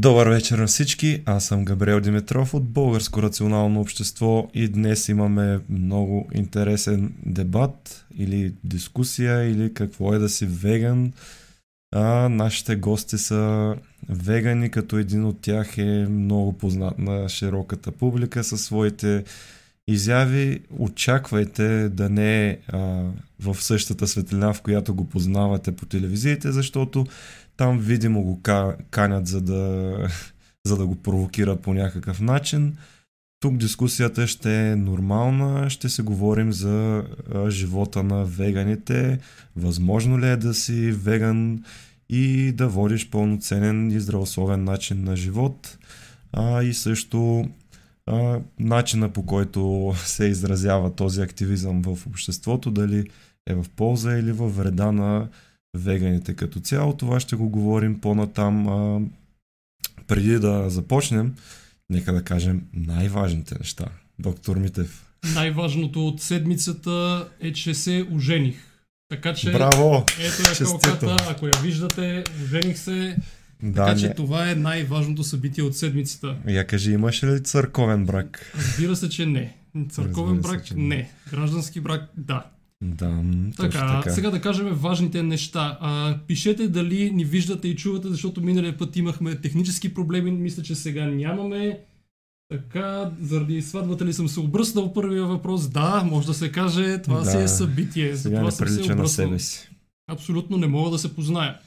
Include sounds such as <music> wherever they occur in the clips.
Добър вечер на всички, аз съм Габриел Димитров от Българско рационално общество и днес имаме много интересен дебат или дискусия или какво е да си веган. А, нашите гости са вегани, като един от тях е много познат на широката публика със своите изяви. Очаквайте да не е в същата светлина, в която го познавате по телевизиите, защото там видимо го канят, за да, <laughs> за да го провокират по някакъв начин. Тук дискусията ще е нормална, ще се говорим за живота на веганите, възможно ли е да си веган и да водиш пълноценен и здравословен начин на живот, а, и също а, начина по който <laughs> се изразява този активизъм в обществото, дали е в полза или във вреда на веганите като цяло. Това ще го говорим по-натам. А, преди да започнем, нека да кажем най-важните неща. Доктор Митев. Най-важното от седмицата е, че се ожених. Така че, Браво! ето е калката, ако я виждате, ожених се. Да, така че не... това е най-важното събитие от седмицата. Я кажи, имаш ли църковен брак? Разбира се, че не. Църковен Разбира брак се, не. не. Граждански брак да. Да, така, така. Сега да кажем важните неща. А, пишете дали ни виждате и чувате, защото миналия път имахме технически проблеми, мисля, че сега нямаме. Така, заради сватбата ли съм се обръснал първия въпрос? Да, може да се каже, това да, си е събитие. Сега това не прилича на себе си. Абсолютно не мога да се позная.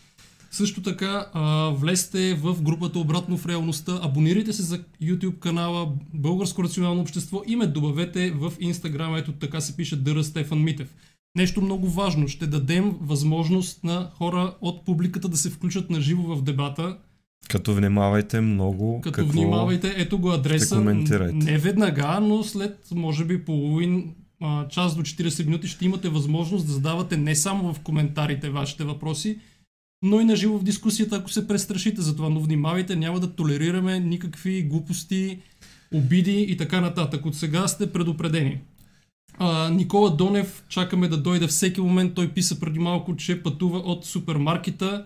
Също така, а, влезте в групата Обратно в реалността, абонирайте се за YouTube канала Българско рационално общество и ме добавете в Instagram, ето така се пише Дъра Стефан Митев. Нещо много важно, ще дадем възможност на хора от публиката да се включат на живо в дебата. Като внимавайте много. Като какво внимавайте, ето го адреса. Не веднага, но след може би половин час до 40 минути ще имате възможност да задавате не само в коментарите вашите въпроси, но и на живо в дискусията, ако се престрашите за това. Но внимавайте, няма да толерираме никакви глупости, обиди и така нататък. От сега сте предупредени. А, Никола Донев, чакаме да дойде всеки момент. Той писа преди малко, че пътува от супермаркета.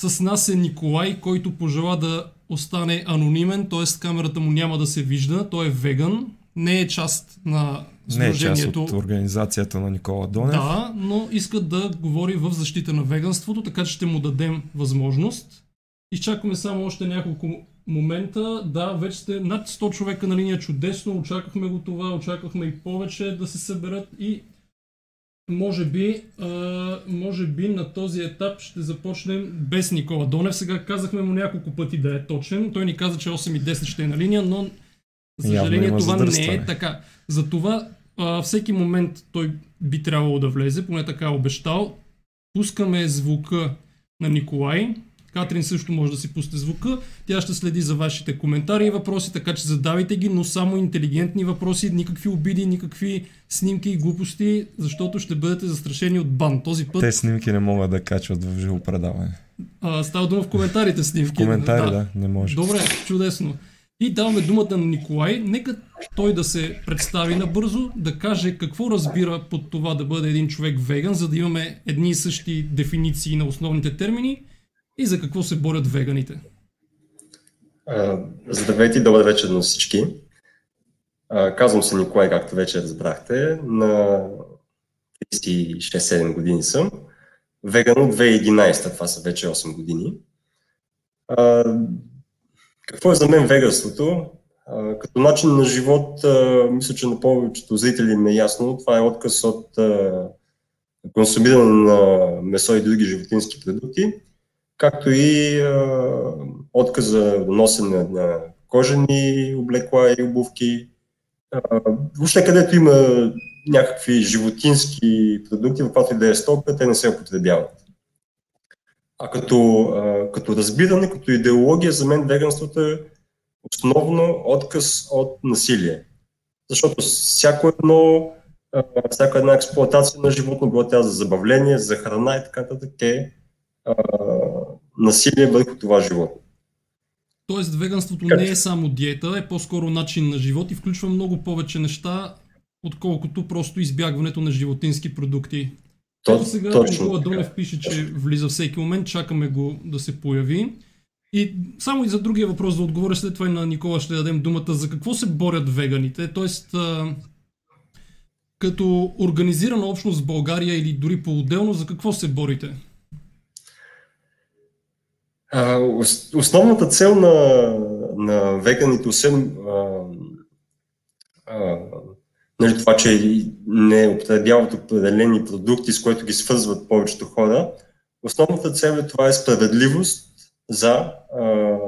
С нас е Николай, който пожела да остане анонимен, т.е. камерата му няма да се вижда. Той е веган, не е част на сдружението. Не е част от организацията на Никола Донев. Да, но искат да говори в защита на веганството, така че ще му дадем възможност. Изчакваме само още няколко момента. Да, вече сте над 100 човека на линия. Чудесно, очаквахме го това, очаквахме и повече да се съберат и може би, а, може би на този етап ще започнем без Никола Донев. Сега казахме му няколко пъти да е точен. Той ни каза, че 8 и 10 ще е на линия, но за съжаление това не е така. Затова а, всеки момент той би трябвало да влезе, поне така е обещал. Пускаме звука на Николай. Катрин също може да си пусне звука. Тя ще следи за вашите коментари и въпроси, така че задавайте ги, но само интелигентни въпроси, никакви обиди, никакви снимки и глупости, защото ще бъдете застрашени от бан. Този път... Те снимки не могат да качват в живо предаване. А, става дума в коментарите снимки. В коментари, да, да не може. Добре, чудесно. И даваме думата на Николай. Нека той да се представи набързо, да каже какво разбира под това да бъде един човек веган, за да имаме едни и същи дефиниции на основните термини и за какво се борят веганите. Здравейте и добър вечер на всички. Казвам се Николай, както вече разбрахте. На 36-7 години съм. Веган от 2011, това са вече 8 години. Какво е за мен веганството? Като начин на живот, мисля, че на повечето зрители ми е ясно. Това е отказ от консумиране на месо и други животински продукти, както и отказ за носене на кожени облекла и обувки. Въобще където има някакви животински продукти, в каквато и да е стока, те не се употребяват. А като, а, като разбиране, като идеология, за мен веганството е основно отказ от насилие. Защото всяко едно, а, всяка една експлуатация на животно, било тя за забавление, за храна и така нататък е а, насилие върху това животно. Тоест веганството не е само диета, е по-скоро начин на живот и включва много повече неща, отколкото просто избягването на животински продукти. То, сега точно, Никола Донев пише, че влиза всеки момент, чакаме го да се появи. И само и за другия въпрос да отговоря след това и на Никола ще дадем думата. За какво се борят веганите? Тоест, а, като организирана общност в България или дори по-отделно, за какво се борите? А, основната цел на, на веганите, освен нали, това, че не употребяват определени продукти, с които ги свързват повечето хора, основната цел е това е справедливост за, а,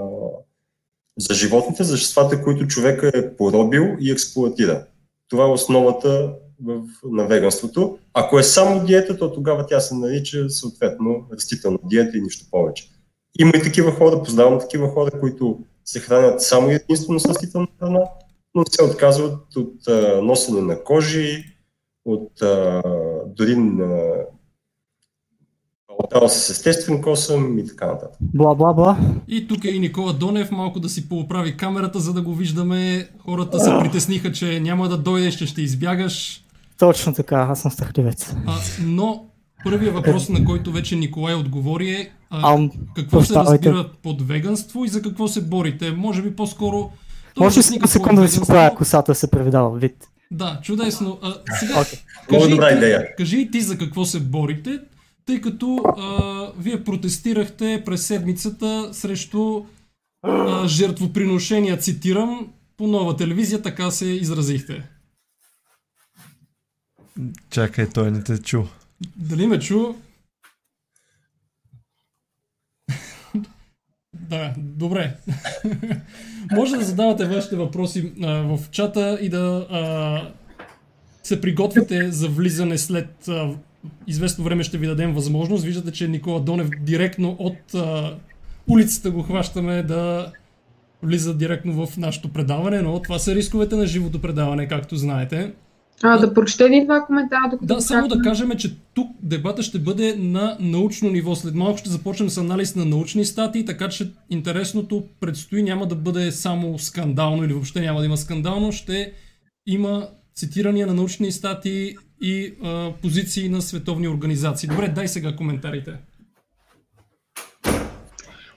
за животните, за съществата, които човека е поробил и експлуатира. Това е основата в, на веганството. Ако е само диета, то тогава тя се нарича съответно растителна диета и нищо повече. Има и такива хора, познавам такива хора, които се хранят само единствено с растителна храна, но се отказват от а, носене на кожи, от а, дори на Отдава с естествен косъм и така нататък. Бла, бла, бла. И тук е и Никола Донев, малко да си поправи камерата, за да го виждаме. Хората се притесниха, че няма да дойдеш, че ще избягаш. Точно така, аз съм страхливец. А, но първия въпрос, на който вече Николай отговори е а, Ам, какво се разбира под веганство и за какво се борите? Може би по-скоро... Може какво е секунда да си веганство. правя косата се превидава вид? Да, чудесно. А, сега, Окей. Много добра идея. кажи и ти за какво се борите, тъй като а, вие протестирахте през седмицата срещу а, жертвоприношения, цитирам, по нова телевизия, така се изразихте. Чакай, той не те чу. Дали ме чу? Да, добре. Може да задавате вашите въпроси а, в чата и да а, се приготвите за влизане след а, известно време ще ви дадем възможност. Виждате, че Никола Донев директно от а, улицата го хващаме да влиза директно в нашето предаване, но това са рисковете на живото предаване, както знаете. А, да прочете един два коментара, докато Да, само да кажем, че тук дебата ще бъде на научно ниво. След малко ще започнем с анализ на научни статии, така че интересното предстои няма да бъде само скандално или въобще няма да има скандално, ще има цитирания на научни статии и а, позиции на световни организации. Добре, дай сега коментарите.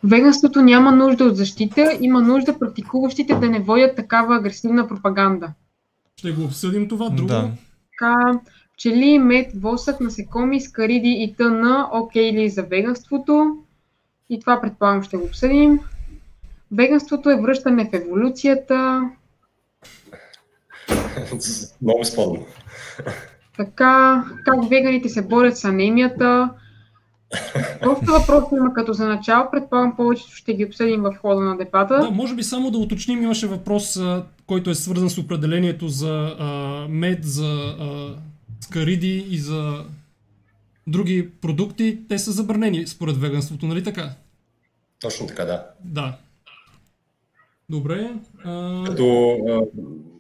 Веганството няма нужда от защита, има нужда практикуващите да не водят такава агресивна пропаганда. Ще го обсъдим това. Друго. Да. Така, пчели, мед, восък, насекоми, скариди и т.н. окей ли за веганството? И това предполагам ще го обсъдим. Веганството е връщане в еволюцията. Много спорно. Така, как веганите се борят с анемията. Доста въпроси има като за начало. Предполагам повечето ще ги обсъдим в хода на дебата. Да, може би само да уточним, имаше въпрос, а, който е свързан с определението за а, мед, за а, скариди и за други продукти. Те са забранени според веганството, нали така? Точно така, да. Да. Добре. А, Като а,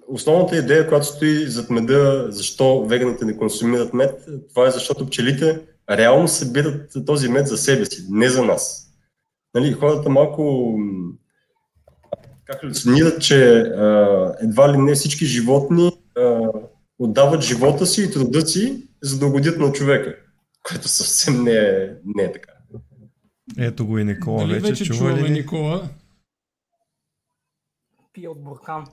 основната идея, която стои зад меда, защо веганите не консумират мед, това е защото пчелите реално събират този мед за себе си, не за нас. Нали, хората малко как халюцинират, че а, едва ли не всички животни а, отдават живота си и труда си, за да угодят на човека, което съвсем не е, не е така. Ето го и Никола дали вече, вече чува чуваме ли? ни? Никола? Пия от буркан.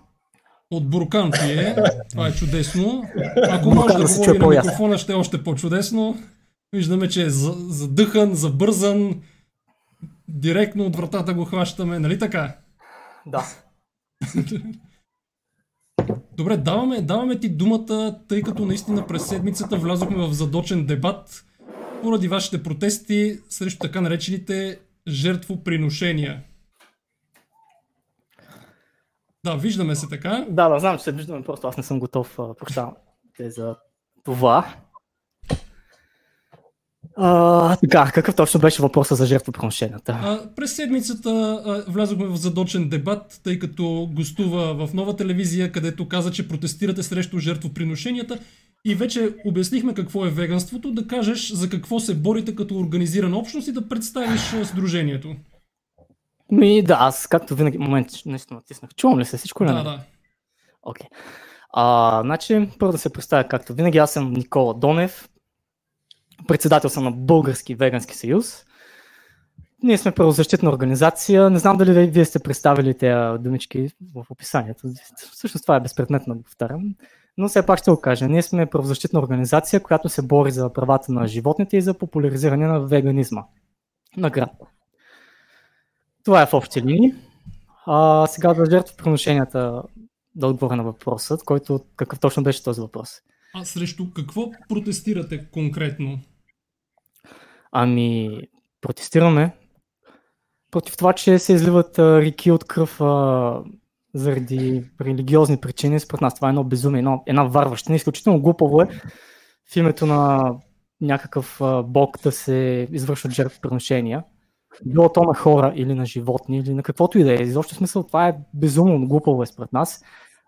От буркан пие. Това е чудесно. <laughs> Ако може да говори на микрофона, ще е още по-чудесно. Виждаме, че е за- задъхан, забързан. Директно от вратата го хващаме, нали така? Да. <laughs> Добре, даваме, даваме ти думата, тъй като наистина през седмицата влязохме в задочен дебат поради вашите протести срещу така наречените жертвоприношения. Да, виждаме се така. Да, да, знам, че се виждаме, просто аз не съм готов, прощавам те за това. А, така, какъв точно беше въпросът за жертвоприношенията? А, през седмицата а, влязохме в задочен дебат, тъй като гостува в нова телевизия, където каза, че протестирате срещу жертвоприношенията и вече обяснихме какво е веганството, да кажеш за какво се борите като организирана общност и да представиш сдружението. Ми, да, аз както винаги, момент, нещо натиснах. Чувам ли се всичко? или Да, не? да. Окей. А, значи, първо да се представя както винаги, аз съм Никола Донев, председател съм на Български вегански съюз. ние сме правозащитна организация. Не знам дали вие сте представили тези думички в описанието. Всъщност това е безпредметно, го повтарям. Но все пак ще го кажа. Ние сме правозащитна организация, която се бори за правата на животните и за популяризиране на веганизма. Наградно. Това е в общи линии. А, сега да жертвоприношенията да отговоря на въпросът, който какъв точно беше този въпрос. А срещу какво протестирате конкретно? Ами, протестираме против това, че се изливат а, реки от кръв а, заради религиозни причини. Според нас това е едно безумие, едно, една варващина. Изключително глупаво е в името на някакъв а, бог да се извършват жертвоприношения. Било то на хора или на животни или на каквото и да е. Изобщо смисъл това е безумно глупаво е според нас.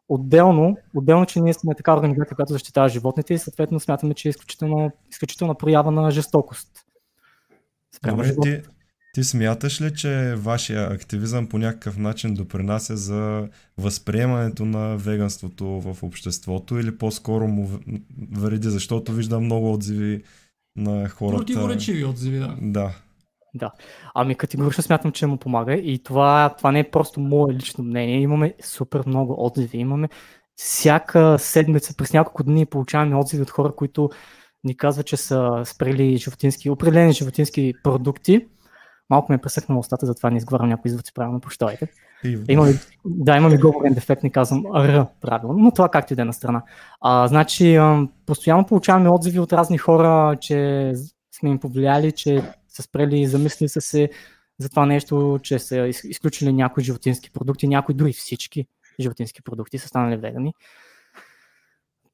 Отделно, отделно, че ние сме така организация, която защитава животните и съответно смятаме, че е изключително, изключителна проява на жестокост. Добре, ти, ти смяташ ли, че вашия активизъм по някакъв начин допринася за възприемането на веганството в обществото или по-скоро му вреди, защото виждам много отзиви на хората. Противоречиви отзиви, да. Да. Да. Ами категорично смятам, че му помага и това, това не е просто мое лично мнение. Имаме супер много отзиви. Имаме всяка седмица, през няколко дни получаваме отзиви от хора, които ни казват, че са спрели животински, определени животински продукти. Малко ме е пресъкнала устата, затова не изговарям някои звуци правилно, прощавайте. Имам, да, имам и говорен дефект, не казвам Р правилно, но това както и да е на страна. А, значи, постоянно получаваме отзиви от разни хора, че сме им повлияли, че са спрели, замислили са се за това нещо, че са изключили някои животински продукти, някои дори всички животински продукти са станали вегани.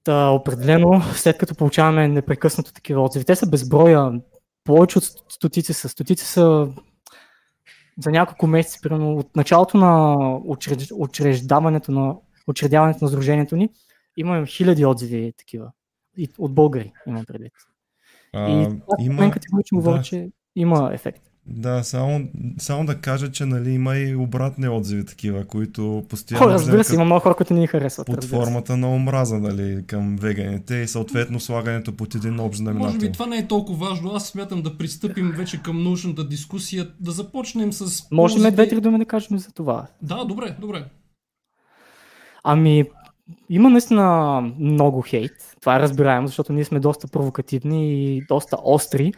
Та, определено, след като получаваме непрекъснато такива отзиви, те са безброя, повече от стотици са. Стотици са за няколко месеца, примерно от началото на учреж... учреждаването на учредяването на сдружението ни, имаме хиляди отзиви такива. И от българи имам предвид. А, и това има... категорично да. че има ефект. Да, само, само да кажа, че нали, има и обратни отзиви такива, които постоянно... О, разбира се, има много хора, които ни харесват. Под формата на омраза нали, към веганите и съответно слагането под един общ знаменател. Може би това не е толкова важно. Аз смятам да пристъпим вече към научната дискусия, да започнем с... Можем две-три думи да кажем за това. Да, добре, добре. Ами, има наистина много хейт. Това е разбираемо, защото ние сме доста провокативни и доста остри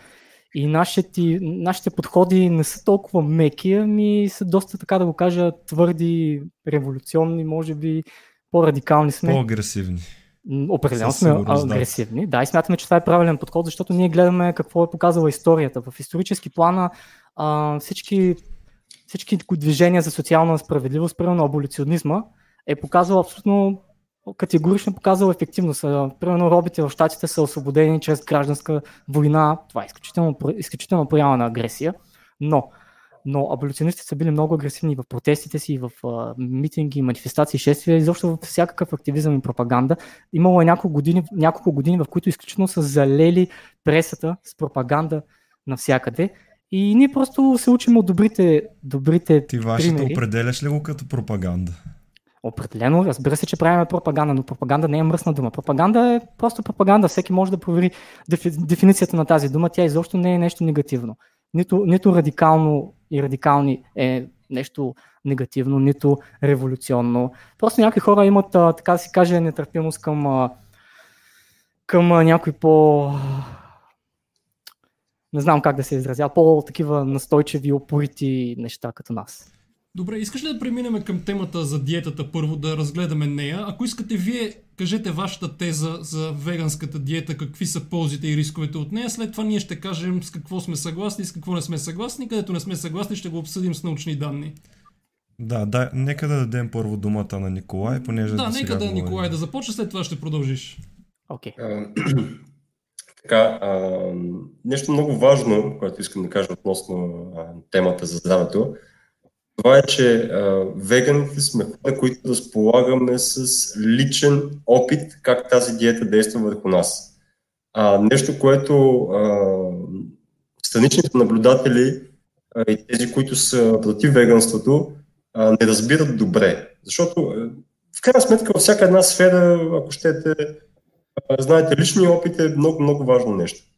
и нашите, нашите подходи не са толкова меки, ами са доста, така да го кажа, твърди, революционни, може би по-радикални сме. По-агресивни. Определено сме агресивни. Да. да, и смятаме, че това е правилен подход, защото ние гледаме какво е показала историята. В исторически плана а, всички, всички движения за социална справедливост, примерно аболиционизма, е показал абсолютно категорично показал ефективност. Примерно робите в щатите са освободени чрез гражданска война. Това е изключително, изключително проява на агресия. Но, но аболюционистите са били много агресивни в протестите си, в а, митинги, манифестации, шествия, изобщо в всякакъв активизъм и пропаганда. Имало е няколко години, няколко години, в които изключително са залели пресата с пропаганда навсякъде. И ние просто се учим от добрите, добрите Ти вашето определяш ли го като пропаганда? Определено, разбира се, че правим пропаганда, но пропаганда не е мръсна дума. Пропаганда е просто пропаганда. Всеки може да провери дефиницията на тази дума. Тя изобщо не е нещо негативно. Нито, нито радикално и радикални е нещо негативно, нито революционно. Просто някои хора имат, така да си каже, нетърпимост към, към някои по... Не знам как да се изразя, по-такива настойчиви, опорити неща като нас. Добре, искаш ли да преминем към темата за диетата първо, да разгледаме нея? Ако искате вие, кажете вашата теза за веганската диета, какви са ползите и рисковете от нея. След това ние ще кажем с какво сме съгласни и с какво не сме съгласни. Където не сме съгласни, ще го обсъдим с научни данни. Да, да, нека да дадем първо думата на Николай, понеже. Да, нека да Николай да започне, след това ще продължиш. Окей. Okay. <clears throat> така, а, нещо много важно, което искам да кажа относно а, темата за здравето, това е, че а, веганите сме хора, които разполагаме с личен опит как тази диета действа върху нас. А, нещо, което а, страничните наблюдатели а, и тези, които са против веганството, а, не разбират добре. Защото в крайна сметка във всяка една сфера, ако щете, а, знаете, личният опит е много, много важно нещо.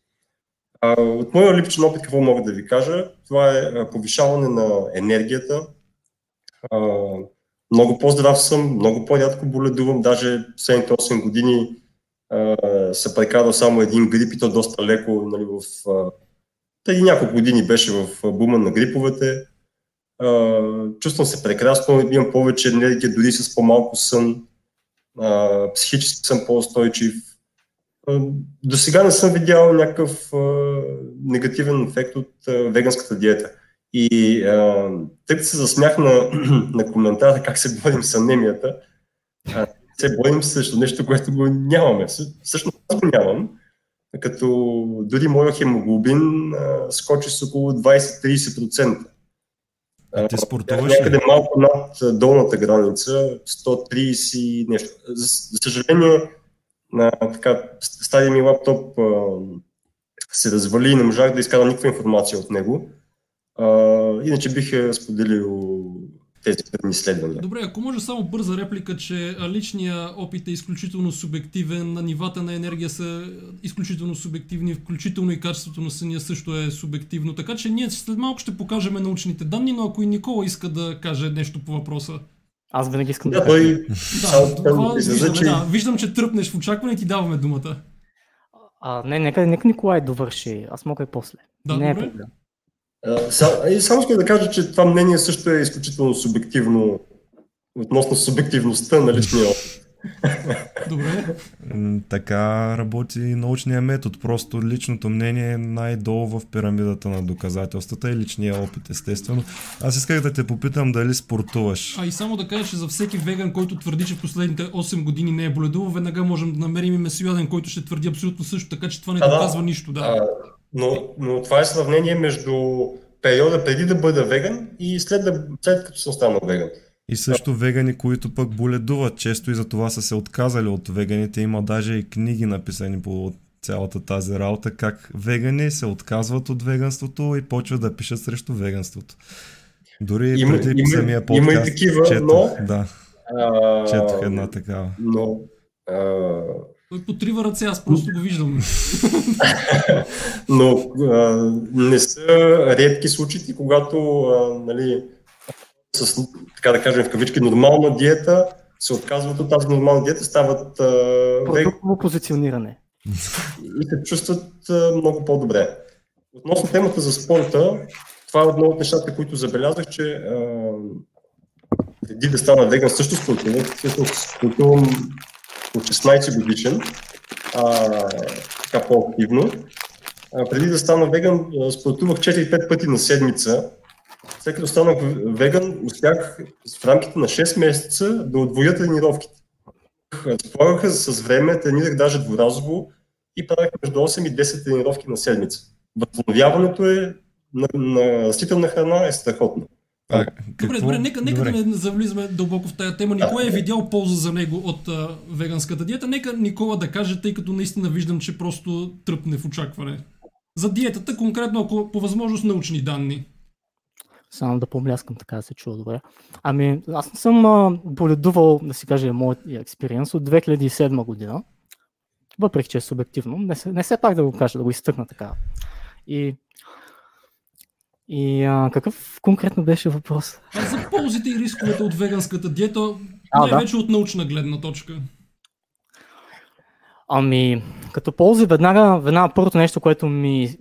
От моя личен опит, какво мога да ви кажа? Това е повишаване на енергията. Много по-здрав съм, много по-рядко боледувам, даже последните 8 години се прекарал само един грип и то доста леко. Нали, в, преди няколко години беше в бума на гриповете. Чувствам се прекрасно, имам повече енергия, дори с по-малко сън. Психически съм по-устойчив. До сега не съм видял някакъв а, негативен ефект от а, веганската диета. И а, тъй като се засмях на, <clears throat> на коментара как се борим с анемията, а, се борим срещу нещо, което го нямаме. Всъщност аз го нямам, като дори моят хемоглобин а, скочи с около 20-30%. А ти спортуваш Някъде малко над долната граница, 130 нещо. За, за съжаление, на така, стария ми лаптоп а, се развали и не можах да изкарам никаква информация от него. А, иначе бих споделил тези предни изследвания. Добре, ако може само бърза реплика, че личният опит е изключително субективен, на нивата на енергия са изключително субективни, включително и качеството на съня също е субективно. Така че ние след малко ще покажем научните данни, но ако и Никола иска да каже нещо по въпроса. Аз винаги искам да. Да, той... да, виждам, че... да, виждам, че тръпнеш в очакване и ти даваме думата. А, не, нека, нека Николай довърши. Аз мога и после. Да, не добре. е проблем. Само искам да кажа, че това мнение също е изключително субективно относно субективността на личния опит. <laughs> Добре. Така работи научния метод. Просто личното мнение е най-долу в пирамидата на доказателствата и личния опит, естествено. Аз исках да те попитам дали спортуваш. А и само да кажа, че за всеки веган, който твърди, че в последните 8 години не е боледувал, веднага можем да намерим и месояден, който ще твърди абсолютно също, така че това не Да, да. доказва нищо. Да. А, но, но това е сравнение между периода преди да бъда веган и след, да, след като съм станал веган. И също вегани, които пък боледуват често и за това са се отказали от веганите. Има даже и книги написани по цялата тази работа, как вегани се отказват от веганството и почват да пишат срещу веганството. Дори Има- преди има- самия има и подкаст такива, четох, но- да, А, четох една такава. Но а, Той потрива ръце, аз просто го виждам. <laughs> но а, не са редки случаите, когато а, нали, с, така да кажем в кавички, нормална диета се отказват от тази нормална диета, стават Продуктово позициониране. и се чувстват много по-добре. Относно темата за спорта, това е едно от нещата, които забелязах, че а, преди да стана веган също спортувах, спортувам от 16 годишен, а, така по-активно. А, преди да стана веган, спортувах 4-5 пъти на седмица. След като станах веган, успях в рамките на 6 месеца да отвоя тренировките. Разполагах с време, тренирах даже дворазово и правих между 8 и 10 тренировки на седмица. Възстановяването е на, на растителна храна е страхотно. А, Добре, какво? добре, нека, нека Добре. да не завлизаме дълбоко в тая тема. Никой е видял полза за него от а, веганската диета. Нека Никола да каже, тъй като наистина виждам, че просто тръпне в очакване. За диетата, конкретно, ако по възможност научни данни. Само да помляскам, така да се чува добре. Ами, аз не съм а, боледувал, да си кажа, моят експириенс от 2007 година. Въпреки, че е субективно. Не, се- не все пак да го кажа, да го изтъкна така. И, и а, какъв конкретно беше въпрос? А за ползите и рисковете от веганската диета, А, да. най-вече от научна гледна точка. Ами, като ползи, веднага, веднага първото нещо, което ми,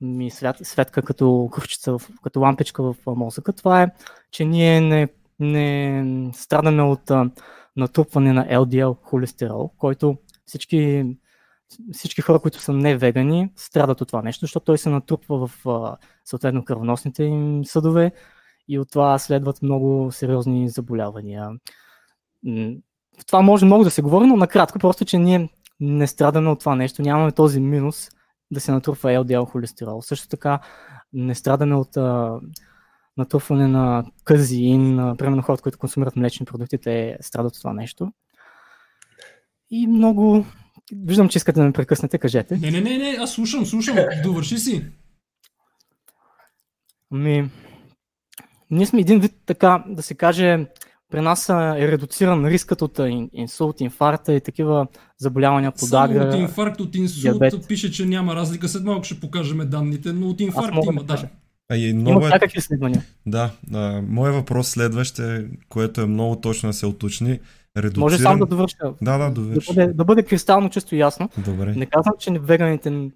ми свят, светка като кръвчица, в- като лампичка в мозъка, това е, че ние не, не страдаме от натрупване на LDL холестерол, който всички, всички хора, които са не вегани, страдат от това нещо, защото той се натрупва в съответно кръвоносните им съдове и от това следват много сериозни заболявания. М, това може много да се говори, но накратко, просто, че ние не страдаме от това нещо, нямаме този минус да се натрупва LDL холестерол. Също така не страдаме от а, натрупване на казеин, а, примерно хората, които консумират млечни продукти, те страдат от това нещо. И много... Виждам, че искате да ме прекъснете, кажете. Не, не, не, не, аз слушам, слушам. Довърши си. Ами, ние сме един вид така, да се каже, при нас е редуциран рискът от инсулт, инфаркта и такива заболявания по Само дагра. от инфаркт, от инсулт диабет. пише, че няма разлика. След малко ще покажем данните, но от инфаркт мога да има, да. кажа. А и Има много е, всякакви изследвания. да, а, моят въпрос следващ е, което е много точно да се уточни. Редуциран... Може само да довърша. Да, да, Да довърши. бъде, да бъде кристално чисто ясно. Добре. Не казвам, че веганите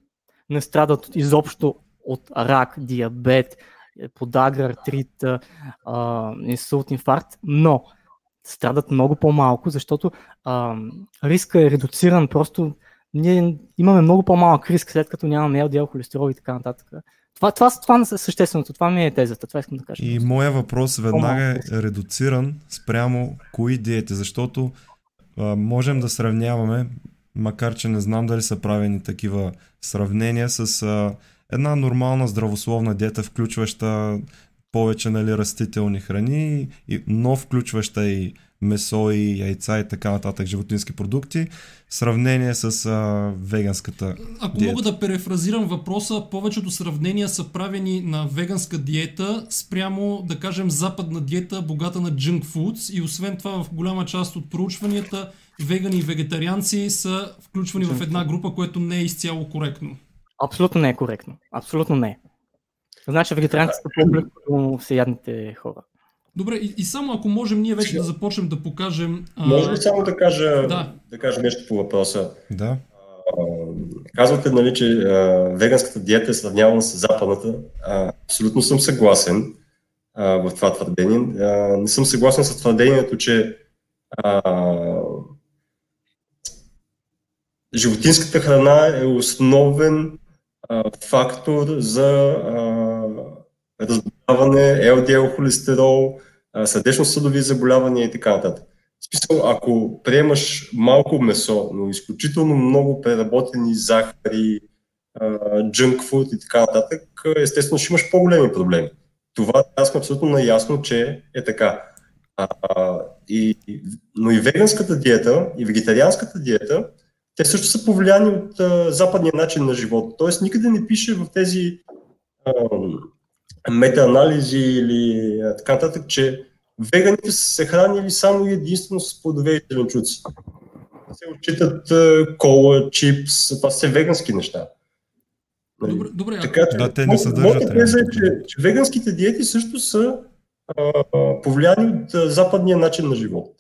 не страдат изобщо от рак, диабет, подагра, артрит, а, инсулт, инфаркт, но страдат много по-малко, защото а, риска е редуциран. Просто ние имаме много по-малък риск, след като нямаме LDL холестерол и така нататък. Това, това, това е същественото, това ми е тезата, това искам да кажа. И моя въпрос веднага е редуциран спрямо кои диети, защото а, можем да сравняваме, макар че не знам дали са правени такива сравнения с а, една нормална здравословна диета, включваща повече нали, растителни храни, и, но включваща и месо и яйца и така нататък животински продукти, в сравнение с а, веганската Ако диета. мога да перефразирам въпроса, повечето сравнения са правени на веганска диета спрямо, да кажем, западна диета, богата на junk foods и освен това в голяма част от проучванията вегани и вегетарианци са включвани в една група, което не е изцяло коректно. Абсолютно не е коректно. Абсолютно не е. Значи вегетарианците са по-близко до всеядните хора. Добре, и, и само ако можем ние вече да започнем да покажем... а, Може ли само да кажа, Да. да. да кажа нещо по въпроса? Да, А, Казвате, нали, че а, веганската диета е сравнявана с западната. А, абсолютно съм съгласен а, в това твърдение. А, не съм съгласен с твърдението, че а, животинската храна е основен фактор за а, разболяване, LDL холестерол, сърдечно-съдови заболявания и така нататък. В смисъл, ако приемаш малко месо, но изключително много преработени захари, джънк фуд и така нататък, естествено ще имаш по-големи проблеми. Това аз съм абсолютно наясно, че е така. А, и- но и веганската диета, и вегетарианската диета, те също са повлияни от а, западния начин на живот. Тоест никъде не пише в тези а, метаанализи или а, така нататък, че веганите са се хранили само и единствено с плодове и зеленчуци. Се отчитат а, кола, чипс, това са все вегански неща. Нали? Добре, добре Така че, Да, те не съдържат Моята теза е, че, че веганските диети също са а, повлияни от а, западния начин на живот.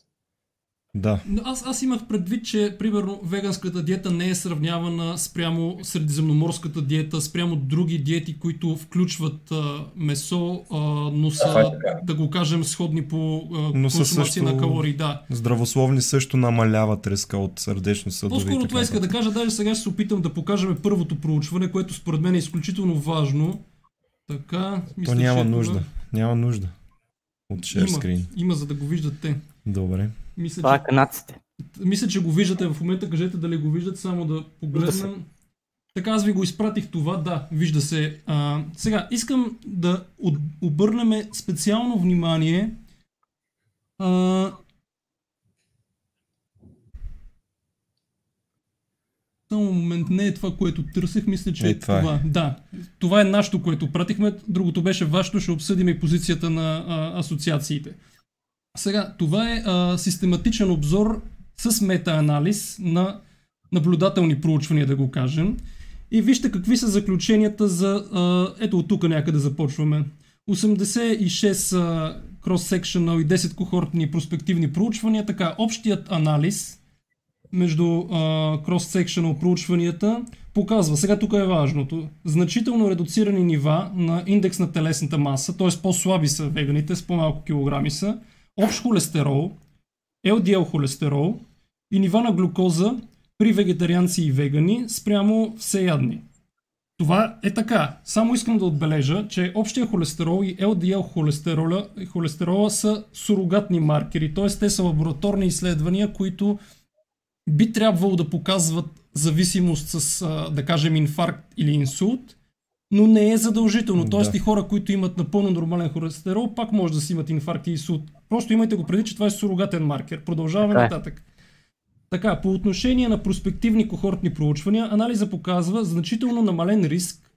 Да. Но Аз, аз имах предвид, че примерно веганската диета не е сравнявана спрямо средиземноморската диета, спрямо други диети, които включват а, месо, а, но са, това е да го кажем, сходни по а, Но консумация също- на калории. Да. Здравословни също намаляват риска от сърдечно съдови. По-скоро това иска да кажа, даже сега ще се опитам да покажем първото проучване, което според мен е изключително важно. Така, То мисля, няма че нужда. Това... Няма нужда. От share Има, има, за да го виждат те. Добре. Мисля, Това че, е канадците. мисля, че го виждате в момента. Кажете дали го виждат, само да погледнем. Така, аз ви го изпратих това, да, вижда се. А, сега, искам да от- обърнем специално внимание а, Само момент, не е това, което търсех, мисля, че Е, е това е. това. Да, това е нашето, което пратихме, другото беше вашето, ще обсъдим и позицията на а, асоциациите. Сега, това е а, систематичен обзор с метаанализ на наблюдателни проучвания, да го кажем. И вижте какви са заключенията за... А, ето от тук някъде започваме. 86 а, cross-sectional и 10 кохортни проспективни проучвания. Така, общият анализ между cross-sectional проучванията показва, сега тук е важното, значително редуцирани нива на индекс на телесната маса, т.е. по-слаби са веганите, с по-малко килограми са, общ холестерол, LDL холестерол и нива на глюкоза при вегетарианци и вегани спрямо всеядни. Това е така. Само искам да отбележа, че общия холестерол и LDL холестерола, холестерола са сурогатни маркери, т.е. те са лабораторни изследвания, които би трябвало да показват зависимост с, да кажем, инфаркт или инсулт, но не е задължително. Тоест Да. и хора, които имат напълно нормален холестерол, пак може да си имат инфаркт и инсулт. Просто имайте го преди, че това е сурогатен маркер. Продължаваме Така е. нататък. Така, по отношение на проспективни кохортни проучвания, анализа показва значително намален риск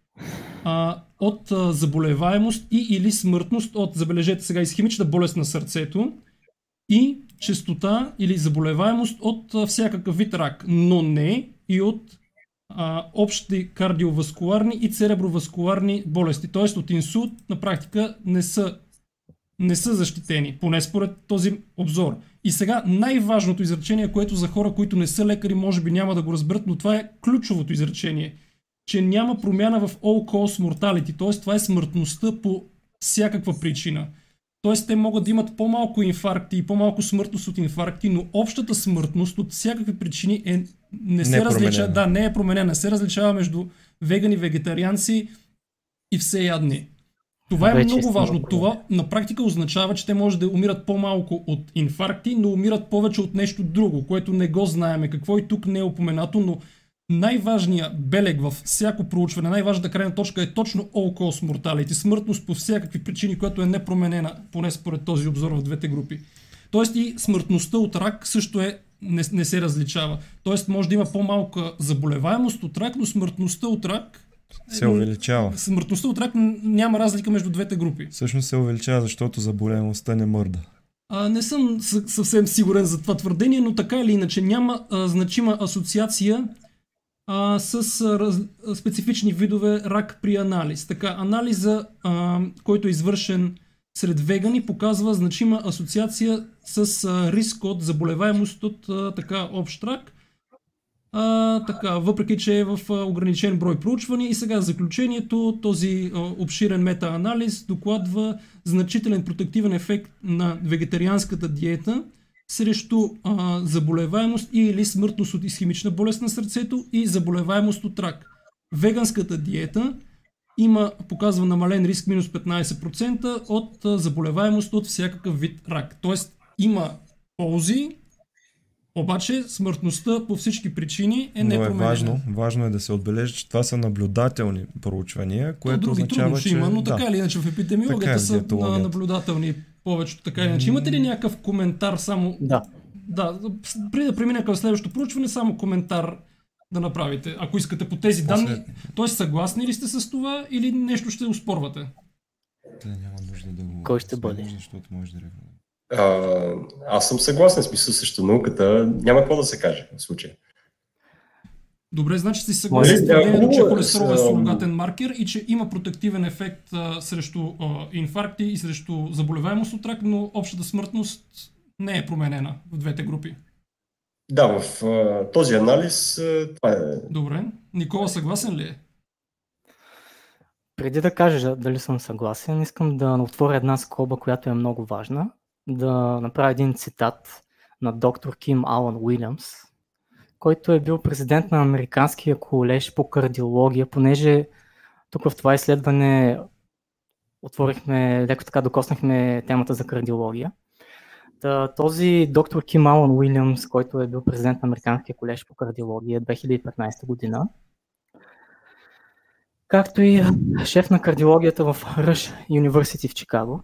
а, от а, заболеваемост и или смъртност от, забележете сега, изхемична болест на сърцето и честота или заболеваемост от а, всякакъв вид рак, но не и от а, общи кардиоваскуларни и цереброваскуларни болести. Тоест от инсулт на практика не са, не са защитени, поне според този обзор. И сега най-важното изречение, което за хора, които не са лекари, може би няма да го разберат, но това е ключовото изречение, че няма промяна в all cause mortality, т.е. това е смъртността по всякаква причина. Тоест те могат да имат по-малко инфаркти и по-малко смъртност от инфаркти, но общата смъртност от всякакви причини е, не се Не е различава. Да, не е променена. Не се различава между вегани, вегетарианци и всеядни. Това е Вече много важно. Това на практика означава, че те може да умират по-малко от инфаркти, но умират повече от нещо друго, което не го знаеме. Какво и тук не е упоменато, но най-важният белег във всяко проучване, най-важната крайна точка е точно all cause mortality, смъртност по всякакви причини, която е непроменена, поне според този обзор в двете групи. Тоест и смъртността от рак също е, не, не се различава. Тоест може да има по-малка заболеваемост от рак, но смъртността от рак Се увеличава. Смъртността от рак няма разлика между двете групи. Всъщност се увеличава, защото заболеваността не мърда. А, не съм съ- съвсем сигурен за това твърдение, но така или иначе няма а, значима асоциация а, с а, раз, а, специфични видове рак при анализ. Така, анализа, а, който е извършен сред вегани, показва значима асоциация с а, риск от заболеваемост от а, така общ рак. А, така, въпреки че е в ограничен брой проучвания и сега заключението, този обширен метаанализ докладва значителен протективен ефект на вегетарианската диета срещу а, заболеваемост и или смъртност от изхемична болест на сърцето и заболеваемост от рак. Веганската диета има, показва намален риск минус 15% от заболеваемост от всякакъв вид рак. Тоест има ползи, обаче смъртността по всички причини е Но е непроменена. важно, важно е да се отбележи, че това са наблюдателни проучвания, То което други означава, трудно ще че... има, но да. така или иначе в епидемиологията е са на- наблюдателни повечето така или иначе. Имате ли някакъв коментар само? Да. Да, преди да премина към следващото проучване, само коментар да направите, ако искате по тези После- данни. Тоест съгласни ли сте с това или нещо ще успорвате? Те няма нужда да го... Кой ще бъде? Защото може да. А, аз съм съгласен, смисъл срещу науката. Няма какво да се каже в случая. Добре, значи сте съгласни Нали, с твърдението, че е, холестерол е с, ам, сурогатен маркер и че има протективен ефект а, срещу а, инфаркти и срещу заболеваемост от рак, но общата смъртност не е променена в двете групи. Да, в а, този анализ а, това е. Добре. Никола съгласен ли е? Преди да кажа дали съм съгласен, искам да отворя една скоба, която е много важна. Да направя един цитат на доктор Ким Алън Уилямс, който е бил президент на Американския колеж по кардиология, понеже тук в това изследване отворихме, леко така докоснахме темата за кардиология. Та, този доктор Ким Алън Уилямс, който е бил президент на Американския колеж по кардиология 2015 година, както и шеф на кардиологията в Ръш University в Чикаго.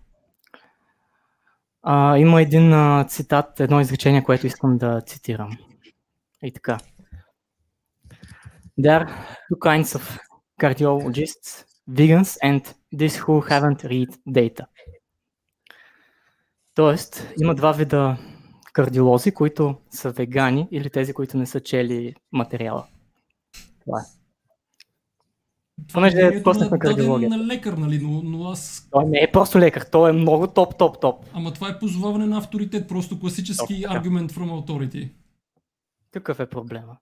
А, има един а, цитат, едно изречение, което искам да цитирам. И така. There are two kinds of cardiologists, vegans and these who haven't read data. Тоест, има два вида кардиолози, които са вегани или тези, които не са чели материала. Това е. Понеже мнението докоснах на даден кардиологията. на лекар, нали? Но, но аз... Той не е просто лекар, той е много топ, топ, топ. Ама това е позоваване на авторитет, просто класически така. argument from authority. Какъв е проблема?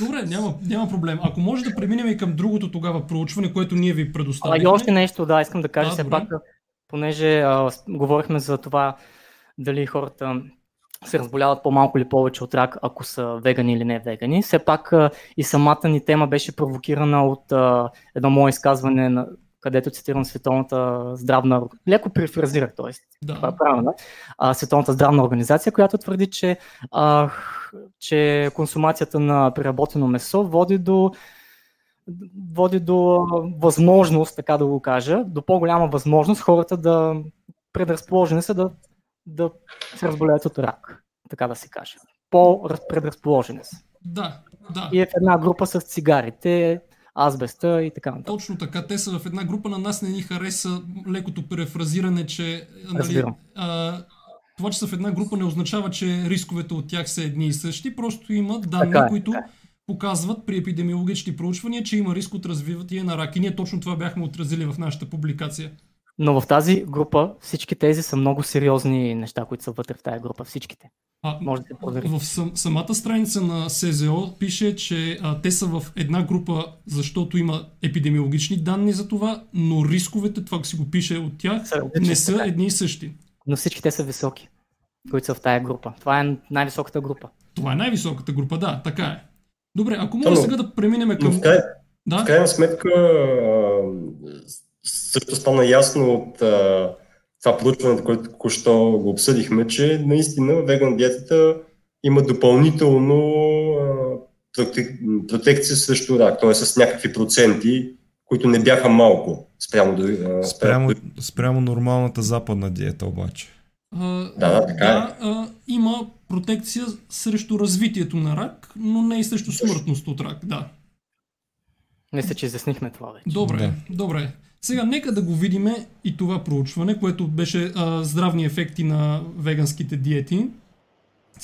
Добре, няма, няма проблем. Ако може да преминем и към другото тогава проучване, което ние ви А, предоставихме. и още нещо, да, искам да кажа Да, все добре. пак, понеже а, говорихме за това дали хората се разболяват по-малко или повече от рак, ако са вегани или не вегани. Все пак и самата ни тема беше провокирана от а, едно мое изказване, на, където цитирам Световната здравна... Леко префразирах, т.е. Това Да. е правилно. А, Световната здравна организация, която твърди, че, а, че консумацията на преработено месо води до води до възможност, така да го кажа, до по-голяма възможност хората да предразположени са да, да се разболеят от рак, така да се каже. По-предразположени са. Да, да. И е в една група с цигарите, азбеста и така нататък. Точно така. Те са в една група на нас не ни хареса лекото префразиране, че нали, а, това, че са в една група не означава, че рисковете от тях са едни и същи, просто има данни, Така е, които така показват при епидемиологични проучвания, че има риск от развитие на рак. И ние точно това бяхме отразили в нашата публикация. Но в тази група всички тези са много сериозни неща, които са вътре в тази група. Всичките. А, Може да се провери. в сам, самата страница на СЗО пише, че а, те са в една група, защото има епидемиологични данни за това, но рисковете, това си го пише от тях, Са не са така е. едни и същи. Но всички те са високи, които са в тази група. Това е най-високата група. Това е най-високата група, да, така е. Добре, ако но- сега да преминем Но към... в, край, Да? в крайна сметка също стана ясно от а, това проучване, което току-що го обсъдихме, че наистина веган диетата има допълнително а, проте, протекция срещу рак, т.е. с някакви проценти, които не бяха малко спрямо, а, Спрямо, спрямо нормалната западна диета обаче. А, Да, така е. да а, има протекция срещу развитието на рак, но не и срещу смъртност от рак, да. Мисля, че изяснихме това вече. Добре, Да. добре. Сега нека да го видиме и това проучване, което беше а, здравни ефекти на веганските диети.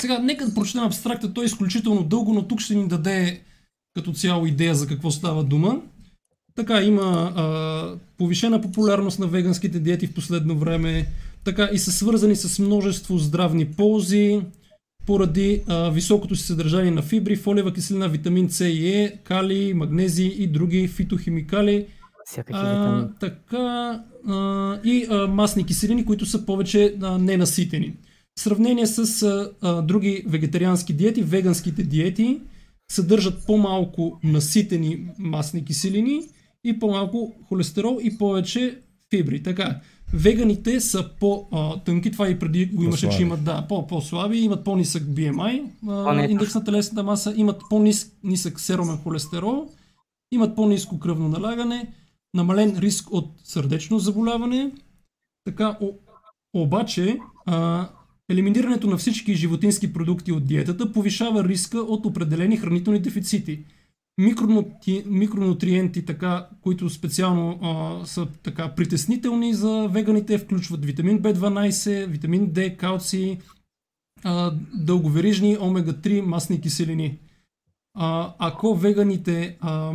Сега нека да прочетем абстракта, той е изключително дълго, но тук ще ни даде като цяло идея за какво става дума. Така, има а, повишена популярност на веганските диети в последно време, така и са свързани с множество здравни ползи, поради а, високото си съдържание на фибри, фолиева киселина, витамин С и Е, калий, магнези и други фитохимикали. Всякакви А, така а, и а, масни киселини, които са повече а, ненаситени. В сравнение с а, а, други вегетариански диети, веганските диети съдържат по-малко наситени масни киселини и по-малко холестерол и повече фибри. Така, веганите са по-тънки, това и преди го имаше, че имат да, по- по-слаби, имат по-нисък BMI, а, индекс на телесната маса, имат по-нисък серумен холестерол, имат по-ниско кръвно налягане, намален риск от сърдечно заболяване. Така, о, обаче, а, елиминирането на всички животински продукти от диетата повишава риска от определени хранителни дефицити. Микронути, микронутриенти, така, които специално а, са така притеснителни за веганите, включват витамин B12, витамин D, калций, а, дълговерижни омега-3 масни киселини. А, ако веганите а,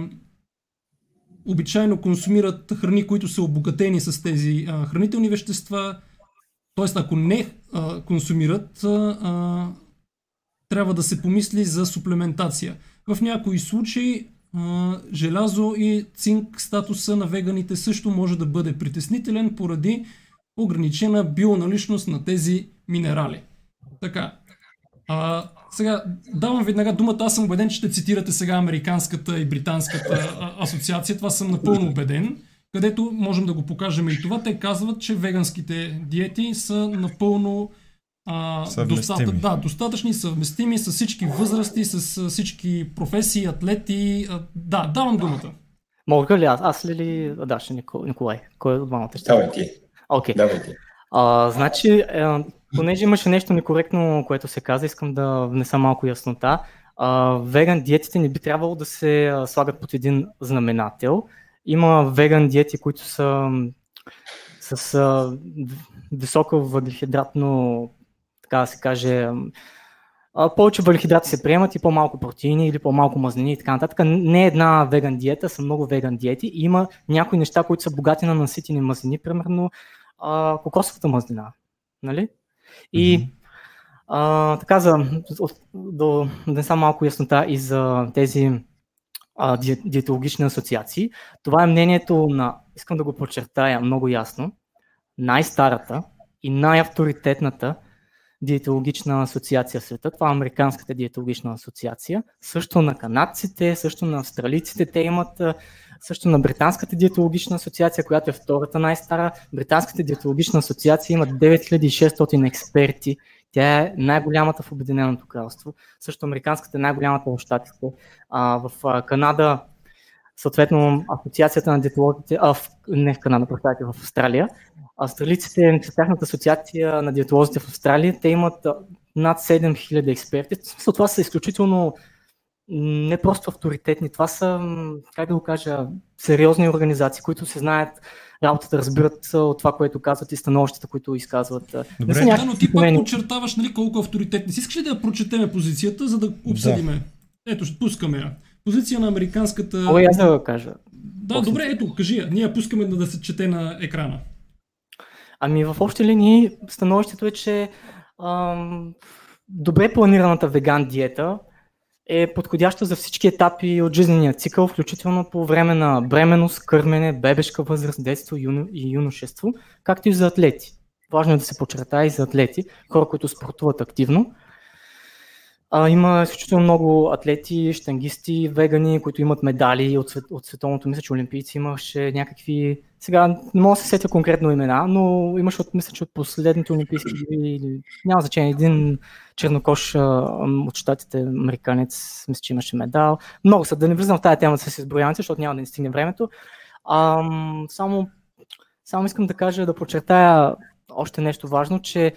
обичайно консумират храни, които са обогатени с тези а, хранителни вещества, т.е. ако не а, консумират, а, трябва да се помисли за суплементация. В някои случаи а, желязо и цинк статуса на веганите също може да бъде притеснителен поради ограничена бионаличност на тези минерали. Така. А, сега давам веднага думата. Аз съм убеден, че ще цитирате сега американската и британската асоциация. Това съм напълно убеден. Където можем да го покажем и това. Те казват, че веганските диети са напълно а, достата, да, достатъчни, съвместими с всички възрасти, с всички професии, атлети. А, да, давам думата. Мога ли аз? Аз ли ли? А, Да, ще Нико- Николай. Кой от двамата ще? Давай ти. Окей. Давай ти. А, значи, е, понеже имаше нещо некоректно, което се каза, искам да внеса малко яснота. А, веган диетите не би трябвало да се слагат под един знаменател. Има веган диети, които са с а, високо въглехидратно, така да се каже, а, повече въглехидрати се приемат и по-малко протеини или по-малко мазнини и така нататък. Не една веган диета, са много веган диети. И има някои неща, които са богати на наситени мазнини, примерно а, кокосовата мазнина. Нали? И а, така, за да внеса малко яснота и за тези а, ди, диетологични асоциации. Това е мнението на, искам да го подчертая много ясно, най-старата и най-авторитетната диетологична асоциация в света. Това е Американската диетологична асоциация. Също на канадците, също на австралийците. Те имат също на Британската диетологична асоциация, която е втората най-стара. Британската диетологична асоциация има 9600 експерти. Тя е най-голямата в Обединеното кралство. Също Американската е най-голямата в Штатите. А, в а, Канада, съответно, Асоциацията на диетологите, а, в, не в Канада, представете, в Австралия. Австралийците, тяхната асоциация на диетолозите в Австралия, те имат над 7000 експерти. Това са изключително не просто авторитетни, това са, как да го кажа, сериозни организации, които се знаят работа да разбират от това, което казват и становищата, които изказват. Добре, да, но ти пак подчертаваш нали, колко авторитетни. Си искаш ли да прочетеме позицията, за да обсъдиме? Да. Ето, ще пускаме я. Позиция на американската... О, аз да го кажа. Да, После. добре, ето, кажи я. Ние я пускаме да, да се чете на екрана. Ами в общи линии становището е, че ам, добре планираната веган диета е подходяща за всички етапи от жизнения цикъл, включително по време на бременност, кърмене, бебешка възраст, детство и юношество, както и за атлети. Важно е да се подчертая и за атлети, хора, които спортуват активно. А, има изключително много атлети, штангисти, вегани, които имат медали от, от световното, мисля, че олимпийци имаше някакви... Сега не мога да се сетя конкретно имена, но имаше, от, мисля, че от последните олимпийски или няма значение, един чернокош от щатите, американец, мисля, че имаше медал. Много са, да не влизам в тази тема с изброяването, защото няма да ни стигне времето. А, само, само искам да кажа, да подчертая още нещо важно, че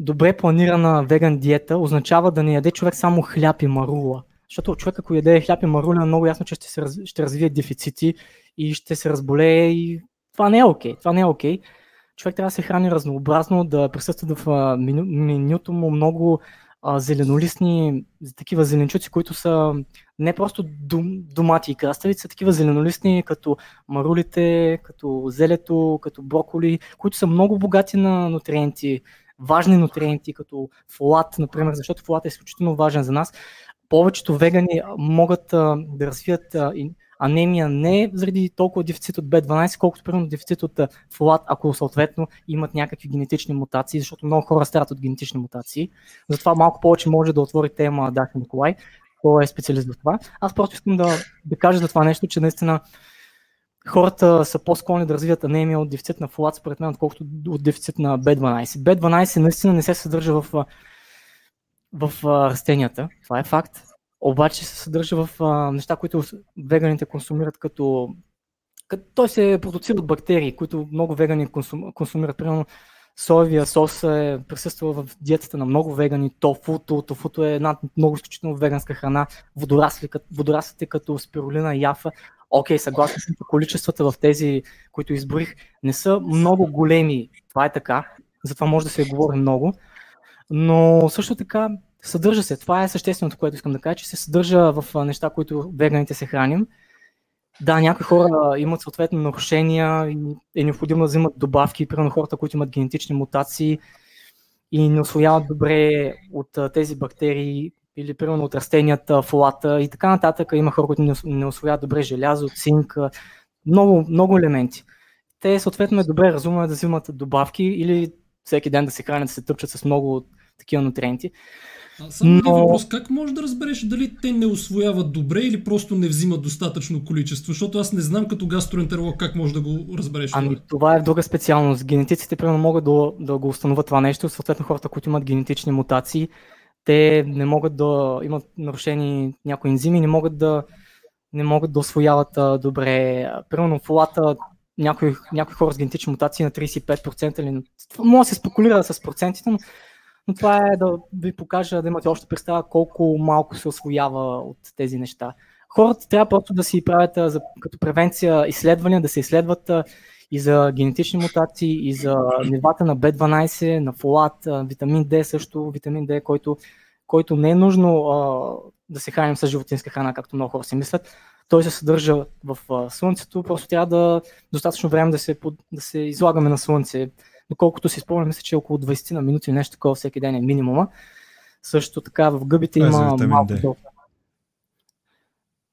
добре планирана веган диета означава да не яде човек само хляб и марула. Защото човек, ако яде хляб и марула, е много ясно, че ще, се раз... ще развие дефицити и ще се разболее и това не е окей. Okay. Това не е окей. Okay. Човек трябва да се храни разнообразно, да присъства в меню... менюто му много а, зеленолистни, такива зеленчуци, които са не просто дум, домати и краставици, са такива зеленолистни, като марулите, като зелето, като броколи, които са много богати на нутриенти, важни нутриенти, като фолат, например, защото фолат е изключително важен за нас. Повечето вегани могат а, да развият а, анемия не заради толкова дефицит от B12, колкото примерно дефицит от фолат, ако съответно имат някакви генетични мутации, защото много хора страдат от генетични мутации. Затова малко повече може да отвори тема Даха Николай, кой е специалист в това. Аз просто искам да, да кажа за това нещо, че наистина хората са по-склонни да развият анемия от дефицит на фолат, според мен, отколкото от дефицит на B12. B12 наистина не се съдържа в, в растенията, това е факт, обаче се съдържа в неща, които веганите консумират като, като той се продуцира от бактерии, които много вегани консум, консумират. Примерно соевия сос е присъства в диетата на много вегани, тофуто. Тофуто е една много изключително веганска храна. Водораслите като спирулина и яфа Окей, okay, съгласен съм, че количествата в тези, които изброих, не са много големи. Това е така, затова може да се говори много. Но също така съдържа се. Това е същественото, което искам да кажа, че се съдържа в неща, които веганите се храним. Да, някои хора имат съответно нарушения и е необходимо да взимат добавки, примерно хората, които имат генетични мутации и не освояват добре от тези бактерии или примерно от растенията, фолата и така нататък. Има хора, които не, освояват добре желязо, цинк, много, много елементи. Те съответно е добре разумно е да взимат добавки или всеки ден да се хранят, да се тъпчат с много такива нутриенти. А само Но... въпрос, как можеш да разбереш дали те не освояват добре или просто не взимат достатъчно количество? Защото аз не знам като гастроентеролог как можеш да го разбереш. Ами това, това е друга специалност. Генетиците примерно могат да, да го установят това нещо, съответно хората, които имат генетични мутации, те не могат да имат нарушени някои ензими, не могат да, не могат да освояват а, добре. Примерно фолата, някои, някои хора с генетични мутации на 35% или... Може да се спекулира с процентите, но, но това е да ви покажа, да имате още представа колко малко се освоява от тези неща. Хората трябва просто да си правят за, като превенция изследвания, да се изследват и за генетични мутации, и за нивата на B12, на фолат, витамин D също, витамин D, който, който не е нужно а, да се храним с животинска храна, както много хора си мислят. Той се съдържа в а, слънцето, просто трябва да достатъчно време да се, да се излагаме на слънце. Доколкото си спомням, мисля, че около 20 на минути нещо такова всеки ден е минимума. Също така в гъбите е има малко доста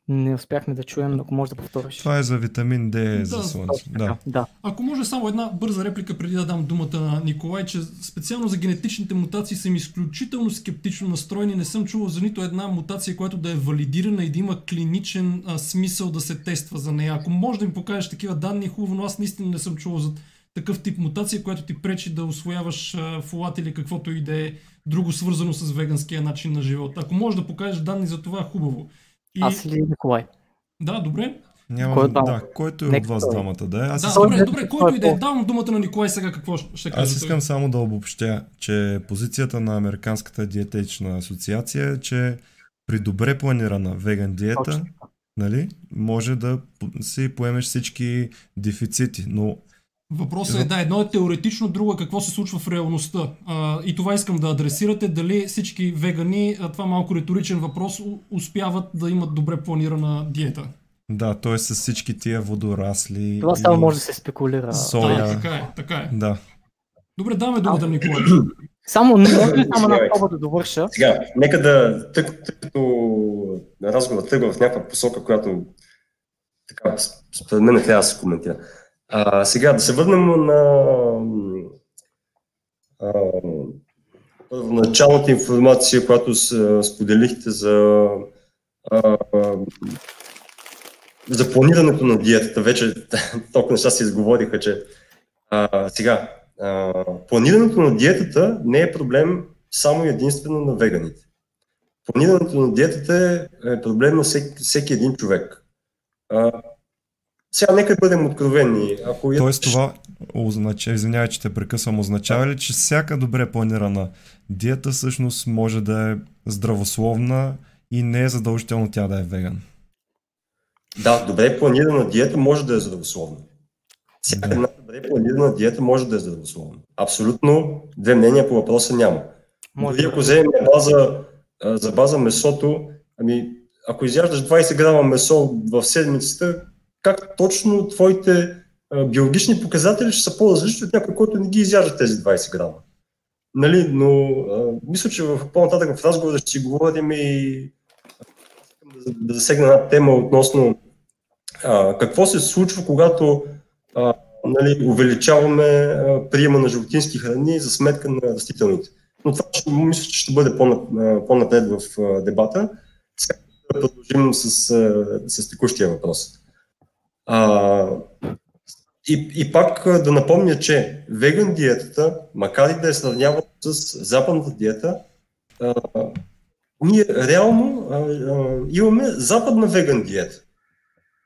не успяхме да чуем, ако може да повториш. Това е за витамин D да, за слънце. Да. да. Ако може само една бърза реплика преди да дам думата на Николай, че специално за генетичните мутации съм изключително скептично настроен и не съм чувал за нито една мутация, която да е валидирана и да има клиничен а, смисъл да се тества за нея. Ако може да ми покажеш такива данни, хубаво, но аз наистина не съм чувал за такъв тип мутация, която ти пречи да освояваш фолат или каквото и да е друго свързано с веганския начин на живот. Ако може да покажеш данни за това, хубаво. И... Аз ли Николай? Да, добре. Няма, Кой е да, който е от вас двамата да е. Аз да, искам... добре, добре, който и да е. Давам думата на Николай сега какво ще кажа. Аз искам само да обобщя, че позицията на Американската диететична асоциация е, че при добре планирана веган диета, нали, може да си поемеш всички дефицити, но Въпросът е, да, едно е теоретично, друго е какво се случва в реалността. А, и това искам да адресирате. Дали всички вегани, а това малко риторичен въпрос, успяват да имат добре планирана диета? Да, т.е. с всички тия водорасли. Това само може да се спекулира. Соя. Да, така е, така е. Да. Добре, даваме думата, Николай. <clears throat> Само не може ли само една проба да довърша? Сега, нека да, тъй като разговор тръгва в някаква посока, която така, според мен трябва да се коментира. А, сега да се върнем на а, информация, която споделихте за, а, за планирането на диетата. Вече <laughs> толкова неща се изговориха, че а, сега а, планирането на диетата не е проблем само единствено на веганите. Планирането на диетата е проблем на всеки, всеки един човек. А, сега нека бъдем откровени. Ако Тоест това означава, извинявай, че те прекъсвам, означава ли, че всяка добре планирана диета всъщност може да е здравословна и не е задължително тя да е веган? Да, добре планирана диета може да е здравословна. Всяка една добре планирана диета може да е здравословна. Абсолютно две мнения по въпроса няма. Може Дори ако вземем база, за база месото, ами ако изяждаш 20 грама месо в седмицата, как точно твоите биологични показатели ще са по-различни от някой, който не ги изяжда тези 20 грама. Нали, но а, мисля, че в по-нататък в разговора ще си говорим и да засегна една тема относно а, какво се случва, когато а, нали, увеличаваме а, приема на животински храни за сметка на растителните. Но това ще, мисля, че ще бъде по-напред в а, дебата. Сега да продължим с, а, с текущия въпрос. А, и, и пак да напомня, че веган диетата, макар и да е сравнявана с западната диета, а, ние реално а, а, имаме западна веган диета.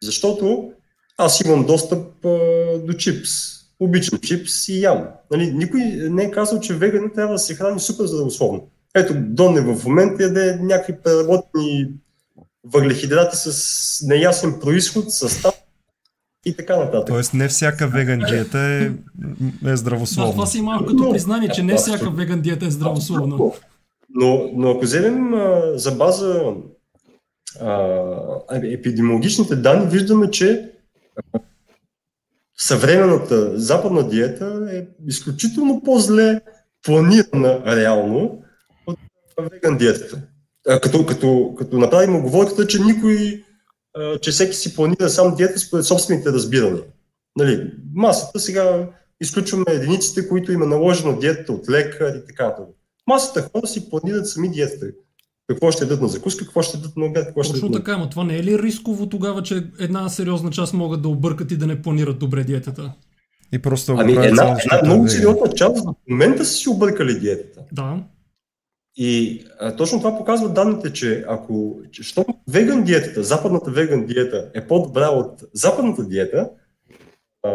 Защото аз имам достъп а, до чипс. Обичам чипс и ям. Нали, никой не е казал, че веган трябва да се храни супер здравословно. Ето, Доне в момента яде някакви преработени въглехидрати с неясен происход, състав и така нататък. Тоест не всяка веган диета е, е здравословна. Да, това си малко като признание, че не всяка веган диета е здравословна. Но, но ако вземем а, за база а, епидемиологичните данни, виждаме, че а, съвременната западна диета е изключително по-зле планирана реално от веган диетата. А, като, като, като направим оговорката, че никой че всеки си планира сам диета според собствените разбирания. Нали, масата сега изключваме единиците, които има наложена диета от лекар и така нататък. Масата хора си планират сами диетата. Какво ще дадат на закуска, какво ще дадат на обяд, какво ще Точно така, но това не е ли рисково тогава, че една сериозна част могат да объркат и да не планират добре диетата? И просто ами една, една много сериозна част в момента са си объркали диетата. Да. И а, точно това показва данните, че ако що веган диетата, западната веган диета е по-добра от западната диета, а,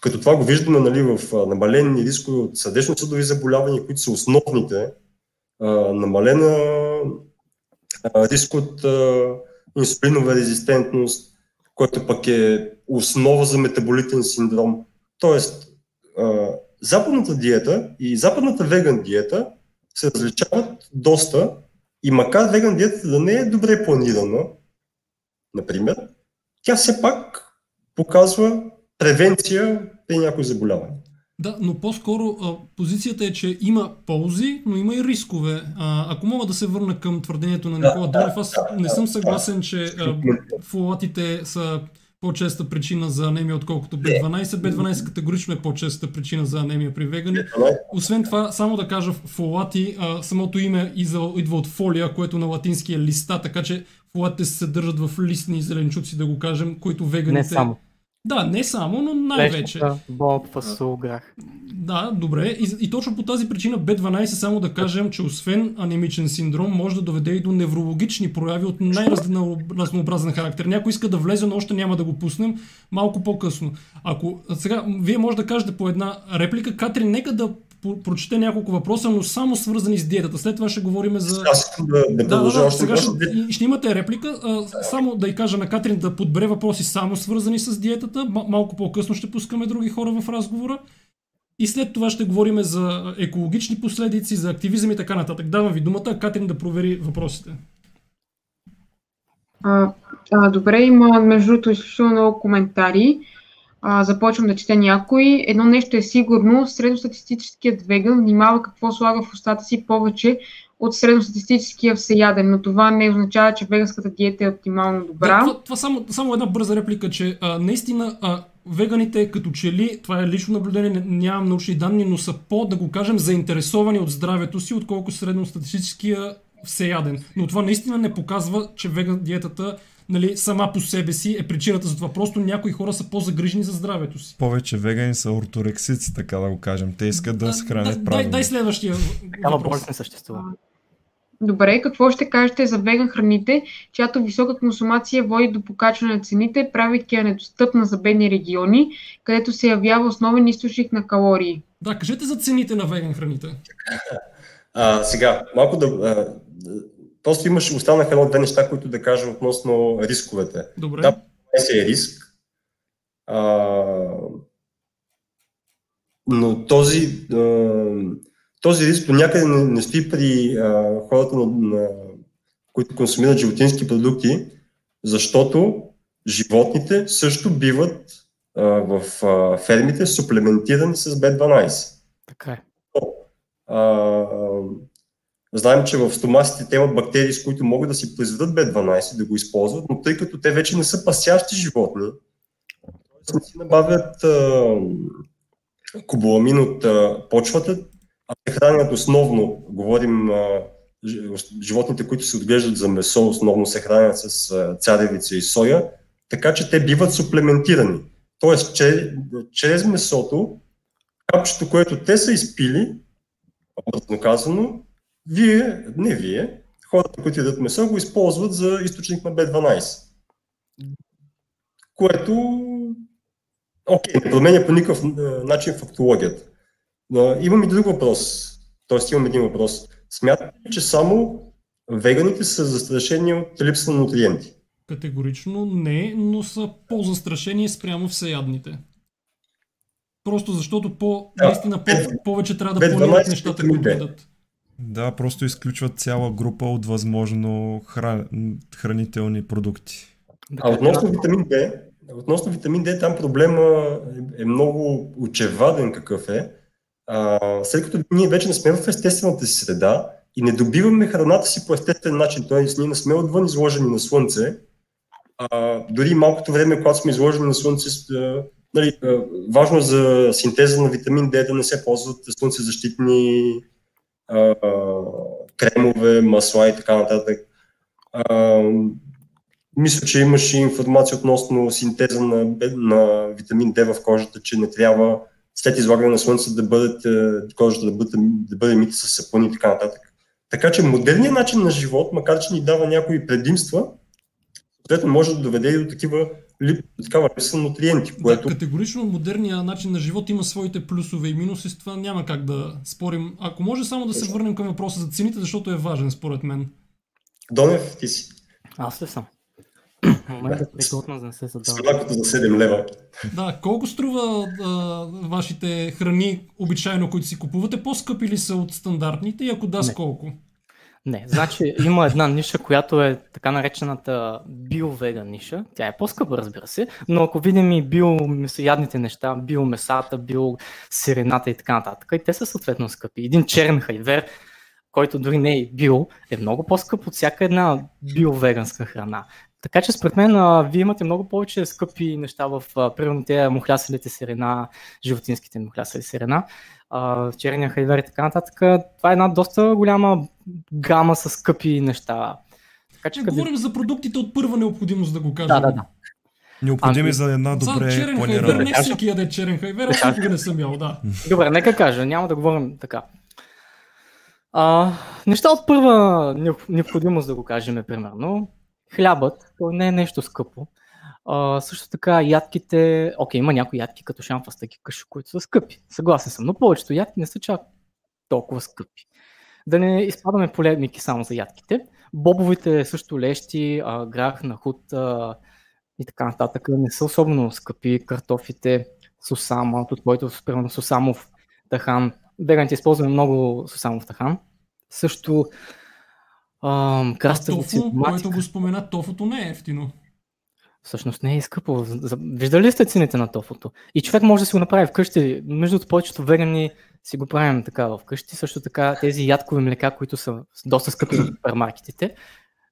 като това го виждаме нали, в намалени рискове от сърдечно-съдови заболявания, които са основните, а, намалена а, риск от а, инсулинова резистентност, което пък е основа за метаболитен синдром. Тоест, а, западната диета и западната веган диета се различават доста и макар веган диетата да не е добре планирана, например, тя все пак показва превенция при някои заболявания. Да, но по-скоро а, позицията е, че има ползи, но има и рискове. А, ако мога да се върна към твърдението на Никола да, Донев, аз да, не съм съгласен, че а, фолатите са по-честа причина за анемия, отколкото B12. B12 категорично е по-честа причина за анемия при вегани. Освен това, само да кажа, фолати, а, самото име идва от фолия, което на латински е листа, така че фолатите се съдържат в листни зеленчуци, да го кажем, които веганите... Не само. Да, не само, но най-вече. Боб, фасул, грах. Да, добре. И, и точно по тази причина B12 само да кажем, че освен анемичен синдром, може да доведе и до неврологични прояви от най-разнообразен характер. Някой иска да влезе, но още няма да го пуснем малко по-късно. Ако сега, вие може да кажете по една реплика, Катрин, нека да прочете няколко въпроса, но само свързани с диетата. След това ще говорим за... Аз искам да, да продължа да, да, още сега ще, ще имате реплика. А, само да й кажа на Катрин да подбере въпроси само свързани с диетата. Малко по-късно ще пускаме други хора в разговора. И след това ще говорим за екологични последици, за активизъм и така нататък. Давам ви думата, Катрин да провери въпросите. А, а, добре, има между другото изключително много коментари. А, започвам да чета някои. Едно нещо е сигурно, средностатистическият веган внимава какво слага в устата си повече от средностатистическия всеяден, но това не означава, че веганската диета е оптимално добра. Да, това, това само, само една бърза реплика, че а, наистина а, веганите като че ли, това е лично наблюдение, нямам научни данни, но са по, да го кажем, заинтересовани от здравето си, отколко средностатистическия всеяден. Но това наистина не показва, че веган диетата нали, сама по себе си е причината за това. Просто някои хора са по-загрижени за здравето си. Повече вегани са орторексици, така да го кажем. Те искат да се Да, хранят дай, правилно. дай следващия Такава болест не съществува. Добре, какво ще кажете за веган храните, чиято висока консумация води до покачване на цените, правейки я недостъпна за бедни региони, където се явява основен източник на калории? Да, кажете за цените на веган храните. А, сега, малко да... Просто имаш, останаха едно-две неща, които да кажа относно рисковете. Добре. Да. Е риск. А, но този, а, този риск до някъде не, не стои при а, хората, на, на, които консумират животински продукти, защото животните също биват а, в а, фермите суплементирани с B12. Така е. А, знаем, че в стомасите те имат бактерии, с които могат да си произведат B12, да го използват, но тъй като те вече не са пасящи животни, т.е. не си набавят а, кобаламин от а, почвата, а се хранят основно, говорим а, животните, които се отглеждат за месо, основно се хранят с а, царевица и соя, така че те биват суплементирани. Тоест, чрез месото, капчето, което те са изпили, образно казано, вие, не вие, хората, които ядат месо, го използват за източник на B12. Което, окей, не променя по никакъв е, начин фактологията. Но имам и друг въпрос. Тоест имам един въпрос. Смятате ли, че само веганите са застрашени от липса на нутриенти? Категорично не, но са по-застрашени спрямо всеядните. Просто защото по, Да, наистина по, повече трябва да планират 12 нещата, витамин които ядат. Да, просто изключват цяла група от възможно хран... хранителни продукти. А относно витамин D, относно витамин D, там проблема е, е много очеваден какъв е. А, след като ние вече не сме в естествената си среда и не добиваме храната си по естествен начин, т.е. ние не сме отвън изложени на слънце, а, дори малкото време, когато сме изложени на слънце, нали, важно за синтеза на витамин D е да не се ползват слънцезащитни кремове, масла и така нататък. А, мисля, че имаше информация относно синтеза на, на витамин D в кожата, че не трябва след излагане на слънце да бъдат, е, кожата да бъде, да бъде мита с сапун и така нататък. Така че модерният начин на живот, макар че ни дава някои предимства, съответно може да доведе и до такива лип, такава липса на нутриенти, което Да, категорично модерният начин на живот има своите плюсове и минуси, с това няма как да спорим. Ако може само да се върнем към въпроса за цените, защото е важен според мен. Донев, ти си Аз ли съм? <clears throat> Момент да приготвя, за да се задава. сладкото за 7 лева. Да, колко струва а, вашите храни обичайно, които си купувате? По-скъпи ли са от стандартните и ако да, с Не. колко? Не, значи има една ниша, която е така наречената биовеган ниша. Тя е по-скъпа, разбира се, но ако видим и биомесоядните неща, биомесата, биосирената и така нататък, и те са съответно скъпи. Един черен хайвер, който дори не е био, е много по-скъп от всяка една биовеганска храна. Така че според мен а, вие имате много повече скъпи неща в а, примерно тези мухляселите сирена, животинските мухлясали сирена, а, черния хайвер и така нататък. Това е една доста голяма гама с скъпи неща. Така че Че къде... говорим за продуктите от първа необходимост, да го кажем. Да, да, да. Необходими Ами, за една За добре черен хайвер планирана. не всеки яде черен хайвер, аз никога не съм ял, да. Добре, нека кажа, няма да говорим така. А, неща от първа необ- необходимост да го кажем, примерно. Хлябът, той не е нещо скъпо. А, също така ядките, окей, има някои ядки като шамфастъки къщи, които са скъпи. Съгласен съм, но повечето ядки не са чак толкова скъпи. Да не изпадаме полемики само за ядките. Бобовите също лещи, а, грах, нахут а, и така нататък не са особено скъпи. Картофите, сусама, от който примерно сусамов тахан. Веганите използваме много сусамов тахан. Също а, краставици. Тофу, който го спомена, тофото не е ефтино. Всъщност не е скъпо. Виждали ли сте цените на тофото? И човек може да си го направи вкъщи. Между повечето вегани си го правим така вкъщи. Също така тези ядкови млека, които са доста скъпи в супермаркетите.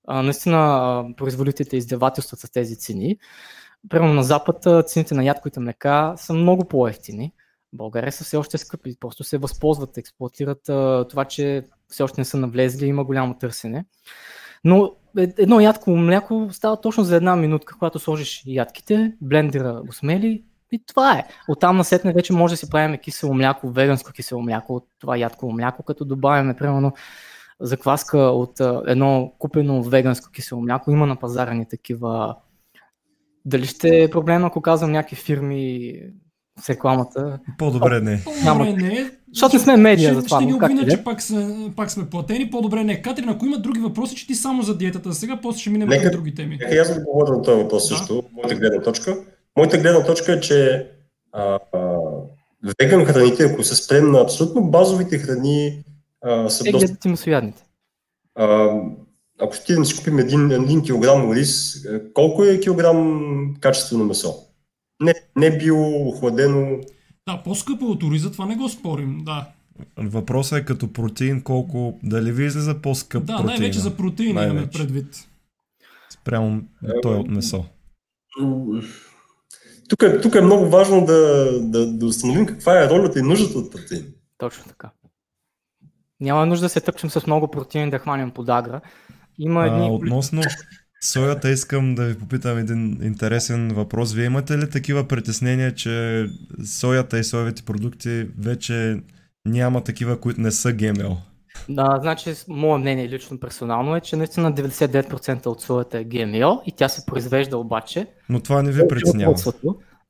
А, наистина производителите издевателстват с тези цени. Примерно на Запад цените на ядковите млека са много по-ефтини. България са все още скъпи, просто се възползват, експлуатират а, това, че все още не са навлезли, има голямо търсене. Но е, едно ядково мляко става точно за една минутка, когато сложиш ядките, блендера го смели и това е. Оттам насетне вече може да си правим кисело мляко, веганско кисело мляко от това ядково мляко, като добавяме примерно закваска от едно купено веганско кисело мляко. Има на пазара ни такива. Дали ще е проблем, ако казвам някакви фирми с рекламата? По-добре не. По-добре не. Защото не сме медия ще, за това. Ще ни обвина, е? че пак, са, пак сме платени. По-добре не. Катрин, ако има други въпроси, че ти само за диетата. Сега после ще минем към други теми. Нека аз да говоря на този въпрос да. също. Моята гледна точка. Моята гледна точка е, че а, а, веган храните, ако се спрем на абсолютно базовите храни, а, са е, доста... ти маслоядните. А, ако ще да си купим един, един килограм рис, колко е килограм качествено месо? Не, не било охладено. Да, по-скъпо от ориза, това не го спорим, да. Въпросът е като протеин, колко, дали ви излиза по-скъп Да, протеин? най-вече за протеин най-вече. имаме предвид. Спрямо той от месо. Тук, е, тук е много важно да, да, да установим каква е ролята и нуждата от протеин. Точно така. Няма нужда да се тъпчем с много протеин да хванем подагра. Има едни... А, относно соята искам да ви попитам един интересен въпрос. Вие имате ли такива притеснения, че соята и соевите продукти вече няма такива, които не са ГМО? Да, значи, мое мнение лично персонално е, че наистина 99% от соята е ГМО и тя се произвежда обаче. Но това не ви притеснява.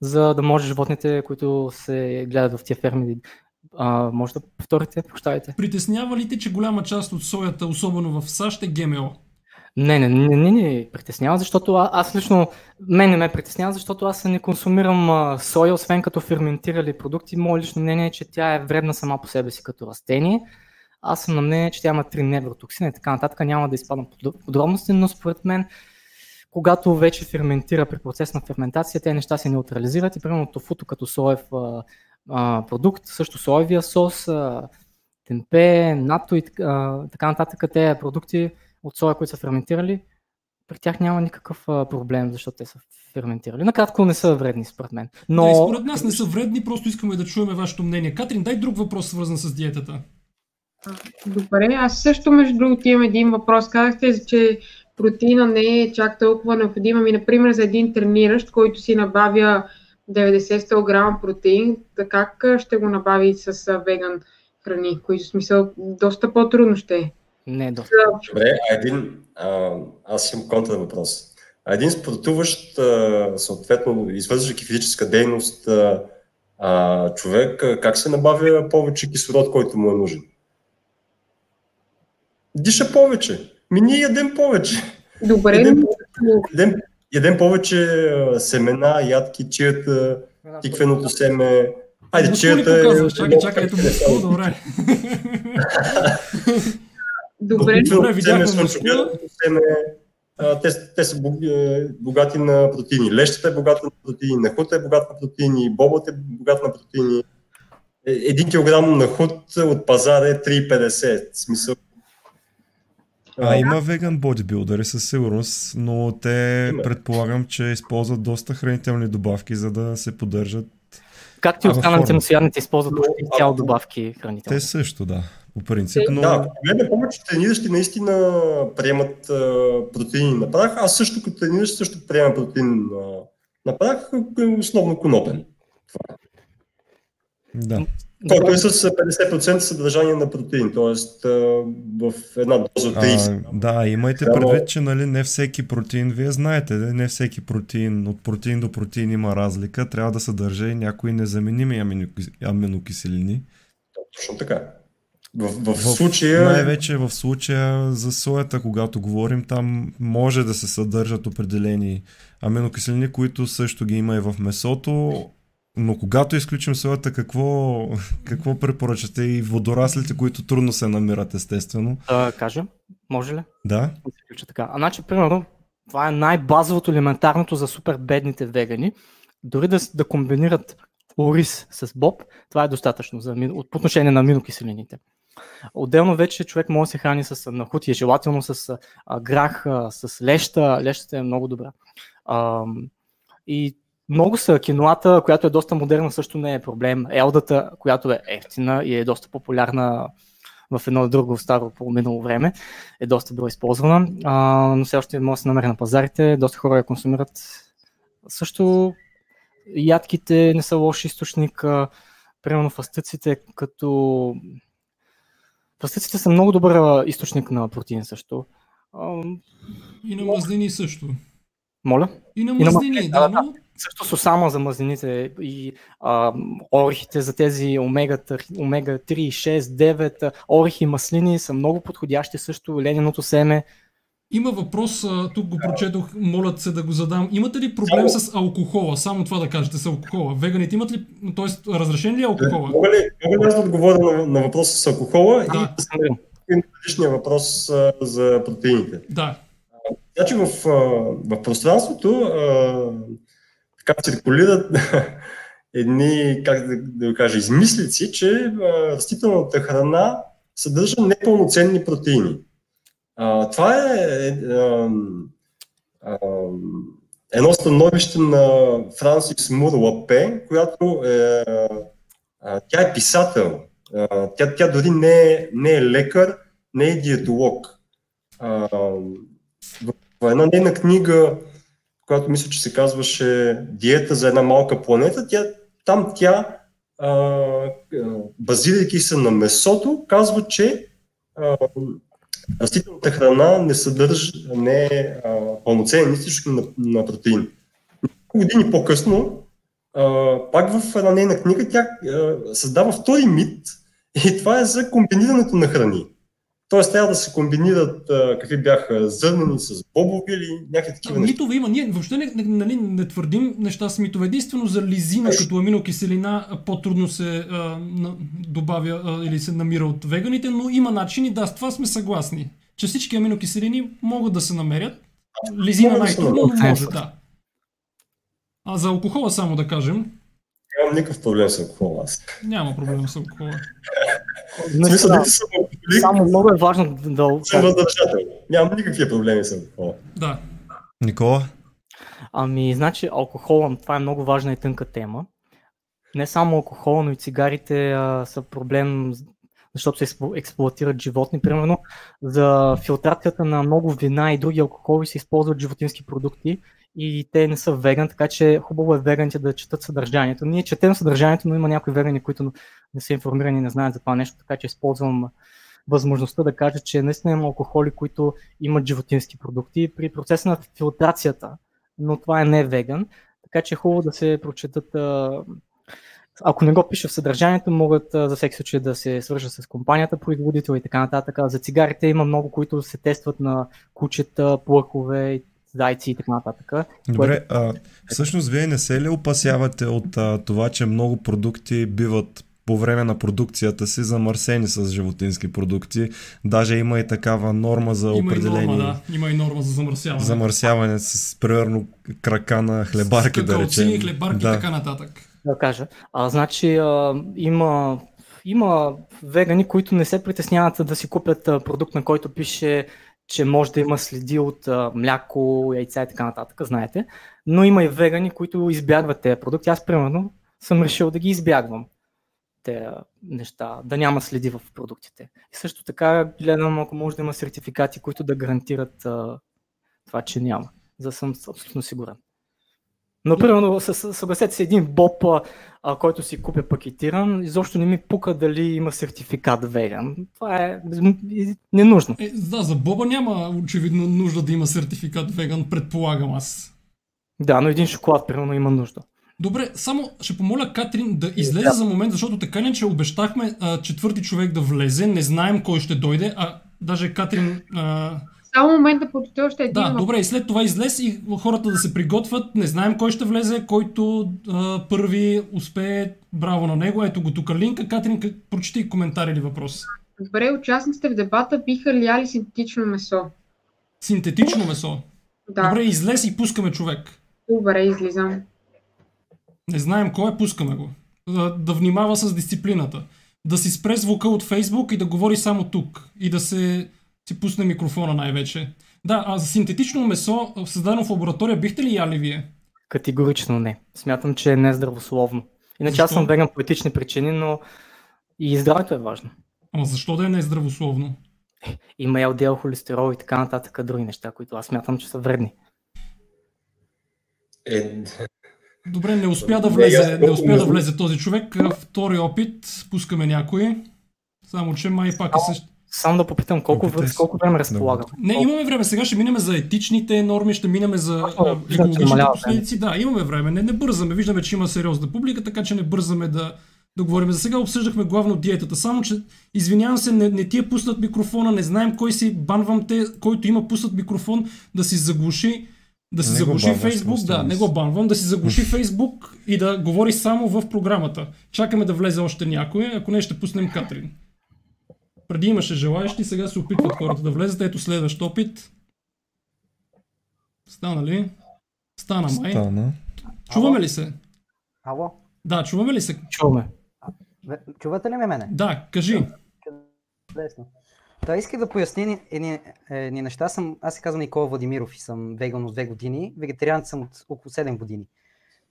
За да може животните, които се гледат в тия ферми, а, може да повторите, прощавайте. Притеснява ли те, че голяма част от соята, особено в САЩ, е ГМО? Не, не, не, не, не притеснява, защото аз лично, мен не ме притеснява, защото аз не консумирам а, соя, освен като ферментирали продукти. Мое лично мнение е, че тя е вредна сама по себе си като растение. Аз съм на мнение, че тя има три невротоксина и така нататък. Няма да изпадам подробности, но според мен, когато вече ферментира при процес на ферментация, тези неща се неутрализират и примерно тофуто като соев а, а, продукт, също соевия сос, а, темпе, нато и а, така нататък, тези продукти от соя, които са ферментирали, при тях няма никакъв проблем, защото те са ферментирали. Накратко не са вредни, според мен. Но... Да, според нас не са вредни, просто искаме да чуем вашето мнение. Катрин, дай друг въпрос, свързан с диетата. Добре, аз също между другото имам един въпрос. Казахте, че протеина не е чак толкова необходима. Ми, например, за един трениращ, който си набавя 90-100 грама протеин, как ще го набави с веган храни, които в смисъл доста по-трудно ще е? Не, доста. Добре, а един, а, аз имам контра въпрос. А един спортуващ, а, съответно, извършвайки физическа дейност, а, а, човек, как се набавя повече кислород, който му е нужен? Диша повече. Ми ние ядем повече. Добре. Ядем, ядем, ядем повече семена, ядки, чията, тиквеното семе. Айде, чията е... Чакай, чакай, ето добре. <laughs> Добре, добре, видяхме семе, те, те са богати на протеини. Лещата е богата на протеини, нахута е богат на протеини, бобът е богат на протеини. Е, един килограм нахут от пазара е 3,50. В смисъл, а, има веган бодибилдъри със сигурност, но те има. предполагам, че използват доста хранителни добавки, за да се поддържат. Както и останалите масоядните използват почти цяло добавки хранителни. Те също, да. По принцип, но... Да, гледаме повече трениращи наистина приемат а, протеини на прах. Аз също като трениращ също приемам протеин на, на прах, основно конопен. Това е. Да. Който е с 50% съдържание на протеин, т.е. в една доза 30. А, да, имайте предвид, че нали, не всеки протеин, вие знаете, не всеки протеин, от протеин до протеин има разлика, трябва да съдържа и някои незаменими аминокиселини. Точно така. В, в, в случая... Най-вече в случая за соята, когато говорим, там може да се съдържат определени аминокиселини, които също ги има и в месото, но когато изключим соята, какво, какво препоръчате и водораслите, които трудно се намират естествено? Да, кажем, може ли? Да. Така. А значи, примерно, това е най-базовото, елементарното за супер бедните вегани. Дори да, да комбинират ориз с боб, това е достатъчно за, по отношение на аминокиселините. Отделно вече човек може да се храни с нахутия, желателно с а, грах, а, с леща. Лещата е много добра. А, и много са. Киноата, която е доста модерна, също не е проблем. Елдата, която е ефтина и е доста популярна в едно друго старо по минало време, е доста била използвана, а, но все още може да се намери на пазарите, доста хора я консумират. Също ядките не са лош източник, а, примерно фастъците, като Фастъците са много добър източник на протеин също. И на мазнини също. Моля? И на мазнини, и на... да, но... Също само за мазнините и а, орехите за тези омега, омега 3, 6, 9, орехи и маслини са много подходящи също, лениното семе. Има въпрос, тук го прочетох, молят се да го задам. Имате ли проблем с алкохола? Само това да кажете с алкохола. Веганите имат ли, т.е. разрешен ли е алкохола? Мога ли, мога ли аз да отговоря на, на въпроса с алкохола да. и предишния въпрос а, за протеините? Да. Значи в, в пространството а, така циркулират <laughs> едни, как да, да кажа, измислици, че а, растителната храна съдържа непълноценни протеини. А, това е, е а, а, едно становище на Франсис Мур Лапе, която е, а, тя е писател. А, тя, тя дори не е, не е лекар, не е диетолог. А, в една нейна книга, която мисля, че се казваше Диета за една малка планета, тя, там тя, а, базирайки се на месото, казва, че а, растителната храна не съдържа, не е пълноценен източник на, на протеин. Години по-късно, а, пак в една нейна книга, тя а, създава втори мит и това е за комбинирането на храни. Тоест трябва да се комбинират а, какви бяха зърнени с бобови или някакви такива неща. Митове има. Ние въобще не, не, не, не твърдим неща с митове. Единствено за лизина Еш... като аминокиселина по-трудно се а, на, добавя а, или се намира от веганите, но има начини. Да, с това сме съгласни. Че всички аминокиселини могат да се намерят. Лизина най-трудно, но може, да. А за алкохола само да кажем. Нямам никакъв проблем с алкохола. Няма проблем с алкохола. <laughs> Смисъл, да, само много е важно да... Съм въздържател. Нямам никакви проблеми с алкохола. Да. Никола? Ами, значи, алкохола, това е много важна и тънка тема. Не само алкохола, но и цигарите а, са проблем, защото се експлуатират животни, примерно. За филтрацията на много вина и други алкохоли се използват животински продукти и те не са веган, така че хубаво е веганите да четат съдържанието. Ние четем съдържанието, но има някои вегани, които не са информирани и не знаят за това нещо, така че използвам възможността да кажа, че наистина има алкохоли, които имат животински продукти при процеса на филтрацията, но това е не веган, така че е хубаво да се прочетат ако не го пише в съдържанието, могат за всеки случай да се свържат с компанията, производител и така нататък. За цигарите има много, които се тестват на кучета, плъхове зайци и така нататък. Добре, което... а, всъщност вие не се ли опасявате от а, това, че много продукти биват по време на продукцията си замърсени с животински продукти. Даже има и такава норма за има определени... И норма, да. Има и норма за замърсяване. Замърсяване с, примерно, крака на хлебарки, да речем. хлебарки да. и така нататък. Да кажа. А, значи, а, има има вегани, които не се притесняват да си купят продукт, на който пише че може да има следи от а, мляко, яйца и така нататък, знаете. Но има и вегани, които избягват тези продукти. Аз, примерно, съм решил да ги избягвам тези неща, да няма следи в продуктите. И също така гледам, ако може да има сертификати, които да гарантират а, това, че няма, за да съм абсолютно сигурен. Но, примерно, съгласете се, един боб, а, който си купя пакетиран, изобщо не ми пука дали има сертификат веган. Това е ненужно. Е, да, за боба няма очевидно нужда да има сертификат веган, предполагам аз. Да, но един шоколад, примерно, има нужда. Добре, само ще помоля Катрин да излезе за момент, защото така не, че обещахме а, четвърти човек да влезе, не знаем кой ще дойде, а даже Катрин... А... Само момент да почете още един. Да, добре, и след това излез и хората да се приготвят, не знаем кой ще влезе, който а, първи успее, браво на него, ето го тук линка. Катрин, прочети коментар или въпрос. Добре, участниците в дебата биха ли яли синтетично месо? Синтетично месо? Да. Добре, излез и пускаме човек. Добре, излизам. Не знаем кой е, пускаме го. Да, да внимава с дисциплината. Да си спре звука от Фейсбук и да говори само тук. И да се си пусне микрофона най-вече. Да, а за синтетично месо, създадено в лаборатория, бихте ли яли вие? Категорично не. Смятам, че е нездравословно. Иначе аз съм веган по етични причини, но и здравето е важно. Ама защо да е нездравословно? <laughs> Има LDL холестерол и така нататък, други неща, които аз смятам, че са вредни. Е, Добре, не успя да влезе, не успя да влезе този човек. Втори опит, пускаме някой. Само, че май пак е също. Само да попитам колко, време, колко време разполагам. Не, имаме време. Сега ще минем за етичните норми, ще минем за екологичните последици. Да, имаме време. Не, не бързаме. Виждаме, че има сериозна публика, така че не бързаме да, да говорим. За сега обсъждахме главно диетата. Само, че извинявам се, не, не ти е пуснат микрофона, не знаем кой си, банвам те, който има пуснат микрофон, да си заглуши да си заглуши Фейсбук, да, не го банвам, да си заглуши Фейсбук и да говори само в програмата. Чакаме да влезе още някой, ако не ще пуснем Катрин. Преди имаше желаящи, сега се опитват хората да влезат. Ето следващ опит. Стана ли? Стана май. Стана. Чуваме ли се? Ало? Да, чуваме ли се? Чуваме. Чувате ли ме мене? Да, кажи. Лесно. Да, исках да поясня едни, едни неща. Съм, аз се казвам Никола Владимиров и съм веган от 2 години. Вегетариан съм от около 7 години.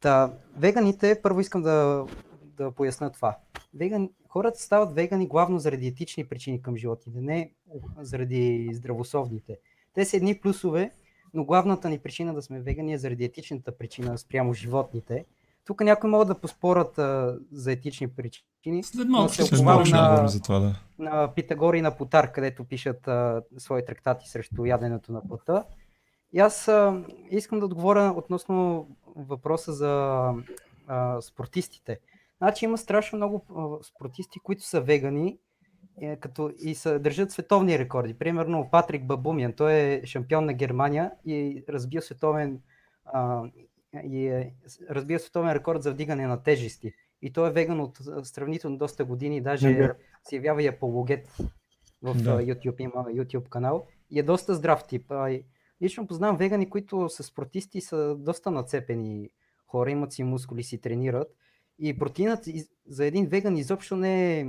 Та, веганите, първо искам да, да поясня това. Веган, хората стават вегани главно заради етични причини към животните, не заради здравословните. Те са едни плюсове, но главната ни причина да сме вегани е заради етичната причина спрямо животните. Тук някои могат да поспорят а, за етични причини. След малко ще се на, за това, да. На Питагор и на Потар, където пишат а, свои трактати срещу яденето на плътта. И аз а, искам да отговоря относно въпроса за а, спортистите. Значи има страшно много а, спортисти, които са вегани е, като и са, държат световни рекорди. Примерно Патрик Бабумян, той е шампион на Германия и разбил световен а, и е разбил световен рекорд за вдигане на тежести. И той е веган от сравнително доста години, даже се явява и апологет в да. YouTube, има YouTube канал и е доста здрав тип. Лично познавам вегани, които са спортисти са доста нацепени хора, имат си мускули, си тренират. И протеинът за един веган изобщо не е,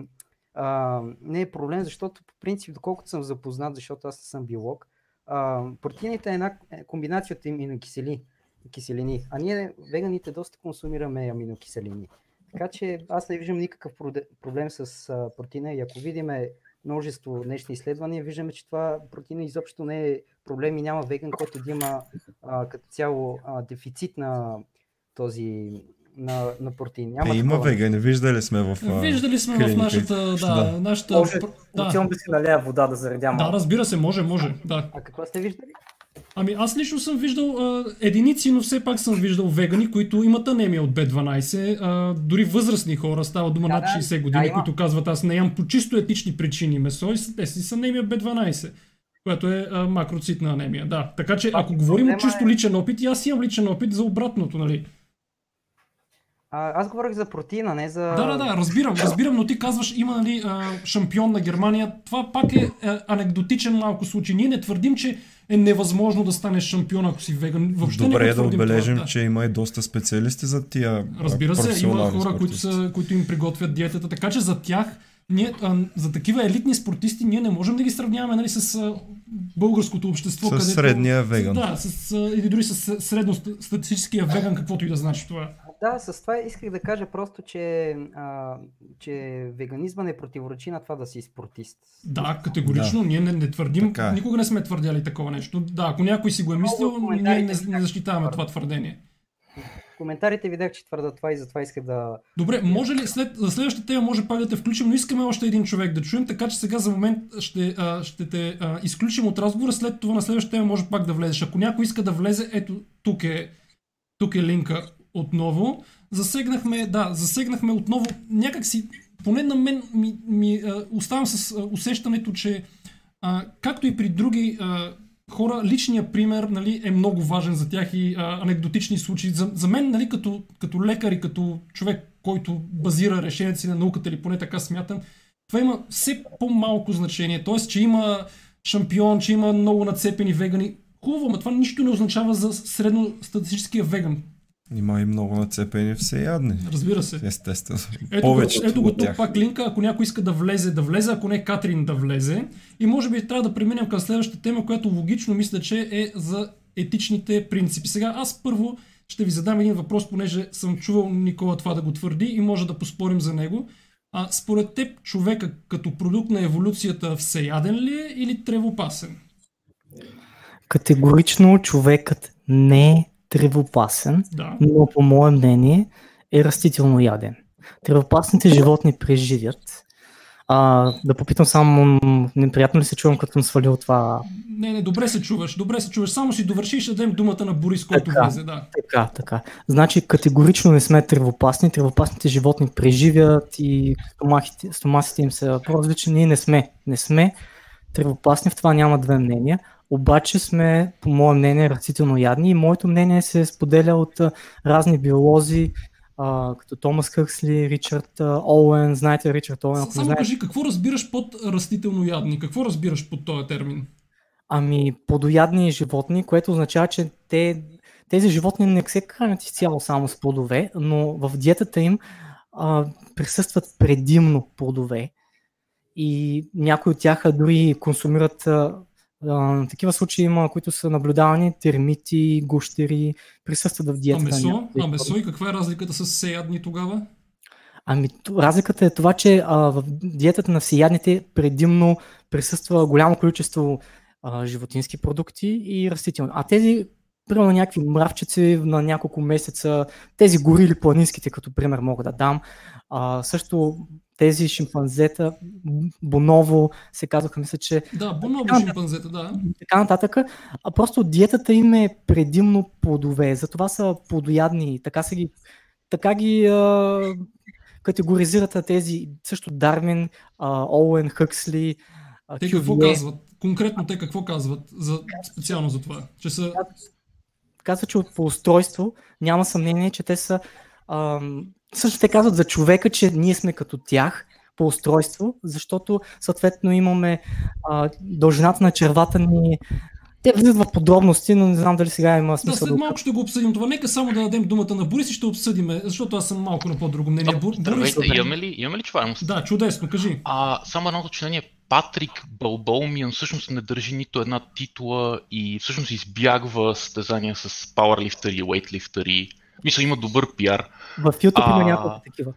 а, не е проблем, защото по принцип, доколкото съм запознат, защото аз съм биолог, а, протеините е една комбинация от аминокисели киселини. А ние, веганите, доста консумираме аминокиселини. Така че аз не виждам никакъв проблем с протеина и ако видиме множество днешни изследвания, виждаме, че това протеина изобщо не е проблем и няма веган, който да има а, като цяло а, дефицит на този на, на протеин. Няма е, има вегани, виждали сме в а, Виждали сме клиника. в нашата, да, да. нашата... Може, да. да си налея вода да заредя Да, разбира се, може, може, да. А какво сте виждали? Ами аз лично съм виждал а, единици, но все пак съм виждал вегани, които имат анемия от B12. А, дори възрастни хора, става дума да, над 60 години, да, които казват аз не ям по чисто етични причини месо и те си с анемия B12 която е а, макроцитна анемия. Да. Така че, ако говорим от чисто е- личен опит, и аз имам личен опит за обратното, нали? А, аз говорих за протеина, не за... Да, да, да, разбирам, разбирам, но ти казваш, има нали, а, шампион на Германия. Това пак е а, анекдотичен малко случай. Ние не твърдим, че е невъзможно да станеш шампион, ако си веган. Въобще Добре не е да отбележим, това, да. че има и доста специалисти за тия Разбира се, има хора, които, са, които им приготвят диетата, така че за тях ние, а, за такива елитни спортисти ние не можем да ги сравняваме нали, с а, българското общество. С където, средния веган. Да, с, а, или дори с средностатистическия веган, каквото и да значи това. Да, с това исках да кажа просто, че, а, че веганизма не противоречи на това да си спортист. Да, категорично. Да. Ние не, не твърдим, така е. никога не сме твърдяли такова нещо. Да, ако някой си го е мислил, ние не, не защитаваме това твърдение. коментарите видях, че твърдат това и затова исках да... Добре, може ли след, за следващата тема може пак да те включим, но искаме още един човек да чуем, така че сега за момент ще, а, ще те а, изключим от разговора, след това на следващата тема може пак да влезеш. Ако някой иска да влезе, ето тук е, тук е линка отново. Засегнахме, да, засегнахме отново някакси, поне на мен ми, ми а, оставам с а, усещането, че а, както и при други а, хора, личният пример нали, е много важен за тях и а, анекдотични случаи. За, за мен, нали, като, като лекар и като човек, който базира решението си на науката, или поне така смятам, това има все по-малко значение. Тоест, че има шампион, че има много нацепени вегани. Хубаво, но това нищо не означава за средностатистическия веган. Има и много нацепени всеядни. Разбира се. Естествено. Ето, Повече ето го тук пак линка, ако някой иска да влезе, да влезе, ако не Катрин да влезе. И може би трябва да преминем към следващата тема, която логично мисля, че е за етичните принципи. Сега аз първо ще ви задам един въпрос, понеже съм чувал Никола това да го твърди и може да поспорим за него. А според теб човека като продукт на еволюцията всеяден ли е или тревопасен? Категорично човекът не е тревопасен, Да. но по мое мнение е растително яден. Тревопасните животни преживят. А, да попитам само, неприятно ли се чувам, като съм свалил това? Не, не, добре се чуваш, добре се чуваш. Само си довърши и ще дадем думата на Борис, който Така. влезе. Да. Така, така. Значи категорично не сме тревопасни. Тревопасните животни преживят и стомахите, стомасите им са по-различни. Ние не сме. Не сме тревопасни, в това няма две мнения. Обаче сме, по мое мнение, растително ядни и моето мнение се споделя от разни биолози, а, като Томас Хъксли, Ричард Оуен. Знаете Ричард Оуен? Само знаете, кажи, какво разбираш под растително ядни? Какво разбираш под този термин? Ами, плодоядни животни, което означава, че те, тези животни не се хранят изцяло само с плодове, но в диетата им а, присъстват предимно плодове. И някои от тях дори консумират а, а, такива случаи има, които са наблюдавани, термити, гущери, присъстват в А диетата. на месо? А месо и каква е разликата с сеядни тогава? Ами, разликата е това, че а, в диетата на всеядните предимно присъства голямо количество а, животински продукти и растителни. А тези, примерно някакви мравчици на няколко месеца, тези горили планинските, като пример мога да дам, а, също тези шимпанзета, боново се казваха, мисля, че Да, боново Така, шимпанзета, да. така нататък. А просто диетата им е предимно плодове. Затова са плодоядни. Така, са ги, така ги а, категоризират тези също Дарвин, а, Оуен, Хъксли, а, Те какво Кювие. казват? Конкретно те какво казват за, специално за това? Че са... Казват, че по устройство няма съмнение, че те са... Ам, също те казват за човека, че ние сме като тях по устройство, защото съответно имаме а, дължината на червата ни. Те влизат в подробности, но не знам дали сега има Да, смисъл. след малко ще го обсъдим това. Нека само да дадем думата на Борис и ще обсъдиме, защото аз съм малко на по-друго мнение. А, Бор- Здравейте, Борис, имаме ли, имаме ли чуваемост? Да, чудесно, кажи. А, само едно уточнение. Патрик Балболмиан всъщност не държи нито една титла и всъщност избягва състезания с пауърлифтъри и уейтлифтъри. Мисля, има добър пиар. В YouTube има А, няколко такива.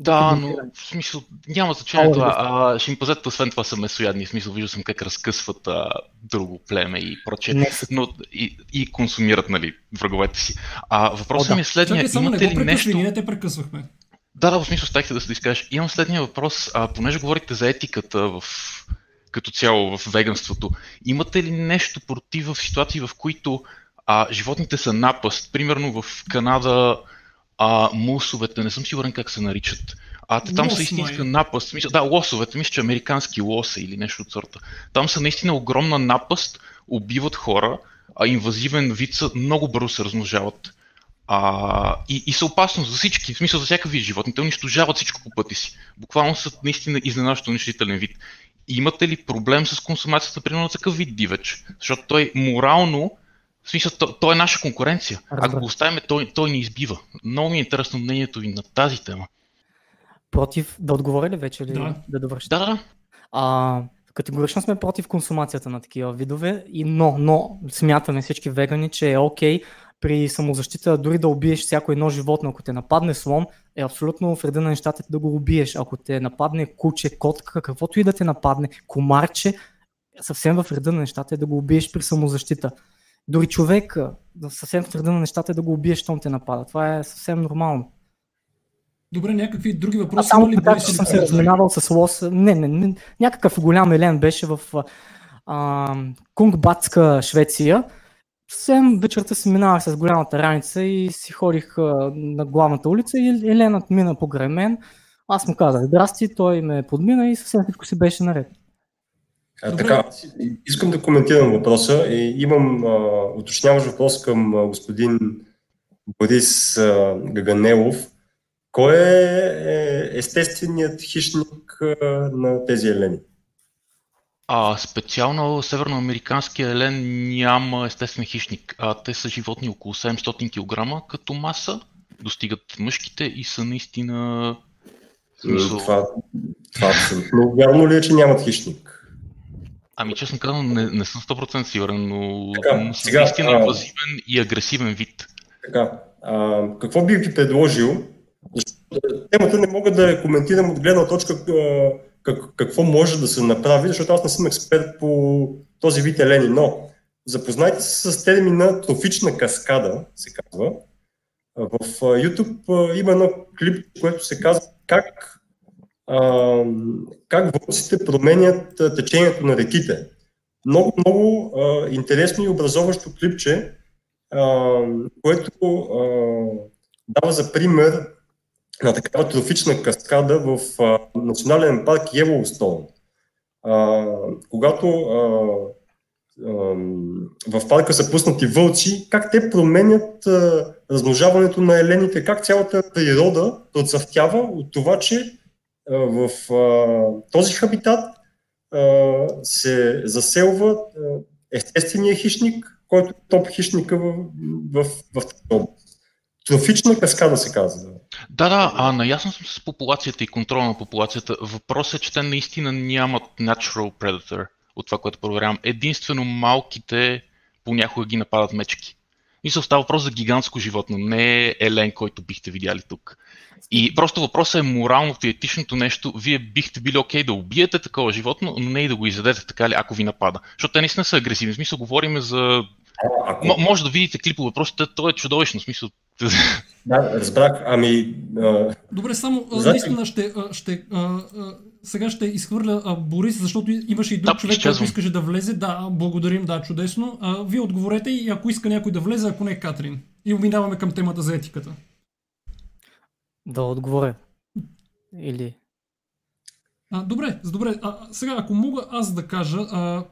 Да, но в смисъл няма значение това. А, шимпанзетата освен това са месоядни. В смисъл виждал съм как разкъсват а, друго племе и прочее. Но и, и консумират, нали, враговете си. А въпросът О, да. ми е следния. Чакай, само не Имате го ли нещо... ние не те прекъсвахме. Да, да, в смисъл ставихте да се изкажеш. Имам следния въпрос. А, понеже говорите за етиката в като цяло в веганството, имате ли нещо против в ситуации, в които а, животните са напаст? Примерно в Канада а, мусовете, не съм сигурен как се наричат. А те там Лос, са истинска май. напаст. Мисля, да, лосовете, мисля, че американски лоса или нещо от сорта. Там са наистина огромна напаст, убиват хора, а инвазивен вид са, много бързо се размножават. А, и, и са опасност за всички, в смисъл за всякакъв вид животни. Те унищожават всичко по пъти си. Буквално са наистина изненадващо унищожителен вид. И имате ли проблем с консумацията, примерно, на такъв вид дивеч? Защото той морално, в смисъл, той, той е наша конкуренция. Ако Разбрах. го оставим, той, той ни избива. Много ми е интересно мнението ви на тази тема. против. Да отговоря ли вече или Да. да довърши? Да, да, да. А, категорично сме против консумацията на такива видове, и, но, но смятаме всички вегани, че е окей при самозащита дори да убиеш всяко едно животно, ако те нападне слон, е абсолютно в реда на нещата да го убиеш. Ако те нападне куче, котка, каквото и да те нападне, комарче, съвсем в реда на нещата е да го убиеш при самозащита. Дори човек, да съвсем в на нещата е да го убиеш, щом те напада. Това е съвсем нормално. Добре, някакви други А въпроси само има ли? така, че съм се разминавал с лос. Не, не, не, някакъв голям елен беше в а, Кунгбатска, Швеция. Съвсем вечерта си минавах с голямата раница и си ходих а, на главната улица и Еленът мина покрай мен. Аз му казах здрасти, той ме подмина и съвсем всичко си беше наред. А, Добре. така, искам да коментирам въпроса и имам а, уточняващ въпрос към а, господин Борис а, Гаганелов. Кой е, е естественият хищник а, на тези елени? А, специално северноамериканския елен няма естествен хищник. А, те са животни около 700 кг като маса, достигат мъжките и са наистина... Това, това абсолютно вярно ли е, че нямат хищник? Ами честно казвам, не, не съм 100% сигурен, но, Така, сега, наистина а- инвазивен и агресивен вид. Така, а, какво бих ви предложил? Темата не мога да я коментирам от гледна точка как, какво може да се направи, защото аз не съм експерт по този вид елени, но запознайте се с термина трофична каскада, се казва. В YouTube има едно клип, което се казва как, как вълците променят течението на реките. Много, много а, интересно и образоващо клипче, а, което а, дава за пример на такава трофична каскада в а, национален парк Йеллоустоун. А, когато а, в парка са пуснати вълци, как те променят а, размножаването на елените, как цялата природа процъфтява от това, че в а, този хабитат се заселва естествения хищник, който е топ хищника в, в, в тази област. Трофична каскада се казва. Да, да, а наясно съм с популацията и контрола на популацията. Въпросът е, че те наистина нямат natural predator от това, което проверявам. Единствено малките понякога ги нападат мечки. Мисля, става въпрос за гигантско животно, не е елен, който бихте видяли тук. И просто въпросът е моралното и етичното нещо. Вие бихте били окей да убиете такова животно, но не и да го изядете така ли, ако ви напада. Защото те наистина са агресивни. В смисъл, говорим за... Ако, М- може да видите клипове, просто то е чудовищно. В смисъл, да, разбрах. Ами, а, Добре, само а, наистина ще, а, ще а, а, сега ще изхвърля а, Борис, защото имаше и друг Да, човек, който искаше да влезе. Да, благодарим, да, чудесно. А, вие отговорете и ако иска някой да влезе, ако не Катрин. И минаваме към темата за етиката. Да отговоря. Или... А, добре, добре. А, сега, ако мога аз да кажа, а,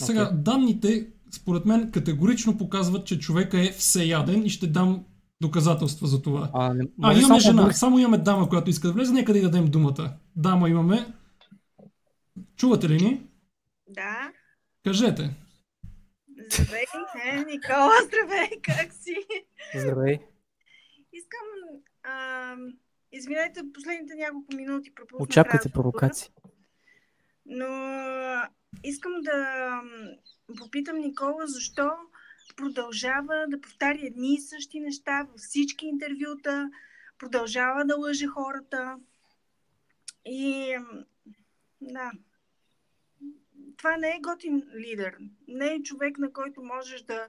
сега Окей. данните, според мен, категорично показват, че човека е всеяден и ще дам доказателства за това. А, не, А, имаме само жена. Само имаме дама, която иска да влезе. Нека да й дадем думата. Дама имаме. Чувате ли ни? Да. Кажете. Здравей, е, Никола, здравей, как си? Здравей. А, извинете, последните няколко минути пропуснах Очаквайте провокации. Но искам да попитам Никола, защо продължава да повтаря едни и същи неща във всички интервюта, продължава да лъже хората. И да, това не е готин лидер. Не е човек, на който можеш да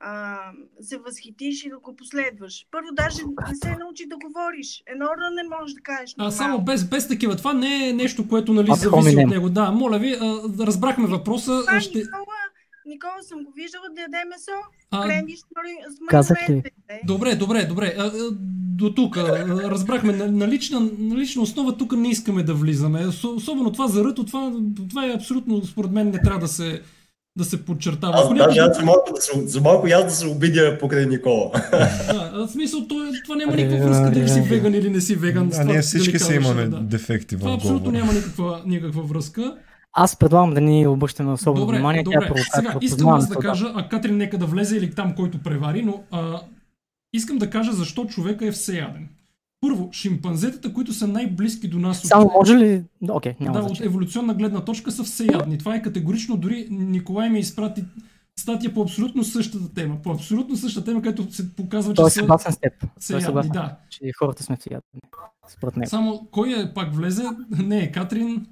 а, се възхитиш и да го последваш. Първо, даже не се научи да говориш. Едно не можеш да кажеш. А, само без, без такива. Това не е нещо, което нали, Ad зависи от него. Да, моля ви, а, разбрахме въпроса. Това Ще... Никола, Никола съм го виждала да яде месо. А, Кренди с Казах ли? добре, добре, добре. А, до тук. Разбрахме. На, на, лична, на лична основа тук не искаме да влизаме. Осо- Особено това за ръто, това, това е абсолютно, според мен, не трябва да се, да се подчертава. аз някой- аз за малко, да се, за малко и аз да се обидя покрай Никола. Да, в смисъл, то, е- това няма Аре, никаква връзка дали си веган или не си веган. с А това ние всички си имаме да. дефекти Това в абсолютно говора. няма никаква, никаква връзка. Аз предлагам да ни обръщаме особено Добре, внимание. Тя е добре. провокатор. Сега, искам аз да това. кажа, а Катрин нека да влезе или там, който превари, но а, искам да кажа защо човека е всеяден. Първо, шимпанзетата, които са най-близки до нас от Само може ли... Да, Окей, няма да, от еволюционна гледна точка са всеядни. Това е категорично. Дори Николай ми изпрати статия по абсолютно същата тема. По абсолютно същата тема, където се показва, че Той е съгласен с теб. Той е съгласен, Да. че хората сме всеядни. Според него. Само кой е пак влезе? <laughs> Не Катрин.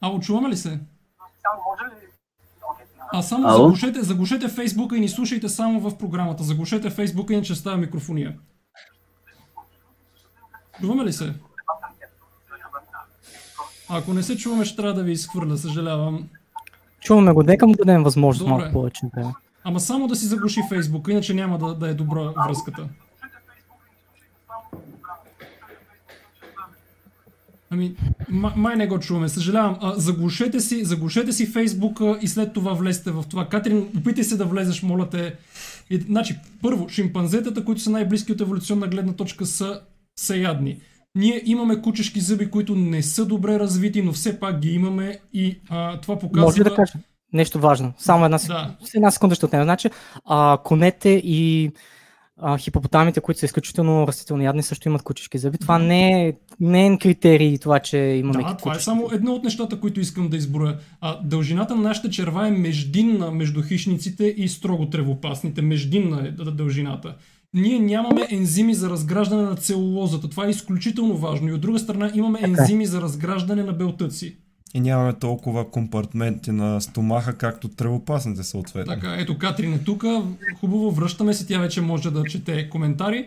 Ало, чуваме ли се? А само Ало? заглушете, заглушете Фейсбука и ни слушайте само в програмата. Заглушете Фейсбука, иначе става микрофония. Чуваме ли се? Ако не се чуваме, ще трябва да ви изхвърля, съжалявам. Чуваме го, нека му дадем възможност Добре. малко повече време. Ама само да си заглуши Фейсбука, иначе няма да, да е добра връзката. Ами, ма- май не го чуваме, съжалявам. А, заглушете си, заглушете си Фейсбука и след това влезте в това. Катрин, опитай се да влезеш, моля те. И, значи, първо, шимпанзетата, които са най-близки от еволюционна гледна точка, са, са ядни. Ние имаме кучешки зъби, които не са добре развити, но все пак ги имаме и а, това показва... Може ли да кажа нещо важно? Само една, Да. една секунда ще отнема. Значи, а, конете и а, хипопотамите, които са изключително растителноядни, също имат кучешки зъби. Това не е, не е критерий това, че имаме Да, това е само едно от нещата, които искам да изброя. А, дължината на нашата черва е междинна между хищниците и строго тревопасните. Междинна е дължината. Ние нямаме ензими за разграждане на целулозата. Това е изключително важно. И от друга страна имаме е. ензими за разграждане на белтъци. И нямаме толкова компартменти на стомаха, както тревопасните съответно. Така, ето Катрин е тук. Хубаво, връщаме се. Тя вече може да чете коментари.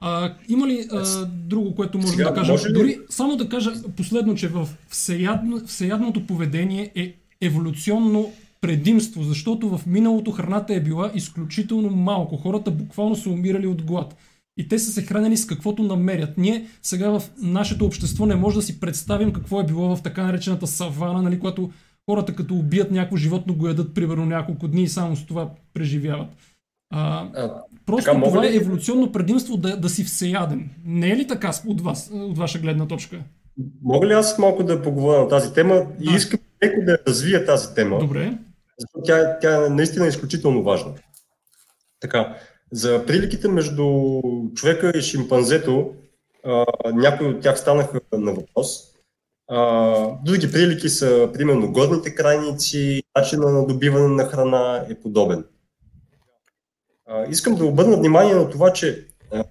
А, има ли а, друго, което можем Сега, да кажем? може ли- Дори само да кажа последно, че в всеядно, всеядното поведение е еволюционно предимство, защото в миналото храната е била изключително малко. Хората буквално са умирали от глад. И те са се хранени с каквото намерят. Ние сега в нашето общество не може да си представим какво е било в така наречената савана, нали, когато хората като убият някакво животно го ядат примерно няколко дни и само с това преживяват. А, А, просто така, това е ли- еволюционно предимство да, да си всеяден. Не е ли така от вас, от ваша гледна точка? Мога ли аз малко да поговоря на тази тема и Да. искам леко да развия тази тема, Добре. Защото тя, тя е наистина изключително важна. Така, за приликите между човека и шимпанзето, а, някои от тях станаха на въпрос. А, други прилики са, примерно, горните крайници, начина на добиване на храна е подобен. А, искам да обърна внимание на това, че а,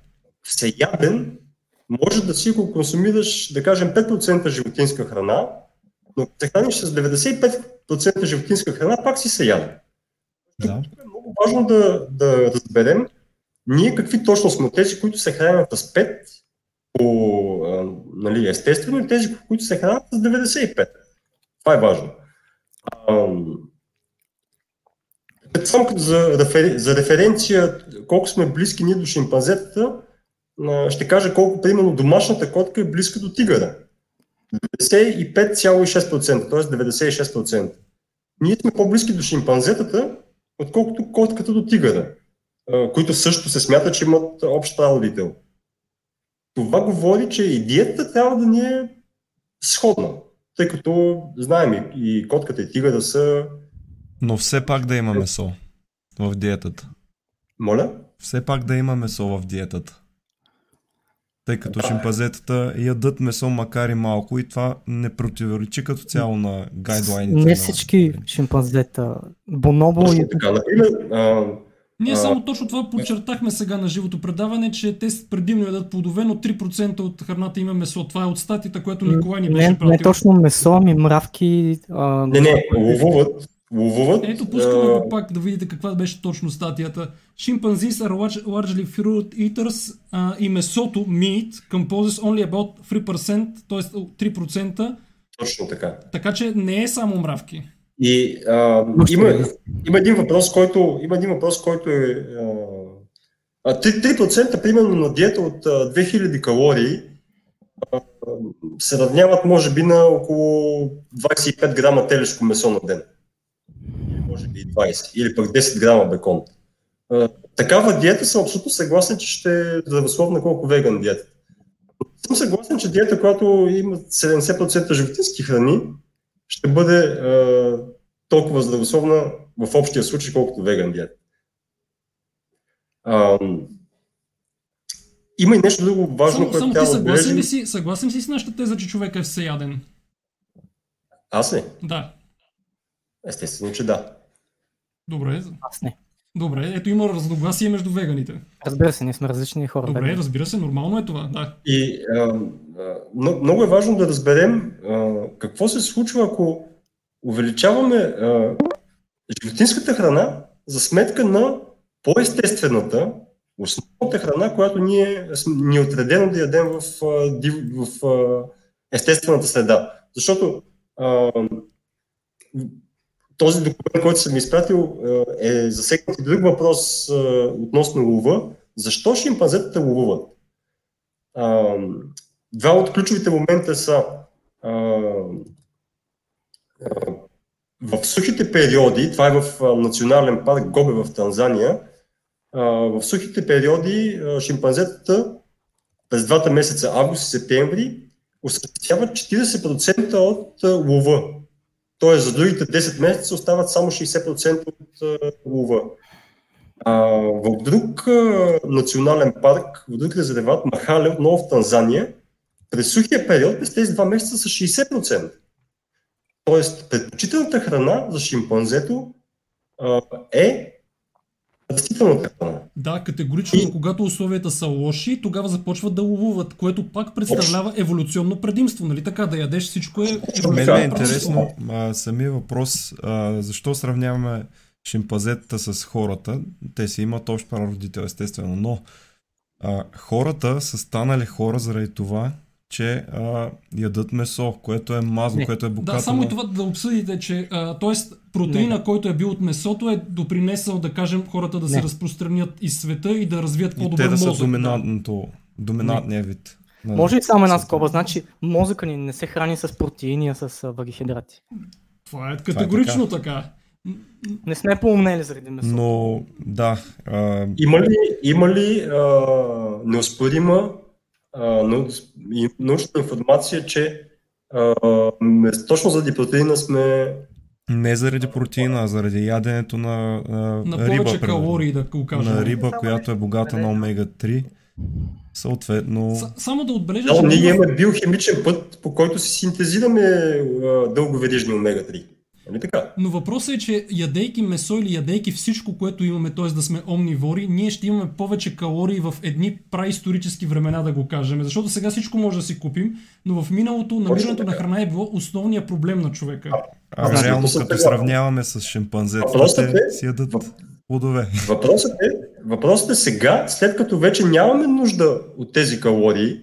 всеяден може да си го консумираш, да кажем, 5% животинска храна, но се храниш с 95% животинска храна, пак си се яде. Да. Е много важно да, да разберем ние какви точно сме тези, които се хранят с 5 по, а, нали, естествено и тези, които се хранят с 95. Това е важно. Само като за, рефер, за референция, колко сме близки ние до шимпанзетата, а, ще кажа колко, примерно, домашната котка е близка до тигъра. 95,6%, т.е. 96%. Ние сме по-близки до шимпанзетата, отколкото котката до тигъра, които също се смятат, че имат общ прародител. Това говори, че и диетата трябва да ни е сходна, тъй като знаем и, и котката и тигъра са... Но все пак да има месо в диетата. Моля? Все пак да има месо в диетата. Тъй като шимпазетата ядат месо, макар и малко, и това не противоречи като цяло на гайдлайните. Не на- всички шимпанзета. Бонобо и така. Например, а, Ние А, само точно това подчертахме сега на живото предаване, че те предимно ядат плодове, но 3% от храната има месо. Това е от статията, която Николай ни беше не, пратил. не точно месо, ами мравки. А, не, не, ловуват, ловуват. Ето, пускаме го пак да видите каква беше точно статията. Chimpanzees are large- largely fruit eaters а, и месото, meat, composes only about 3%, т.е. 3%, Точно така. така че не е само мравки. И а, има, е. има един въпрос, който, има един въпрос, който е а, а, 3%, 3% примерно на диета от а, 2000 калории а, се равняват може би на около 25 грама телешко месо на ден. Може би и 20, или пък 10 грама бекон. А, такава диета съм абсолютно съгласен, че ще е здравословна колко веган диета. Съм съгласен, че диета, която има 70% животински храни, ще бъде а, толкова здравословна в общия случай, колкото веган диета. А, има и нещо друго важно, Само, което само ти трябва да съгласен ли си, съгласен си с нашата теза, че човек е всеяден? Аз ли? Да. Естествено, че да. Добре. Аз не. Добре, ето има разногласие между веганите. Разбира се, ние сме различни хора. Добре, вегани. разбира се, нормално е това, да. И а, а, но- много е важно да разберем а, какво се случва, ако увеличаваме а, животинската храна за сметка на по-естествената, основната храна, която ние, ни е отредено да ядем в, в, в естествената среда. Защото а, този документ, който съм изпратил, е засегнат и друг въпрос а, относно лова. Защо шимпанзетата ловуват? Два от ключовите момента са в сухите периоди, това е в национален парк Гобе в Танзания, в сухите периоди шимпанзетата през двата месеца август и септември осъществяват 40% от лова. Тоест за другите 10 месеца остават само 60% от лова. А, в друг а, национален парк, в друг резерват, Махале, отново в Танзания, през сухия период, през тези два месеца са 60%. Тоест, предпочитаната храна за шимпанзето а, е растителната храна. Да, категорично, и... когато условията са лоши, тогава започват да ловуват, което пак представлява еволюционно предимство, нали така? Да ядеш всичко е... Мен е интересно а, самия въпрос, а, защо сравняваме шимпазетата с хората. Те си имат общ прародител, естествено, но а, хората са станали хора заради това, че а, ядат месо, което е мазно, не. което е богато. Да, само и това да обсъдите, че а, т.е. протеина, не. който е бил от месото, е допринесъл, да кажем, хората да не. се разпространят из света и да развият по-добър мозък. те да са доминантното, доминантния вид. Може и само една скоба, значи мозъка ни не се храни с протеини, а с въглехидрати. Това е категорично това е така. така. Не сме поумнели заради месото. Но, да. А... Има ли, има ли а, неоспорима научна информация, че а, точно заради протеина сме не заради протеина, а заради яденето на, на, на риба. повече калории, да го кажем. На риба, която е богата на омега-3. Съответно... С, само да отбележа... Да, ние имаме биохимичен път, по който си синтезираме дълговерижни омега-3. Нали така? Но въпросът е, че ядейки месо или ядейки всичко, което имаме, т.е. да сме омнивори, ние ще имаме повече калории в едни праисторически времена, да го кажем. Защото сега всичко може да си купим, но в миналото намирането на храна е било основният проблем на човека. А, а, а реално, като сравняваме с шимпанзето, те е, си ядат плодове. Въпросът е, въпросът е сега, след като вече нямаме нужда от тези калории,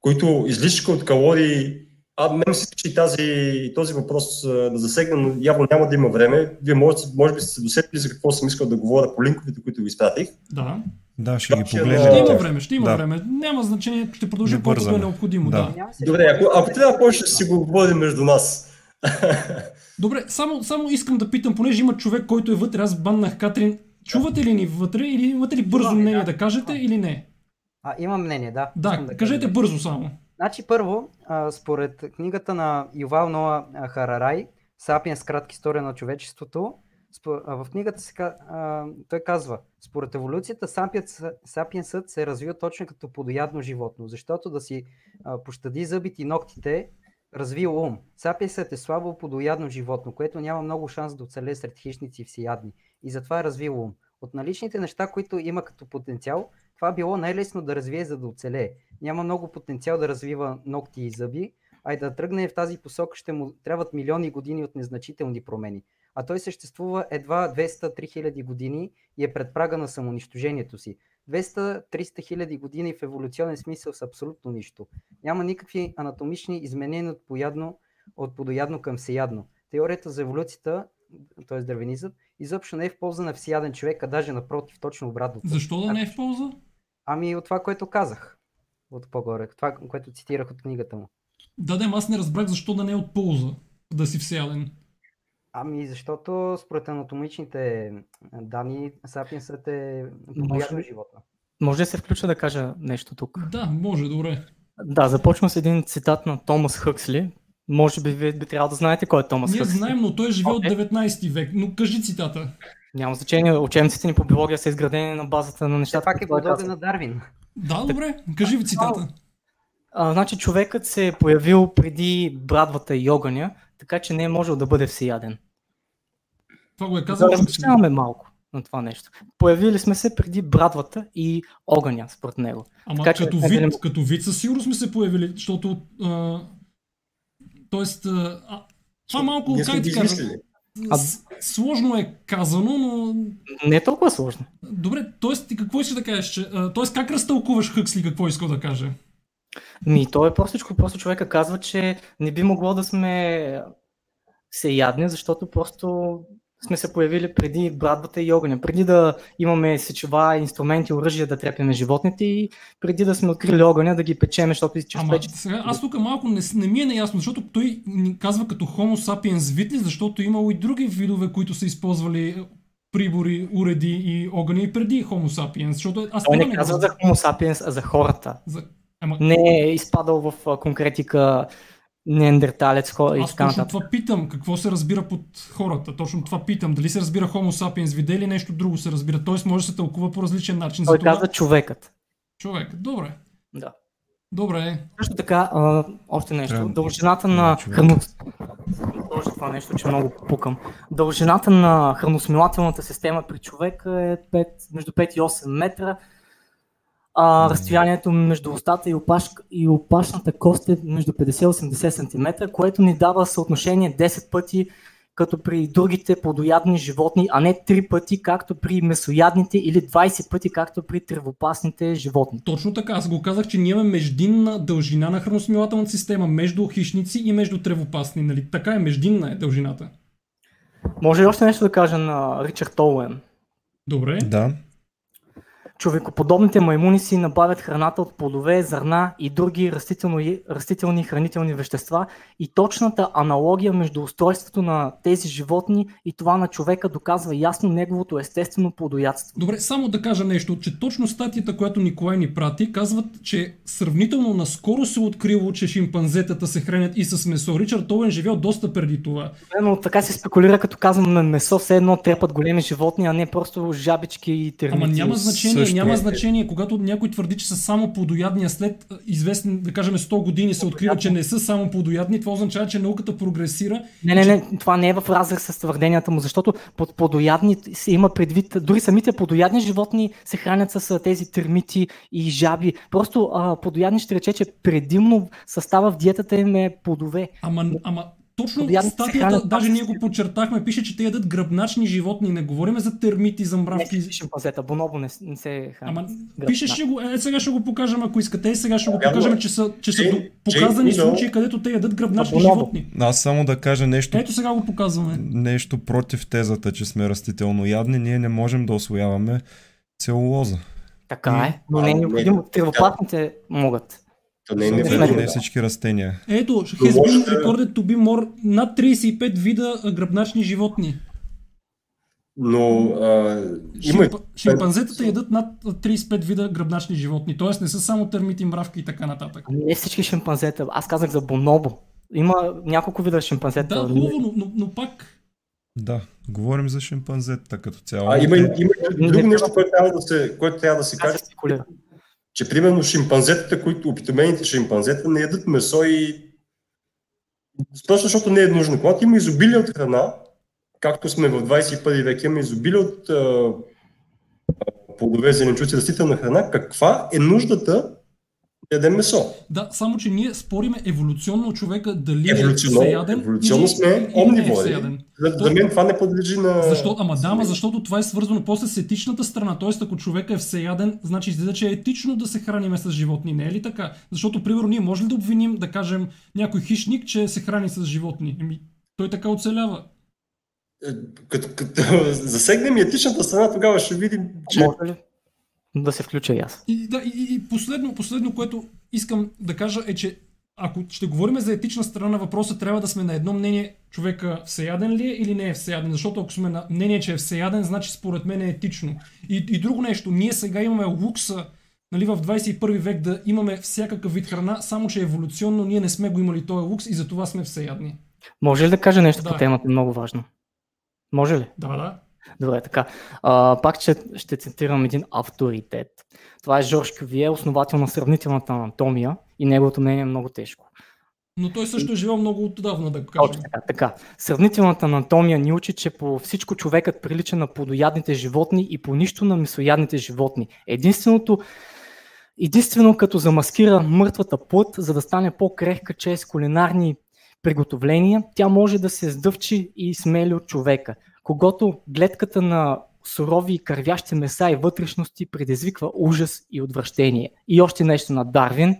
които излишка от калории а, мен си че тази, този въпрос да засегна, но явно няма да има време. Вие може, може би сте се досетили за какво съм искал да говоря по линковете, които ви изпратих. Да. Да, ще ги погледнем. Ще има време, ще има да. време. Няма значение, ще продължим колкото е необходимо. Да. да. Добре, ако, ако трябва, повече ще си го говорим между нас. <laughs> Добре, само, само искам да питам, понеже има човек, който е вътре, аз баннах Катрин. Чувате ли ни вътре или имате ли бързо мнение да, кажете или не? А, имам мнение, да. Да, да кажете бързо само. Значи първо, според книгата на Ювал Ноа Харарай, Сапиенс кратка история на човечеството, в книгата се, той казва, според еволюцията сапиенсът се развил точно като подоядно животно, защото да си пощади зъбите и ногтите, развил ум. Сапиенсът е слабо подоядно животно, което няма много шанс да оцелее сред хищници и всеядни и затова е развил ум. От наличните неща, които има като потенциал, това било най-лесно да развие, за да оцелее. Няма много потенциал да развива ногти и зъби, а и да тръгне в тази посока ще му трябват милиони години от незначителни промени. А той съществува едва 200-3 хиляди години и е пред прага на самоунищожението си. 200-300 хиляди години в еволюционен смисъл са абсолютно нищо. Няма никакви анатомични изменения от, поядно, от подоядно към всеядно. Теорията за еволюцията, т.е. дървенизът, изобщо не е в полза на всеяден човек, а даже напротив, точно обратното. Защо да не е в полза? Ами от това, което казах. От по-горе. Това, което цитирах от книгата му. Да, да, аз не разбрах защо да не е от полза да си всеяден. Ами защото според анатомичните данни Сапиенсът е подоядно животно. Може да се включа да кажа нещо тук? Да, може, добре. Да, започвам с един цитат на Томас Хъксли, може би вие би трябвало да знаете кой е Томас Ние Хъксли. знаем, но той е живел okay. от 19 век. Но кажи цитата. Няма значение. Учебниците ни по биология са изградени на базата на нещата. Пак е подобен на Дарвин. Да, добре. Кажи ви цитата. А, значи човекът се е появил преди брадвата и огъня, така че не е можел да бъде всеяден. Това го е казал. Да малко на това нещо. Появили сме се преди брадвата и огъня, според него. Ама така, като, че, вид, не... като вид със сигурност сме се появили, защото а, Тоест, а, това малко, как ти кажа? А- Сложно е казано, но... Не е толкова сложно. Добре, т.е. ти какво искаш да кажеш? Че, т.е. как разтълкуваш Хъксли какво иска да каже? Ми, то е простичко. Просто човека казва, че не би могло да сме всеядни, защото просто сме се появили преди брадвата и огъня. Преди да имаме сечева, инструменти, оръжия да трепяме животните и преди да сме открили огъня да ги печеме, защото че Ама сега, аз тук малко не, не ми е неясно, защото той ни казва като Homo sapiens вид ли, защото имало и други видове, които са използвали прибори, уреди и огъня и преди Homo sapiens, защото аз Той това не казва за Homo sapiens, а за хората. за... Ама, Не е изпадал в конкретика неандерталец хора и така нататък. това питам, какво се разбира под хората, точно това питам, дали се разбира Homo sapiens виде или нещо друго се разбира, т.е. може да се тълкува по различен начин. Той Затова... казва човекът. Човек, добре, Да. добре. Също така, а, още нещо. Трябва- Дължината на човек. храно... Точно това нещо, че много пукам. Дължината на храносмилателната система при човека е 5, между 5 и 8 метра. А, разстоянието между устата и, опаш, и опашната кост е между 50 и 80 см, което ни дава съотношение 10 пъти като при другите плодоядни животни, а не 3 пъти, както при месоядните или 20 пъти, както при тревопасните животни. Точно така, аз го казах, че ние имаме междинна дължина на храносмилателната система между хищници и между тревопасни, нали? Така е, междинна е дължината. Може ли още нещо да кажа на Ричард Оуен? Добре. Да. Човекоподобните маймуни си набавят храната от плодове, зърна и други растителни, растителни хранителни вещества и точната аналогия между устройството на тези животни и това на човека доказва ясно неговото естествено плодоядство. Добре, само да кажа нещо, че точно статията, която Николай ни прати, казват, че сравнително наскоро се е открило, че шимпанзетата се хранят и с месо. Ричард Оуен живял доста преди това. Но така се спекулира, като казваме месо, все едно трепат големи животни, а не просто жабички и термити. Ама няма значение, Също няма значение, когато някой твърди, че са само плодоядни, а след а, известни, да кажем 100 години се открива, че не са само плодоядни, това означава, че науката прогресира. Не, не, не, това не е в разрез с твърденията му, защото под плодоядни се има предвид, дори самите плодоядни животни се хранят с тези термити и жаби. Просто а, плодоядни ще рече, че предимно състава в диетата им е плодове. Ама, ама точно се статията, хранят даже ние го подчертахме, пише, че те ядат гръбначни животни. Не говориме за термити, за Не мравки. си шимпанзета, бонобо не, не се хранят. Ама Гръб- пишеше го, е, сега ще го покажем, ако искате. Е, сега ще го покажем, че са, че са показани случаи, където те ядат гръбначни животни. Аз само да кажа нещо, Ето сега го показваме. нещо против тезата, че сме растително ядни. Ние не можем да освояваме целулоза. Така е, но не е не, необходимо. Тревопасните могат. То не е необходимо. не всички растения. Ето, has been recorded to be more над 35 вида гръбначни животни. Но а, има... Шимпа, шимпанзетата ядат над а, 35 вида гръбначни животни, т.е. не са само термити, мравки и така нататък. Не всички шимпанзета. Аз казах за бонобо. Има няколко вида шимпанзета. Да, хубаво, но, но, но пак Да, говорим за шимпанзетата като цяло. А, има, и- има друго нещо, което трябва да се, което трябва да се каже. Че примерно шимпанзетата, които опитомените шимпанзета не ядат месо и точно защото не е нужно. Когато има изобилие от храна, както сме в 21 век, има изобилие от а, плодове, зеленчуци, растителна храна, каква е нуждата да ядем месо? Да, само че ние спориме еволюционно човека дали Еволюционно, е всеяден еволюционно или, сме не е омнивори. всеяден. За, за мен това не подлежи на... Защо? Ама да, ама защото това е свързано после с етичната страна. Тоест, ако човека е всеяден, значи излиза, че е етично да се храниме с животни. Не е ли така? Защото, примерно, ние може ли да обвиним, да кажем, някой хищник, че се храни с животни? Еми, той така оцелява. Е, Като, като <laughs> засегнем и етичната страна, тогава ще видим, че Може ли да се включа и аз? И, да, и, и последно, последно, което искам да кажа е, че ако ще говорим за етична страна на въпроса, трябва да сме на едно мнение човека всеяден ли е или не е всеяден. Защото ако сме на мнение, че е всеяден, значи според мен е етично. И, и друго нещо, ние сега имаме лукса нали, в 21 век да имаме всякакъв вид храна, само че еволюционно ние не сме го имали този лукс и затова сме всеядни. Може ли да кажа нещо Да. по темата? Много важно. Може ли? Да, да. Добре, така. А, пак ще, ще цитирам един авторитет. Това е Жорж Кювие, основател на сравнителната анатомия и неговото мнение е много тежко. Но той също е живял много отдавна, да кажем. Точно така, така. Сравнителната анатомия ни учи, че по всичко човекът прилича на плодоядните животни и по нищо на месоядните животни. Единственото, единствено като замаскира мъртвата плът, за да стане по-крехка чрез кулинарни приготовление, тя може да се сдъвчи и смели от човека. Когато гледката на сурови кървящи меса и вътрешности предизвиква ужас и отвращение. И още нещо на Дарвин.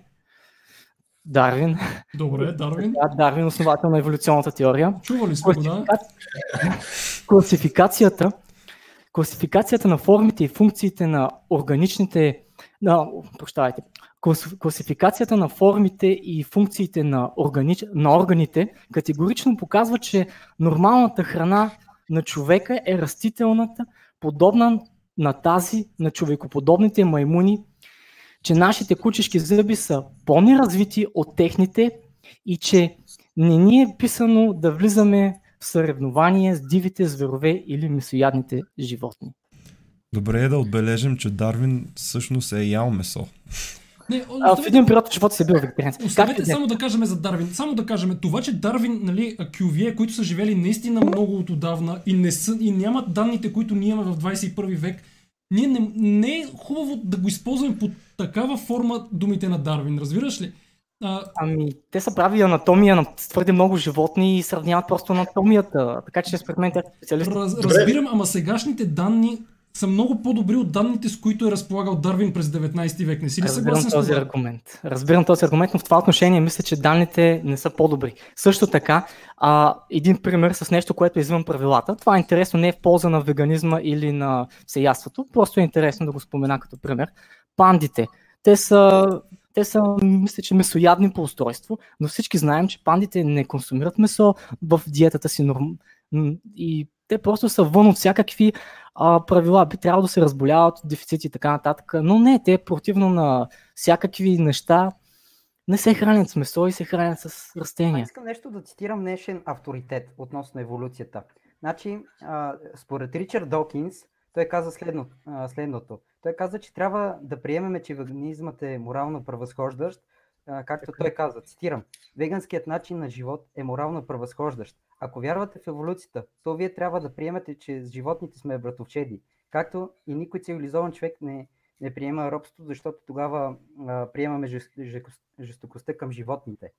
Дарвин. Добре, Дарвин. Да, Дарвин, основател на еволюционната теория. Чували сме го, да. Класификацията, класификацията на формите и функциите на органичните на, прощавайте, класификацията на формите и функциите на, органич... на органите категорично показва, че нормалната храна на човека е растителната, подобна на тази на човекоподобните маймуни, че нашите кучешки зъби са по-неразвити от техните и че не ни е писано да влизаме в съревнование с дивите зверове или месоядните животни. Добре е да отбележим, че Дарвин всъщност е ял месо. Не, а, в един период от живота си е бил вегетарианец. Оставете само да кажем за Дарвин. Само да кажем това, че Дарвин, нали, Кювие, които са живели наистина много от отдавна и, не са, и нямат данните, които ние имаме в 21 век, ние не, не е хубаво да го използваме по такава форма думите на Дарвин, разбираш ли? А... Ами, те са прави анатомия на твърде много животни и сравняват просто анатомията, така че според мен те специалисти. Раз, разбирам, ама сегашните данни са много по-добри от данните, с които е разполагал Дарвин през 19 век. Не си ли съгласен този с това? аргумент. Разбирам този аргумент, но в това отношение мисля, че данните не са по-добри. Също така, а, един пример с нещо, което е извън правилата. Това е интересно не е в полза на веганизма или на всеяството, просто е интересно да го спомена като пример. Пандите. Те са те са, мисля, че месоядни по устройство, но всички знаем, че пандите не консумират месо в диетата си норм... и те просто са вън от всякакви а, правила. Би трябвало да се разболяват от дефицити и така нататък, но не, те противно на всякакви неща не се хранят с месо и се хранят с растения. А искам нещо да цитирам днешен авторитет относно еволюцията. Значи, а, според Ричард Докинс, той каза следно, а, следното. Той каза, че трябва да приемеме, че веганизмът е морално превъзхождащ, както той каза, цитирам, веганският начин на живот е морално превъзхождащ. Ако вярвате в еволюцията, то вие трябва да приемете, че с животните сме братовчеди, както и никой цивилизован човек не, не приема робството, защото тогава а, приемаме жестокостта към животните.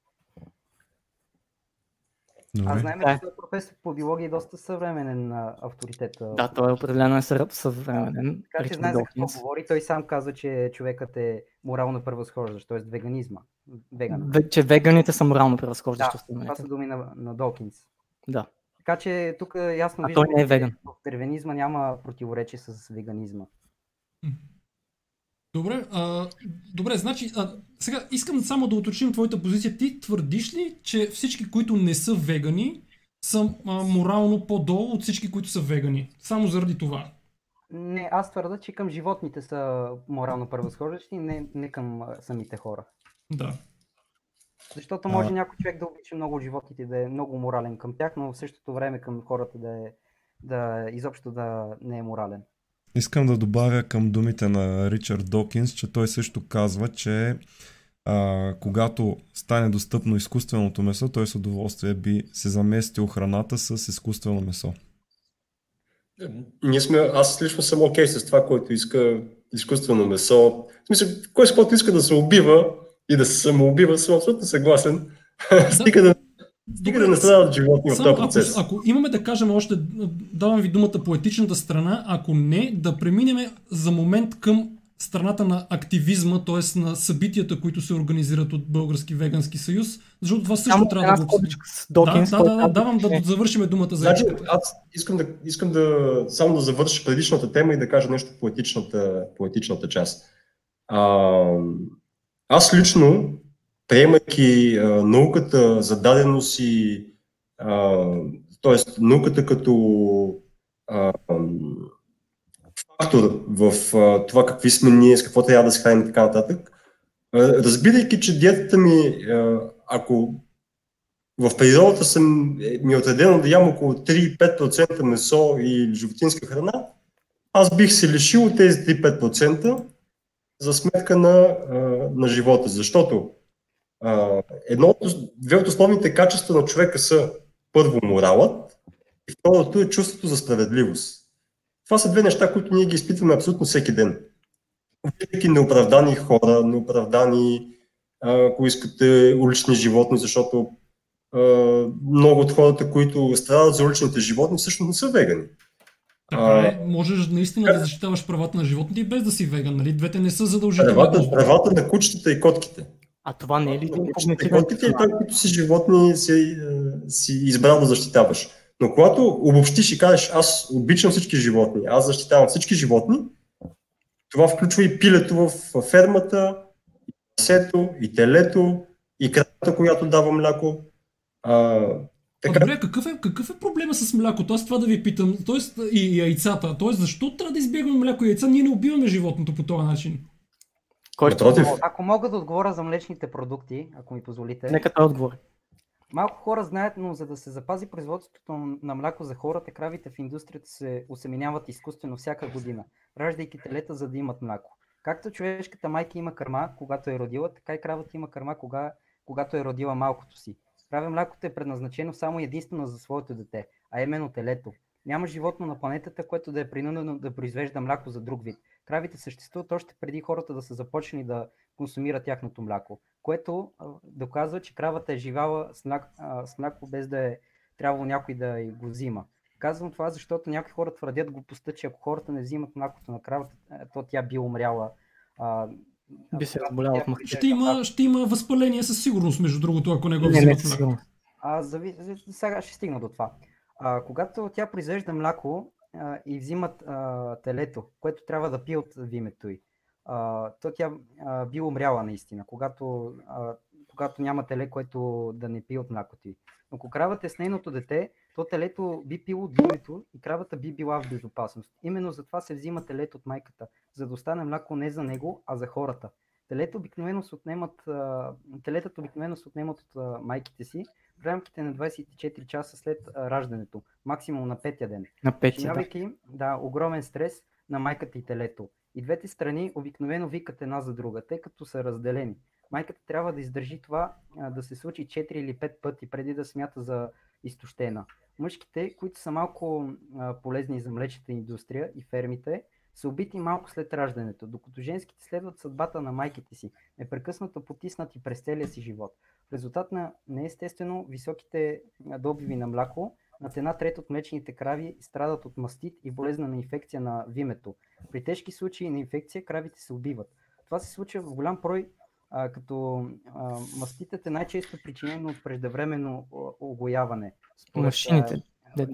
Добре. Аз знаем, че той професор по биология е доста съвременен авторитет. Да, той е определено е съвременен. Така че знае за какво говори. Той сам каза, че човекът е морално превъзхождащ, т.е. веганизма. Веган. че веганите са морално превъзхождащи. Да, това са думи на, на Докинс. Да. Така че тук ясно а виждаме, той не е веган. в деревенизма няма противоречие с веганизма. Добре, а, добре, значи, а, сега искам само да уточним твоята позиция. Ти твърдиш ли, че всички, които не са вегани, са а, морално по-долу от всички, които са вегани? Само заради това? Не, аз твърда, че към животните са морално превъзхождащи, не, не към самите хора. Да. Защото може а... някой човек да обича много животните, да е много морален към тях, но в същото време към хората да е да изобщо да не е морален. Искам да добавя към думите на Ричард Докинс, че той също казва, че а, когато стане достъпно изкуственото месо, той с удоволствие би се заместил храната с изкуствено месо. Ние сме, аз лично съм окей okay с това, което иска изкуствено месо. В смисъл, кой с който иска да се убива и да се самоубива, съм абсолютно съгласен. Стига да Стига да не страдат животни в този процес. Ако, ако имаме да кажем още, давам ви думата по етичната страна, ако не, да преминем за момент към страната на активизма, т.е. на събитията, които се организират от Български вегански съюз, защото това също Само трябва да го обсъдим. Да, да, да, да, давам да завършим думата за значи, Аз искам да, искам да само да завърша предишната тема и да кажа нещо по етичната, по етичната част. А, аз лично приемайки а, науката за даденост и т.е. науката като а, фактор в а, това какви сме ние, с какво трябва да се храним и така нататък, разбирайки, че диетата ми, а, ако в природата съм, е, ми е отредено да ям около 3-5% месо и животинска храна, аз бих се лишил от тези 3-5% за сметка на, на живота. Защото едно от, две от основните качества на човека са първо моралът и второто е чувството за справедливост. Това са две неща, които ние ги изпитваме абсолютно всеки ден. Виждайки неоправдани хора, неоправдани, ако искате, улични животни, защото много от хората, които страдат за уличните животни, всъщност не са вегани. Така е, можеш наистина да защитаваш правата на животните без да си веган, нали? Двете не са задължителни. Правата, правата на кучетата и котките. А това не е ли един когнитивен Котките и това, които си животни си, си избрал да защитаваш. Но когато обобщиш и кажеш, аз обичам всички животни, аз защитавам всички животни, това включва и пилето в фермата, и сето, и телето, и кравата, която дава мляко. А, така... Добре, какъв е, какъв е проблема с млякото? Аз това да ви питам. Тоест и яйцата. Тоест, защо трябва да избягваме мляко и яйца? Ние не убиваме животното по този начин. Кой против? Ако мога да отговоря за млечните продукти, ако ми позволите. Нека да отговори. Малко хора знаят, но за да се запази производството на мляко за хората, кравите в индустрията се осеменяват изкуствено всяка година, раждайки телета, за да имат мляко. Както човешката майка има кърма, когато е родила, така и кравата има кърма, кога, когато е родила малкото си. Краве млякото е предназначено само единствено за своето дете, а именно телето. Няма животно на планетата, което да е принудено да произвежда мляко за друг вид. Кравите съществуват още преди хората да са започнали да консумират тяхното мляко, което доказва, че кравата е живяла с, мляко, а, с мляко без да е трябвало някой да го взима. Казвам това, защото някои хора твърдят глупостта, че ако хората не взимат млякото на кравата, то тя би умряла. Би се разболяла от Ще има, ще има възпаление със сигурност, между другото, ако не го взимат. Не, не, а, зави... Сега ще стигна до това. А, когато тя произвежда мляко а, и взимат а, телето, което трябва да пие от вимето й, а, то тя а, би умряла наистина, когато, а, когато няма теле, което да не пие от млякото й. Но ако кравата е с нейното дете, то телето би пило вимето и кравата би била в безопасност. Именно затова се взима телето от майката, за да остане мляко не за него, а за хората. Телето обикновено се отнемат, телетата обикновено се отнемат от майките си в рамките на 24 часа след раждането, максимум на петия ден. На петия, да. да, огромен стрес на майката и телето. И двете страни обикновено викат една за друга, тъй като са разделени. Майката трябва да издържи това да се случи 4 или 5 пъти преди да смята за изтощена. Мъжките, които са малко полезни за млечната индустрия и фермите, са убити малко след раждането, докато женските следват съдбата на майките си, непрекъснато потиснати през целия си живот. В резултат на неестествено високите добиви на мляко, над една трета от млечните крави страдат от мастит и болезнена инфекция на вимето. При тежки случаи на инфекция кравите се убиват. Това се случва в голям брой, а, като а, маститът е най-често причинено от преждевременно огояване. Според, Машините, да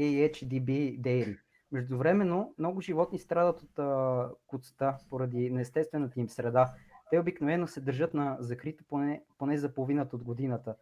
AHDB Dairy. Междувременно много животни страдат от а, куцата поради неестествената им среда. Те обикновено се държат на закрито поне, поне за половината от годината.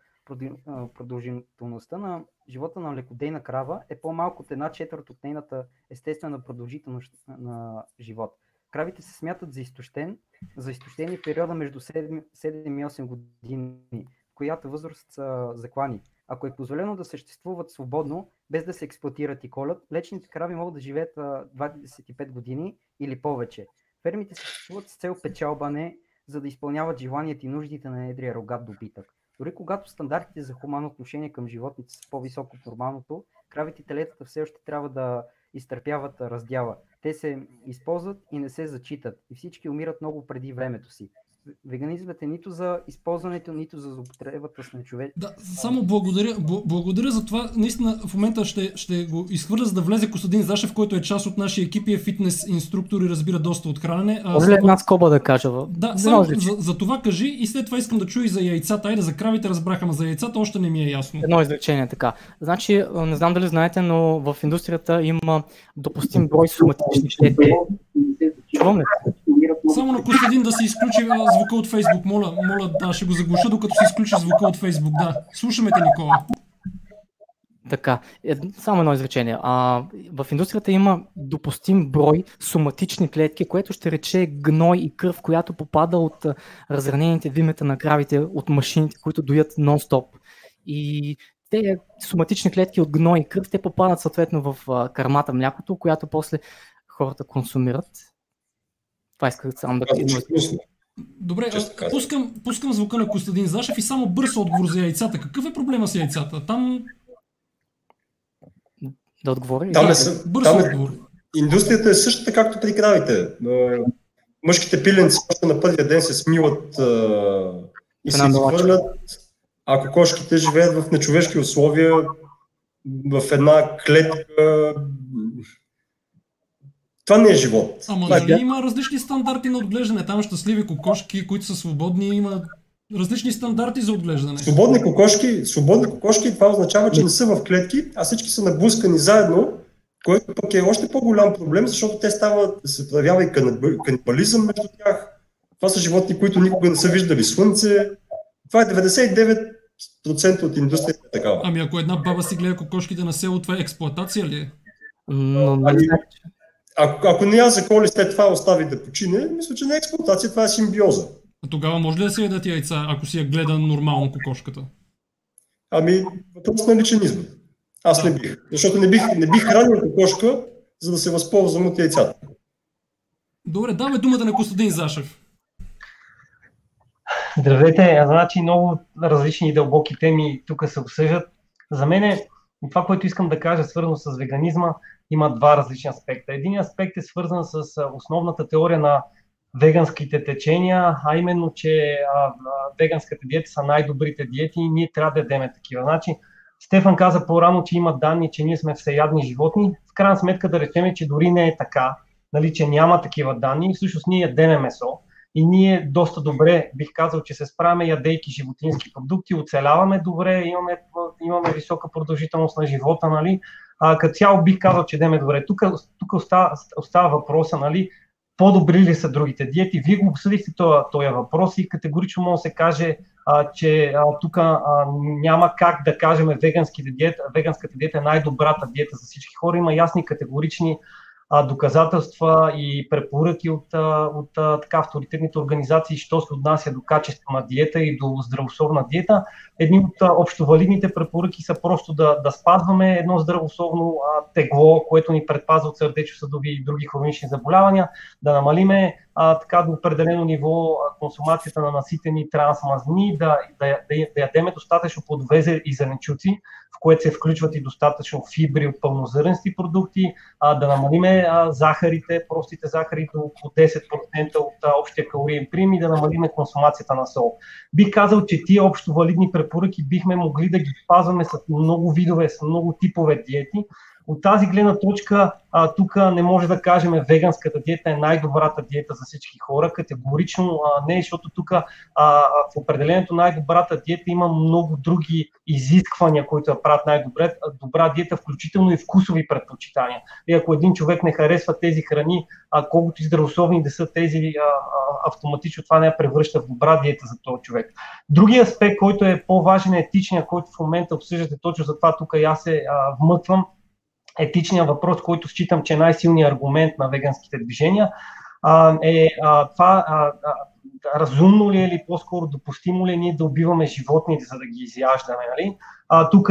Продължителността на живота на лекодейна крава е по-малко от една четвърт от нейната естествена продължителност на живот. Кравите се смятат за изтощен, за изтощени в периода между 7, 7 и 8 години, която възраст са заклани. Ако е позволено да съществуват свободно, без да се експлуатират и колят, лечните крави могат да живеят 25 години или повече. Фермите съществуват с цел печалбане, за да изпълняват желанията и нуждите на едрия рогат добитък. Дори когато стандартите за хуманно отношение към животните са по-високо от нормалното, кравите и телетата все още трябва да изтърпяват раздяла. Те се използват и не се зачитат. И всички умират много преди времето си веганизмът е нито за използването, нито за злоупотребата с нечовек. Да, само благодаря, благодаря за това. Наистина в момента ще, ще го изхвърля, за да влезе Костадин Зашев, който е част от нашия екип и е фитнес инструктор и разбира доста от хранене. Може ли една скоба да кажа? Да, само за, за, това кажи и след това искам да чуя и за яйцата. Айде за кравите разбраха, но за яйцата още не ми е ясно. Едно изречение така. Значи, не знам дали знаете, но в индустрията има допустим брой соматични щети. Чуваме. Само на Костадин да се изключи звука от Фейсбук. Моля, моля, да, ще го заглуша, докато се изключи звука от Фейсбук. Да, слушаме те, Никола. Така, е, само едно изречение. А, в индустрията има допустим брой соматични клетки, което ще рече гной и кръв, която попада от разранените вимета на кравите от машините, които доят нон-стоп. И те соматични клетки от гной и кръв, те попадат съответно в кърмата млякото, която после хората консумират това исках само да кажа. Добре, а, пускам, пускам звука на Костадин Зашев и само бърз отговор за яйцата. Какъв е проблема с яйцата? Там... Да отговоря? Там е, бърз там е, отговор. Индустрията е същата както при кравите. Мъжките пиленци още на първия ден се смиват а, и се изхвърлят а кокошките живеят в нечовешки условия, в една клетка. Това не е живот. Ама е нали има различни стандарти на отглеждане? Там щастливи кокошки, които са свободни, има различни стандарти за отглеждане. Свободни кокошки, свободни кокошки, това означава, че не са в клетки, а всички са наблускани заедно, което пък е още по-голям проблем, защото те стават, се проявява и канибали- канибализъм между тях. Това са животни, които никога не са виждали слънце. Това е 99% от индустрията е такава. Ами ако една баба си гледа кокошките на село, това е експлоатация ли е? Но, Ами, Ако, ако не я заколи след това остави да почине, мисля, че не е експлуатация, това е симбиоза. А тогава може ли да се ядат яйца, ако си я гледа нормално кокошката? Ами, въпрос на личен избор. Аз Да. не бих. Защото не бих, не бих хранил кокошка, за да се възползвам от яйцата. Добре, даваме думата на Костадин Зашев. Здравейте, значи много различни и дълбоки теми тук се обсъждат. За мен е, това, което искам да кажа, свързано с веганизма, има два различни аспекта. Един аспект е свързан с основната теория на веганските течения, а именно, че а, веганската диета са най-добрите диети и ние трябва да ядеме такива. Значи, Стефан каза по-рано, че има данни, че ние сме всеядни животни. В крайна сметка да речем, че дори не е така, нали, че няма такива данни. Всъщност ние ядеме месо и ние доста добре, бих казал, че се справяме ядейки животински продукти, оцеляваме добре, имаме, имаме висока продължителност на живота, нали? А, като цяло бих казал, че идеме добре. Тук, тук остава, остава въпроса, нали? По-добри ли са другите диети? Вие го обсъдихте този, въпрос и категорично може да се каже, а, че тук няма как да кажем веганските диета, веганската диета е най-добрата диета за всички хора. Има ясни категорични а, доказателства и препоръки от, от така авторитетните организации, що се отнася до качество на диета и до здравословна диета. Едни от а, общовалидните препоръки са просто да, да спазваме едно здравословно а, тегло, което ни предпазва от сърдечно-съдови и други хронични заболявания, да намалиме а, така до определено ниво а, консумацията на наситени трансмазни, да, да, да, да ядеме достатъчно плодове и зеленчуци, в което се включват и достатъчно фибри от пълнозърнести продукти, а, да намалиме а, захарите, простите захари до около 10% от а, общия калориен прием и да намалиме консумацията на сол. Бих казал, че тия общо валидни препоръки бихме могли да ги спазваме с много видове, с много типове диети. От тази гледна точка, тук не може да кажем, веганската диета е най-добрата диета за всички хора. Категорично а, не, защото тук в определението най-добрата диета има много други изисквания, които да правят най-добре добра диета, включително и вкусови предпочитания. И ако един човек не харесва тези храни, а, колкото и здравословни да са тези, автоматично това не я превръща в добра диета за този човек. Другия аспект, който е по-важен, е етичния, който в момента обсъждате точно за това, тук и аз се а, вмъквам, етичния въпрос, който считам, че е най-силният аргумент на веганските движения, е това разумно ли е или по-скоро допустимо ли е ние да убиваме животните, за да ги изяждаме. Нали? Тук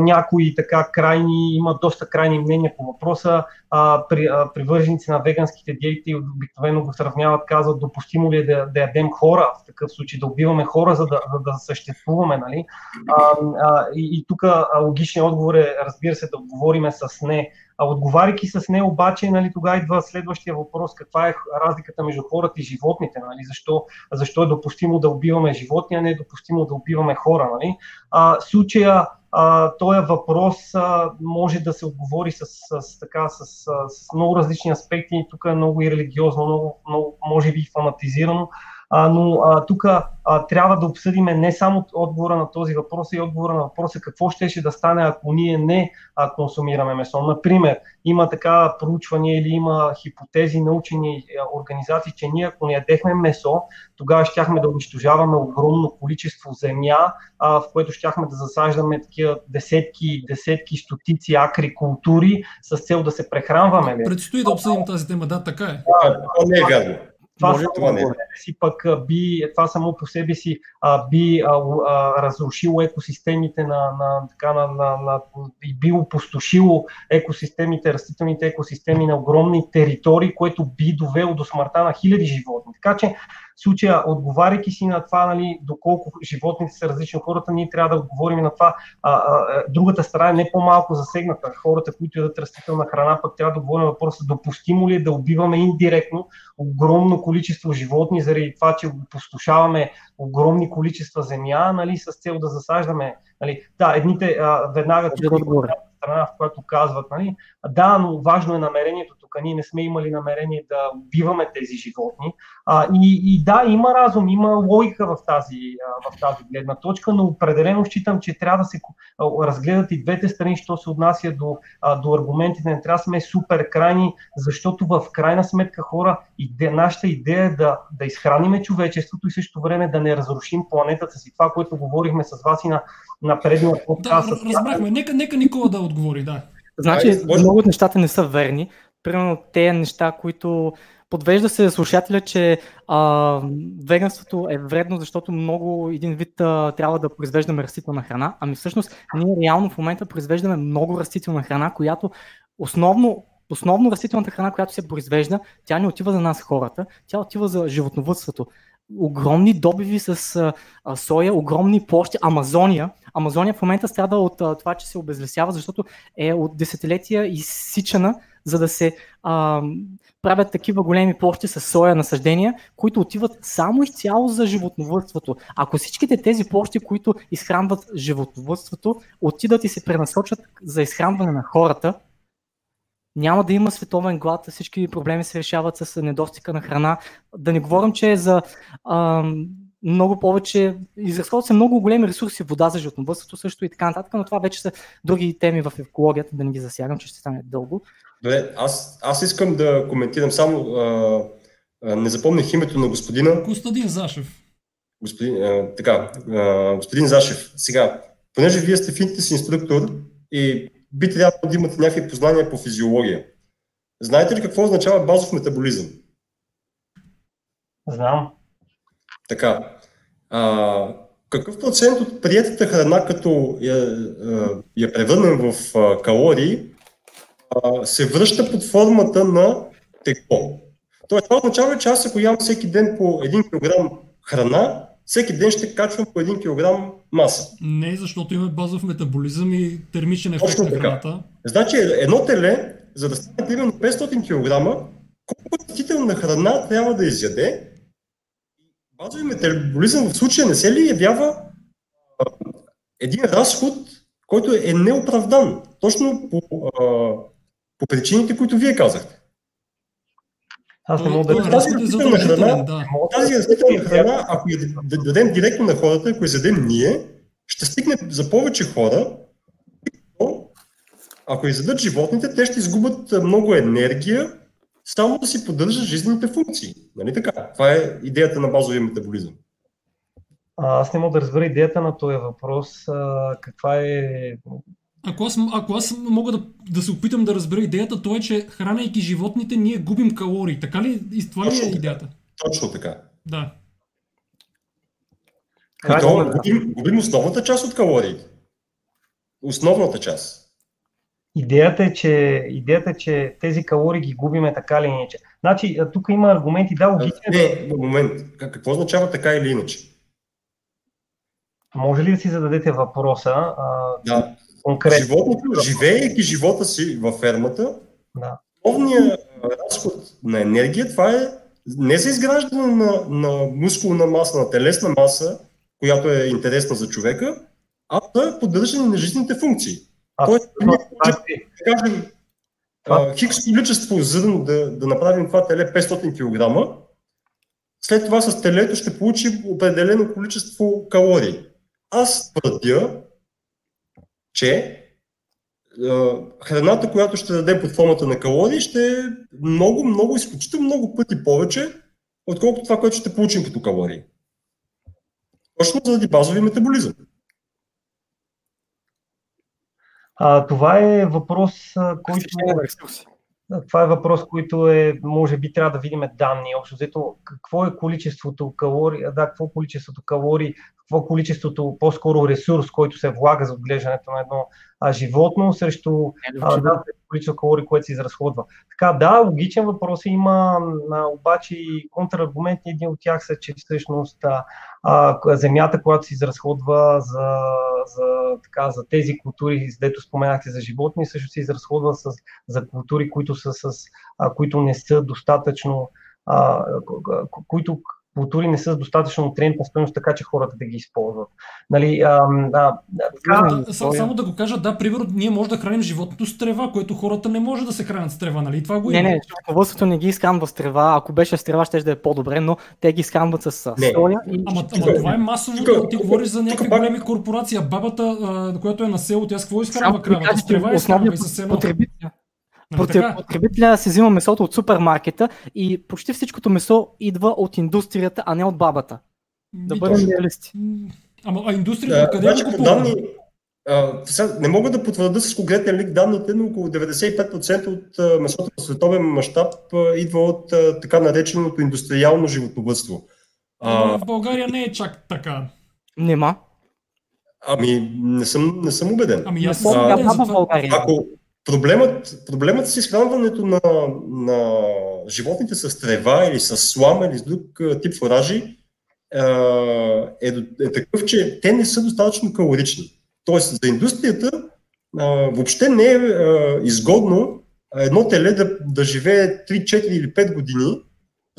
някои така крайни, има доста крайни мнения по въпроса. А, при, а, привърженици на веганските диети обикновено го сравняват, казват допустимо ли е да, да ядем хора, в такъв случай да убиваме хора, за да, за да съществуваме. Нали? А, а, и, и тук логичният отговор е, разбира се, да отговориме с не. А отговаряйки с не, обаче, нали, тогава идва следващия въпрос, каква е разликата между хората и животните, нали, защо, защо е допустимо да убиваме животни, а не е допустимо да убиваме хора. Нали. А, случая, а, този въпрос може да се отговори с, с, така, с, с много различни аспекти, тук е много и религиозно, много, много може би и фанатизирано, а, но тук трябва да обсъдиме не само отговора на този въпрос, а и отговора на въпроса какво ще, да стане, ако ние не а, консумираме месо. Например, има така проучвания или има хипотези, научени организации, че ние ако не ядехме месо, тогава щяхме да унищожаваме огромно количество земя, а, в което щяхме да засаждаме такива десетки, десетки, стотици акри култури с цел да се прехранваме. Предстои да обсъдим тази тема, да, така е. Това не е. Това, само това, не. си пък би, това само по себе си а, би а, а, разрушило екосистемите на, на, така, на, на, на, и би опустошило екосистемите, растителните екосистеми на огромни територии, което би довело до смъртта на хиляди животни. Така че В случая, отговаряйки си на това, нали, доколко животните са различни от хората, ние трябва да отговорим на това. А, а, другата страна е не по-малко засегната. Хората, които ядат растителна храна, пък трябва да отговорим въпроса допустимо ли е да убиваме индиректно огромно количество животни заради това, че опустошаваме огромни количества земя, нали, с цел да засаждаме. Нали. Да, едните а, веднага тук страна, в която казват, нали, да, но важно е намерението тук. Ние не сме имали намерение да убиваме тези животни. А, и, и да, има разум, има логика в тази, в тази гледна точка, но определено считам, че трябва да се разгледат и двете страни, що се отнася до, до аргументите. Не трябва да сме супер крайни, защото в крайна сметка хора, иде, нашата идея е да, да изхраниме човечеството и също време да не разрушим планетата си. Това, което говорихме с вас и на, на предния подкаст. Да, разбрахме. Нека, нека Никола да отговори, да. Значи, много от нещата не са верни. Примерно, те неща, които подвежда се слушателя, че а, веганството е вредно, защото много един вид а, трябва да произвеждаме растителна храна. Ами всъщност ние реално в момента произвеждаме много растителна храна, която основно основно растителната храна, която се произвежда, тя не отива за нас хората, тя отива за животновътството. Огромни добиви с а, соя, огромни площи, Амазония. Амазония в момента страда от а, това, че се обезлесява, защото е от десетилетия изсичана за да се а, правят такива големи площи с соя насъждения, които отиват само изцяло за животновътството. Ако всичките тези площи, които изхранват животновътството, отидат и се пренасочат за изхранване на хората, няма да има световен глад, всички проблеми се решават с недостига на храна. Да не говорим, че е за а, много повече, изразходват се много големи ресурси, вода за животновътството също и така нататък, но това вече са други теми в екологията, да не ги засягам, че ще стане дълго. Добре, аз, аз искам да коментирам само, а, а, не запомних името на господина. Костадин Зашев. Господин, а, така, а, господин Зашев, сега, понеже вие сте фитнес инструктор и би трябвало да имате някакви познания по физиология. Знаете ли какво означава базов метаболизъм? Знам. Така. А, какъв процент от приятата храна, като я, я превърнем в калории, се връща под формата на тегло. Тоест, това означава, че аз ако ям всеки ден по 1 кг храна, всеки ден ще качвам по 1 кг маса. Не, защото има базов метаболизъм и термичен ефект Точно на храната. Значи едно теле, за да стане примерно 500 кг, колко растителна храна трябва да изяде? Базови метаболизъм в случая не се ли явява един разход, който е неоправдан, точно по, а, по причините, които вие казахте. Аз не мога да... Тази растителна храна, да. тази растителна храна, ако я дадем директно на хората, ако я задем ние, ще стигне за повече хора, ако изядат животните, те ще изгубят много енергия, само да си поддържат жизнените функции. Нали така? Това е идеята на базовия метаболизъм. Аз не мога да разбера идеята на този въпрос. А, каква е ако аз, ако аз мога да, да се опитам да разбера идеята, то е, че хранейки животните, ние губим калории. Така ли? И това ли е идеята? Точно така. Да. И то, губим, губим основната част от калориите. Основната част. Идеята е, че, идеята е, че тези калории ги губиме така или иначе. Значи, тук има аргументи, да, логично. Не, момент. Какво означава така или иначе? Може ли да си зададете въпроса? А, да конкретно. Животното, живеейки живота си във фермата, да. основният разход на енергия, това е не за изграждане на, на мускулна маса, на телесна маса, която е интересна за човека, а за поддържане на жизнените функции. А, Тоест, но, да кажем, а, хикс количество зърно да, да направим това теле 500 кг, след това с телето ще получи определено количество калории. Аз твърдя, че храната, която ще даде под формата на калории, ще е много, много, изключително много пъти повече, отколкото това, което ще получим като калории. Точно заради базови метаболизъм. А, това е въпрос, който... Това е въпрос, който е, може би трябва да видим данни. Общо взето, какво е количеството калории, да, какво е количеството калории какво е количеството, по-скоро ресурс, който се влага за отглеждането на едно а, животно, срещу а, да, количество калории, което се изразходва. Така, да, логичен въпрос е, има а, обаче и контраргументи. Един от тях са, че всъщност а, земята, която се изразходва за, за, така, за тези култури, дето споменахте за животни, също се изразходва с, за култури, които, са с, а, които не са достатъчно а, които култури не са с достатъчно нутриентна стоеност, така че хората да ги използват. Нали, а, а, така, а, само, само да го кажа, да, примерно, ние може да храним животното с трева, което хората не може да се хранят с трева, нали? Това го има. Не, не, животновъдството не ги изхранва с трева. Ако беше с трева, ще да е по-добре, но те ги изхранват с соя. И... Ама, ама това е масово. Тук, ти говориш за някакви големи корпорации. Бабата, а, която е на село, тя с какво изхранва кравата? С трева изхранва и с Потребител Потребителя си взима месото от супермаркета и почти всичкото месо идва от индустрията, а не от бабата. Да бъдем реалисти. Ама а индустрията да, къде значи, го данни, а, сега, не мога да потвърда с конкретен лик данните, но около 95% от а, месото в световен мащаб идва от а, така нареченото индустриално животновътство. А, в България не е чак така. Нема. Ами, не съм, не съм убеден. Ами аз съм убеден. Ако, Проблемът, проблемът с изхранването на, на животните с трева или с слама или с друг тип фуражи е, е такъв, че те не са достатъчно калорични. Тоест, за индустрията въобще не е изгодно едно теле да, да живее 3, 4 или 5 години,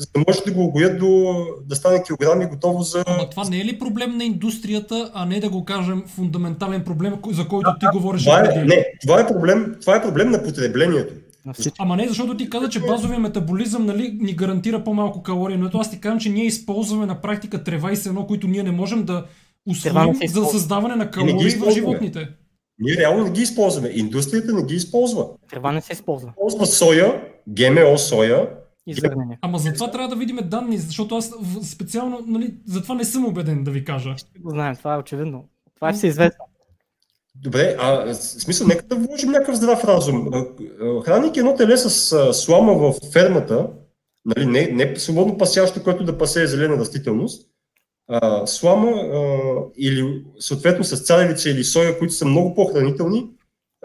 за да може да го огоят до, да стане килограми готово за... Ама това не е ли проблем на индустрията, а не да го кажем фундаментален проблем, за който да, ти говориш? Това е, не, това е, проблем, това е проблем на потреблението. Ама не, защото ти каза, че базовия метаболизъм нали, ни гарантира по-малко калории, но ето аз ти казвам, че ние използваме на практика трева и сено, които ние не можем да усвоим за създаване на калории в животните. Ние реално не ги използваме. Индустрията не ги използва. Трева не се използва. Използва соя, ГМО соя, изгърнения. Ама за това трябва да видим данни, защото аз специално, нали, за това не съм убеден да ви кажа. Ще го знаем, това е очевидно. Това е всеизвестно. Добре, а в смисъл, нека да вложим някакъв здрав разум. Хранейки едно теле с слама в фермата, нали, не, не свободно пасящо, което да пасе зелена растителност, а, слама а, или съответно с царевица или соя, които са много по-хранителни,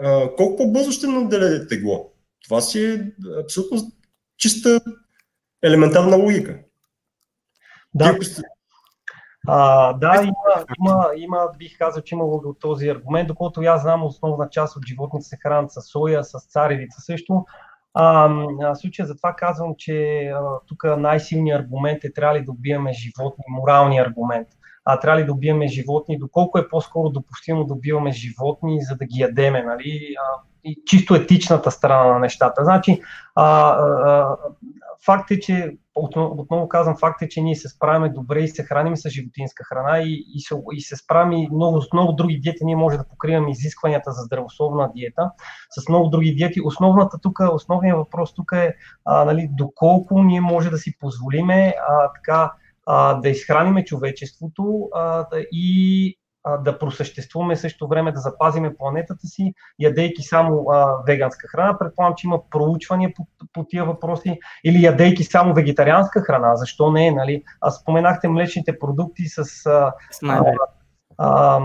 а, колко по-бързо ще наделе тегло? Това си е абсолютно чиста елементарна логика. Да. А, да, има, има, има, бих казал, че има от този аргумент, доколкото аз знам основна част от животните се хранят с соя, с царевица също. А, а, случая затова казвам, че тук най-силният аргумент е трябва ли да убиваме животни, моралният аргумент. А трябва ли да убиваме животни, доколко е по-скоро допустимо да убиваме животни, за да ги ядеме, нали? А, и чисто етичната страна на нещата. Значи, а, а, факт е, че, отново, отново казвам, факт е, че ние се справяме добре и се храним с животинска храна и, и, се, и се справим много, с много други диети. Ние може да покриваме изискванията за здравословна диета с много други диети. Основната тук, основният въпрос тук е а, нали, доколко ние може да си позволиме а, така, а, да изхраниме човечеството а, да, и да просъществуваме също време, да запазиме планетата си, ядейки само а, веганска храна. Предполагам, че има проучвания по, по тия въпроси или ядейки само вегетарианска храна. Защо не? Нали? А споменахте млечните продукти с а, а, а,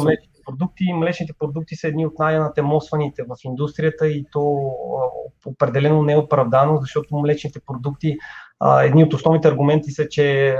млечните продукти. Млечните продукти са едни от най-натемосваните в индустрията и то определено не е оправдано, защото млечните продукти а, едни от основните аргументи са, че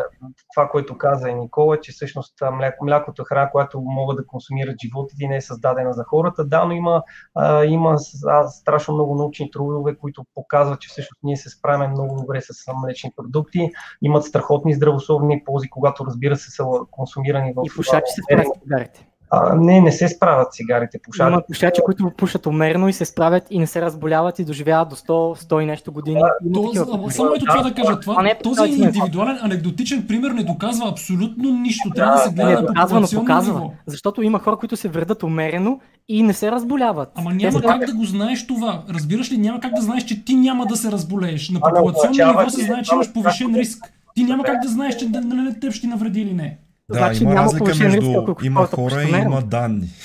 това, което каза и Никола, че всъщност мляко, млякото е храна, която могат да консумират животите и не е създадена за хората. Да, но има, а, има а, страшно много научни трудове, които показват, че всъщност ние се справяме много добре с млечни продукти. Имат страхотни здравословни ползи, когато разбира се са консумирани в... И пушачи се справят цигарите. А, не, не се справят цигарите пушачи. Има пушачи, които пушат умерено и се справят и не се разболяват и доживяват до 100, 100 и нещо години. Такива, само ето това да кажа. Това, това е този индивидуален анекдотичен пример не доказва абсолютно нищо. Трябва да, се гледа не доказва, но показва. Ниво. Защото има хора, които се вредат умерено и не се разболяват. Ама няма Те как да го знаеш това. Разбираш ли, няма как да знаеш, че ти няма да се разболееш. На популационно ниво се знае, че имаш повишен риск. Ти няма как да знаеш, че на нали, теб ще навреди или не. Да, значи, има разлика между риск, има хора и има данни. <laughs>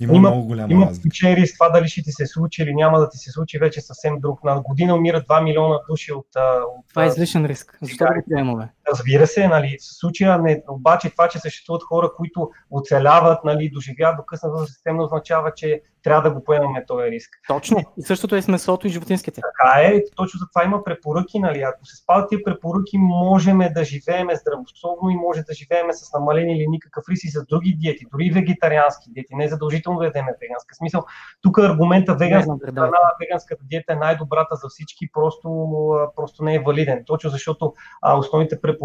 Има, има много голяма има разлика. Има риск това дали ще ти се случи или няма да ти се случи вече съвсем друг. На година умират 2 милиона души от... от това е излишен риск. Защо да го приемаме? Разбира се, нали, в случая не, обаче това, че съществуват хора, които оцеляват, нали, доживяват до късна възраст, системно означава, че трябва да го поемаме този риск. Точно. И същото е с месото и животинските. Така е, точно за това има препоръки. Нали. Ако се спазят тия препоръки, можем да живеем здравословно и може да живеем с намален или никакъв риск и с други диети, дори вегетариански диети. Не е задължително да ядем веганска. Смисъл, тук аргумента веганска, да. веганската диета е най-добрата за всички, просто, просто не е валиден. Точно защото а, основните препоръки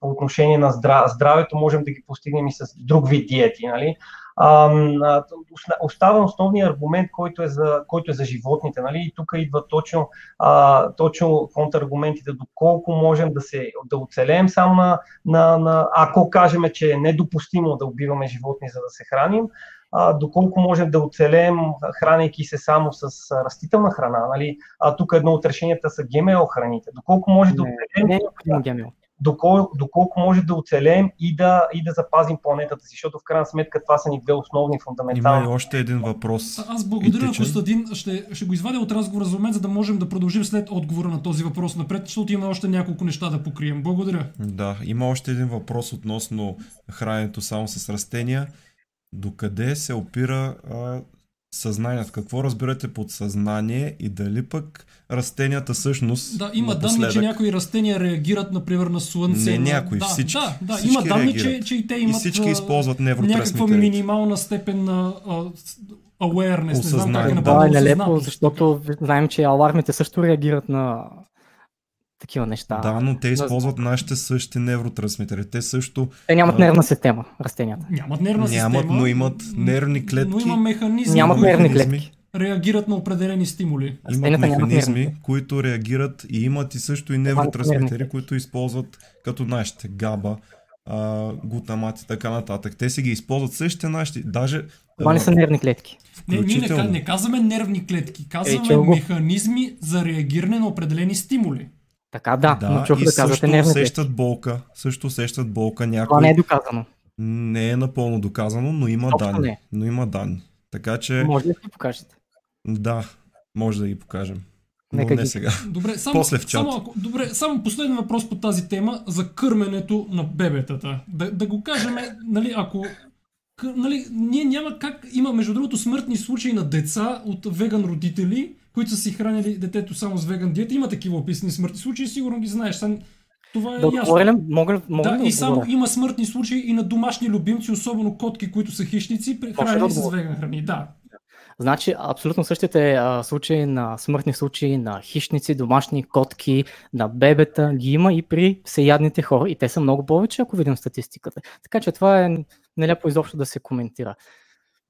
по отношение на здравето можем да ги постигнем и с друг вид диети. Нали? Остава основният аргумент, който е за, който е за животните. Нали? И тук идва точно, а, точно контраргументите, доколко можем да, се, да оцелеем само на, на, на, ако кажем, че е недопустимо да убиваме животни, за да се храним, а, доколко можем да оцелеем, хранейки се само с растителна храна. Нали? А, тук едно от решенията са ГМО храните. Доколко може не, да оцелеем. Не е ГМО доколко, доколко може да оцелеем и да, и да запазим планетата си, защото в крайна сметка това са ни две основни фундаментални. Има и още един въпрос. А, аз благодаря на Костадин. Ще, ще го извадя от разговора за момент, за да можем да продължим след отговора на този въпрос напред, защото има още няколко неща да покрием. Благодаря. Да, има още един въпрос относно храненето само с растения. Докъде се опира а, съзнанието. Какво разбирате под съзнание и дали пък растенията всъщност. Да, има напоследък... данни, че някои растения реагират, например, на слънце. Не някои, да, всички. Да, да, всички има данни, че, че и те имат. И всички използват Някаква минимална степен на awareness, не знам как е Да, е нелепо, защото знаем, че алармите също реагират на такива неща. Да, но те използват нашите същи невротрансмитери. Те също. Те нямат нервна система, растенията. Нямат нервна система. Нямат, но имат нервни клетки. Но има механизми. Нямат нервни клетки. Реагират на определени стимули. Имат механизми, които реагират и имат и също и невротрансмитери, които използват като нашите габа, глутамат и така нататък. Те си ги използват същите нашите. Даже, Това не са нервни клетки. Не, ние не, не казваме нервни клетки, казваме е, механизми за реагиране на определени стимули. Така да, да но чух да казвате нервни усещат болка, също усещат болка някой. Това не е доказано. Не е напълно доказано, но има Точно данни. Не. Но има данни. Така че... Може ли да ги покажете? Да, може да ги покажем. Но Нека не ги. сега. Добре, само, После в чат. Само, ако, добре, само последен въпрос по тази тема за кърменето на бебетата. Да, да го кажем, нали, ако нали, ние няма как, има между другото смъртни случаи на деца от веган родители, които са си хранили детето само с веган диета. Има такива описани смъртни случаи, сигурно ги знаеш. Сам, това е да, ясно. Ли, мога, мога да, да и само има смъртни случаи и на домашни любимци, особено котки, които са хищници, хранени с веган храни. Да. Значи, абсолютно същите а, случаи на смъртни случаи на хищници, домашни котки, на бебета ги има и при всеядните хора. И те са много повече, ако видим статистиката. Така че това е нелепо изобщо да се коментира.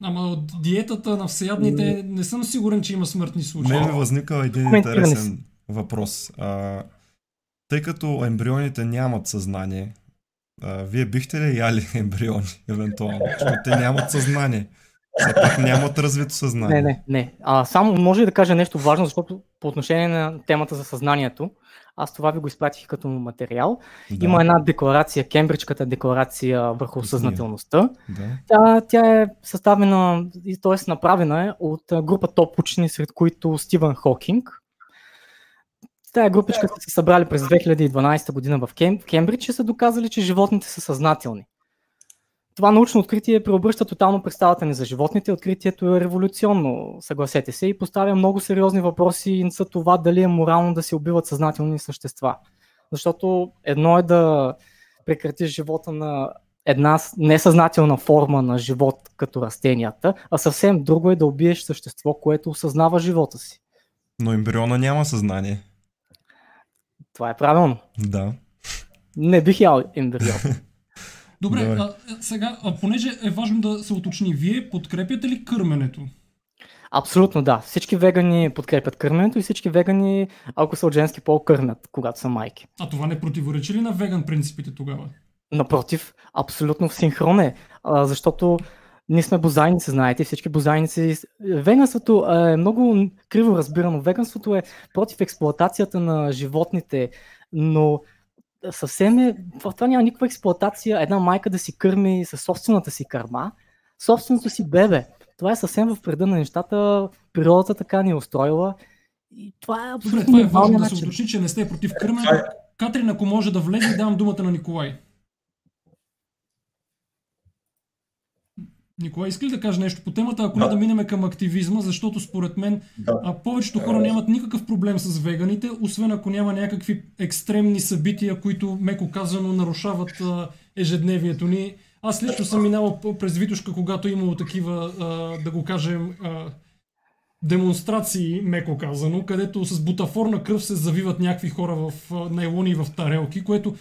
Ама от диетата на всеядните не съм сигурен, че има смъртни случаи. Мен ми възниква един интересен въпрос. А, тъй като ембрионите нямат съзнание, а, вие бихте ли яли <laughs> ембриони, евентуално? Защото те нямат съзнание. Все пак нямат развито съзнание. Не, не, не. А, само може да кажа нещо важно, защото по отношение на темата за съзнанието, аз това ви го изпратих като материал. Да. Има една декларация, Кембриджката декларация върху съзнателността. Да. Тя, тя е съставена, т.е. направена е от група топ учени, сред които Стивън Хокинг. Тая групичка са се събрали през 2012 година в Кембридж и са доказали, че животните са съзнателни. Това научно откритие преобръща тотално представата ни за животните. Откритието е революционно, съгласете се, и поставя много сериозни въпроси за това дали е морално да се убиват съзнателни същества. Защото едно е да прекратиш живота на една несъзнателна форма на живот като растенията, а съвсем друго е да убиеш същество, което осъзнава живота си. Но ембриона няма съзнание. Това е правилно. Да. Не бих ял ембрион. <laughs> Добре, а, сега, а, понеже е важно да се уточни, вие подкрепяте ли кърменето? Абсолютно да. Всички вегани подкрепят кърменето и всички вегани, ако са от женски пол, кърмят, когато са майки. А това не противоречи ли на веган принципите тогава? Напротив, абсолютно в синхрон е, а, защото ние сме бозайници, знаете, всички бозайници. Веганството е много криво разбирано. Веганството е против експлоатацията на животните, но съвсем е, в това няма никаква експлоатация една майка да си кърми със собствената си кърма, собственото си бебе. Това е съвсем в преда на нещата, природата така ни е устроила. И това е абсолютно Добре, това е важно да се уточни, че не сте против кърменето. Катрин, ако може да влезе, давам думата на Николай. Николай, иска ли да каже нещо по темата, ако да. не да минеме към активизма, защото според мен да. а, повечето хора нямат никакъв проблем с веганите, освен ако няма някакви екстремни събития, които, меко казано, нарушават а, ежедневието ни. Аз лично съм минал през Витушка, когато е имало такива, а, да го кажем, а, демонстрации, меко казано, където с бутафорна кръв се завиват някакви хора в найлони и в тарелки, което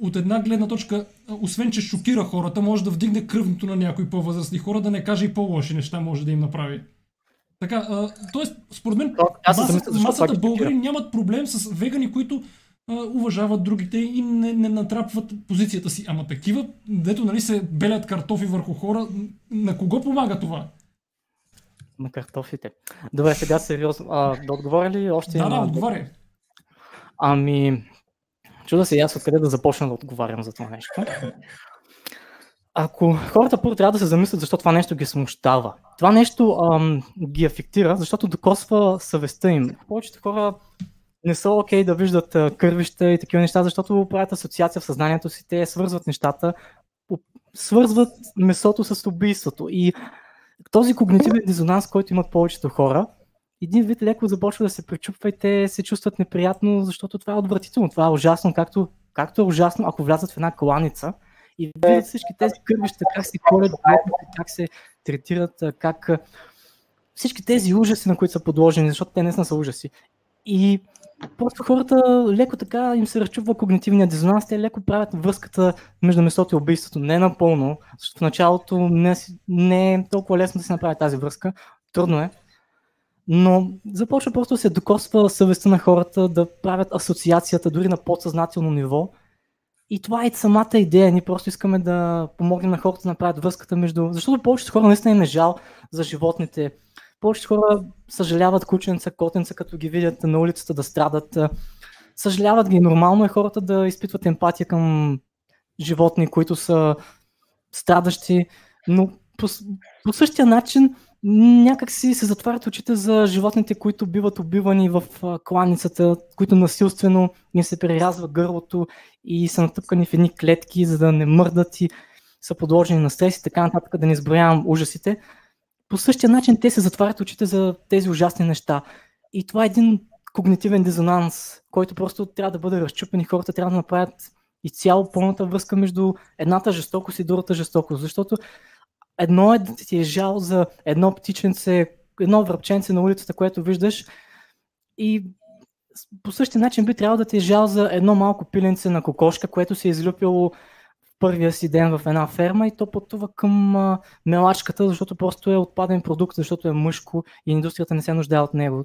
от една гледна точка, освен че шокира хората, може да вдигне кръвното на някои по-възрастни хора, да не каже и по-лоши неща може да им направи. Така, т.е. според мен Аз масата, замисля, масата българи нямат проблем с вегани, които а, уважават другите и не, не натрапват позицията си. Ама такива, дето нали се белят картофи върху хора, на кого помага това? На картофите. Добре, сега сериозно. А, да отговоря ли още? Да, да, отговаря. Ами, чуда се и аз откъде да започна да отговарям за това нещо. Ако хората първо трябва да се замислят защо това нещо ги смущава. Това нещо ам, ги афектира, защото докосва съвестта им. Повечето хора не са окей okay да виждат кървища и такива неща, защото правят асоциация в съзнанието си, те свързват нещата, свързват месото с убийството. И този когнитивен дизонанс, който имат повечето хора, един вид леко започва да се пречупва и те се чувстват неприятно, защото това е отвратително, това е ужасно, както, както е ужасно, ако влязат в една кланица и видят всички тези кървища, как се колят, как се третират, как всички тези ужаси, на които са подложени, защото те не са ужаси. И просто хората леко така им се разчупва когнитивния дизонанс, те леко правят връзката между месото и убийството. Не напълно, защото в началото не, не е толкова лесно да се направи тази връзка. Трудно е. Но започва просто да се докосва съвестта на хората да правят асоциацията дори на подсъзнателно ниво. И това е самата идея. Ние просто искаме да помогнем на хората да направят връзката между... Защото повечето хора наистина им е жал за животните повечето хора съжаляват кученца, котенца, като ги видят на улицата да страдат. Съжаляват ги. Нормално е хората да изпитват емпатия към животни, които са страдащи, но по, по същия начин някак си се затварят очите за животните, които биват убивани в кланицата, които насилствено им се прерязва гърлото и са натъпкани в едни клетки, за да не мърдат и са подложени на стрес и така нататък, да не изброявам ужасите по същия начин те се затварят очите за тези ужасни неща. И това е един когнитивен дизонанс, който просто трябва да бъде разчупен и хората трябва да направят изцяло пълната връзка между едната жестокост и другата жестокост. Защото едно е да ти е жал за едно птиченце, едно връбченце на улицата, което виждаш и по същия начин би трябвало да ти е жал за едно малко пиленце на кокошка, което се е излюпило първия си ден в една ферма и то пътува към а, мелачката, защото просто е отпаден продукт, защото е мъжко и индустрията не се нуждае от него.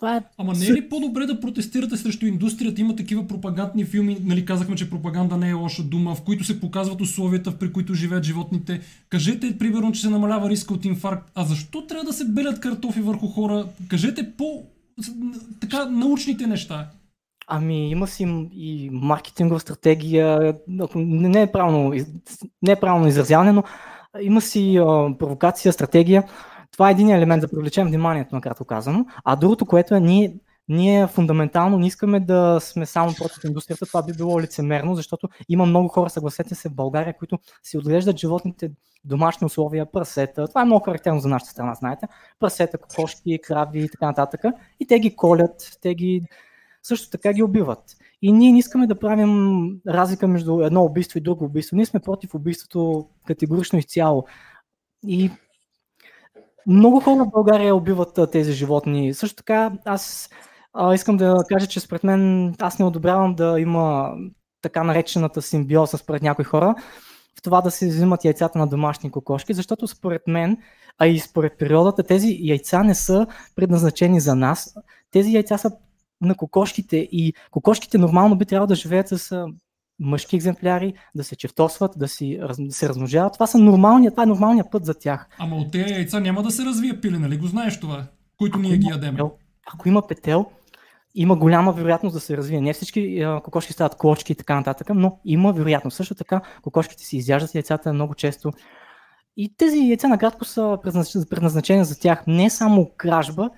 Това е... Ама не е ли по-добре да протестирате срещу индустрията? Има такива пропагандни филми, нали казахме, че пропаганда не е лоша дума, в които се показват условията, при които живеят животните. Кажете, примерно, че се намалява риска от инфаркт. А защо трябва да се белят картофи върху хора? Кажете по така научните неща. Ами има си и маркетингова стратегия, не е правилно, не е правилно изразяване, но има си а, провокация, стратегия. Това е един елемент да привлечем вниманието, накратко казано. А другото, което е, ние, ние фундаментално не искаме да сме само против индустрията, това би било лицемерно, защото има много хора, съгласете се, в България, които си отглеждат животните домашни условия, прасета. Това е много характерно за нашата страна, знаете. Прасета, кокошки, крави и така нататък. И те ги колят, те ги също така ги убиват. И ние не искаме да правим разлика между едно убийство и друго убийство. Ние сме против убийството категорично изцяло. И много хора в България убиват тези животни. Също така, аз а, искам да кажа, че според мен аз не одобрявам да има така наречената симбиоза според някои хора в това да се взимат яйцата на домашни кокошки, защото според мен, а и според природата, тези яйца не са предназначени за нас. Тези яйца са на кокошките и кокошките нормално би трябвало да живеят с мъжки екземпляри, да се чевтосват, да, си, да се размножават. Това, са нормалния, това е нормалният път за тях. Ама от тези яйца няма да се развие пиле, нали го знаеш това, които ако ние ги ядем. Петел, ако има петел, има голяма вероятност да се развие. Не всички кокошки стават клочки и така нататък, но има вероятност. Също така кокошките си изяждат яйцата много често. И тези яйца накратко са предназначени за тях не само кражба,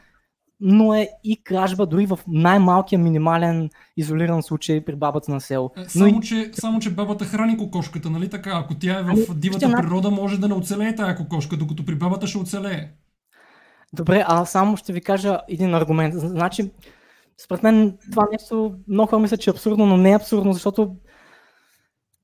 но е и кражба дори в най-малкия минимален изолиран случай при бабата на село. Е, Но Само, и, че, само, че бабата храни кокошката, нали така? Ако тя е в Ами, дивата ще природа, може да не оцелее тая кокошка, докато при бабата ще оцелее. добре, а само ще ви кажа един аргумент. Значи, според мен това нещо много хора мислят, че е абсурдно, но не е абсурдно, защото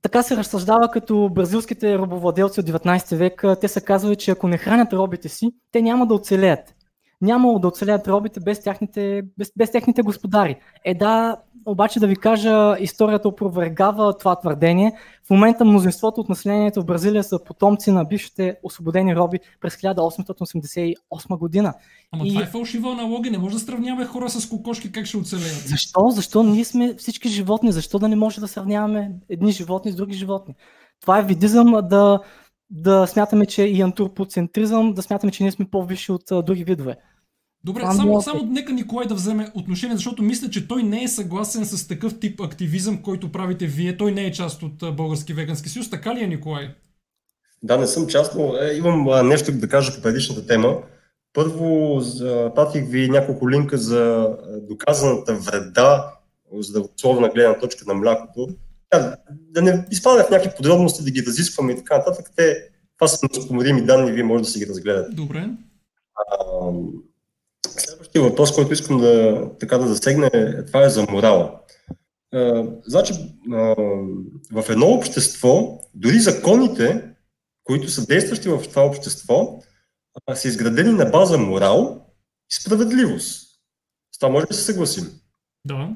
така се разсъждава като бразилските робовладелци от 19 век. Те са казвали, че ако не хранят робите си, те няма да оцелеят. Нямало да оцелеят робите без, тяхните, без, без техните господари. Е да, обаче да ви кажа, историята опровергава това твърдение. В момента мнозинството от населението в Бразилия са потомци на бившите освободени роби през 1888 година. Ама И- това е фалшива аналогия, не може да сравняваме хора с кокошки как ще оцелеят. Защо? Защо ние сме всички животни? Защо да не може да сравняваме едни животни с други животни? Това е видизъм да, да смятаме, че и антропоцентризъм, да смятаме, че ние сме по-висши от а, други видове. Добре, Това само, само нека Николай да вземе отношение, защото мисля, че той не е съгласен с такъв тип активизъм, който правите вие. Той не е част от Български вегански съюз. Така ли е, Николай? Да, не съм част, но е, имам а, нещо да кажа по предишната тема. Първо, за- пратих ви няколко линка за доказаната вреда от здравословна гледна точка на млякото. Да, да не изпадаме в някакви подробности, да ги разискваме и така нататък. Те, това са неоспорими данни, вие може да си ги разгледате. Добре. А, Следващия въпрос, който искам да, така да засегне, е- това е за морала. А, значи, а, в едно общество, дори законите, които са действащи в това общество, а, са изградени на база морал и справедливост. С това може да се съгласим. Да.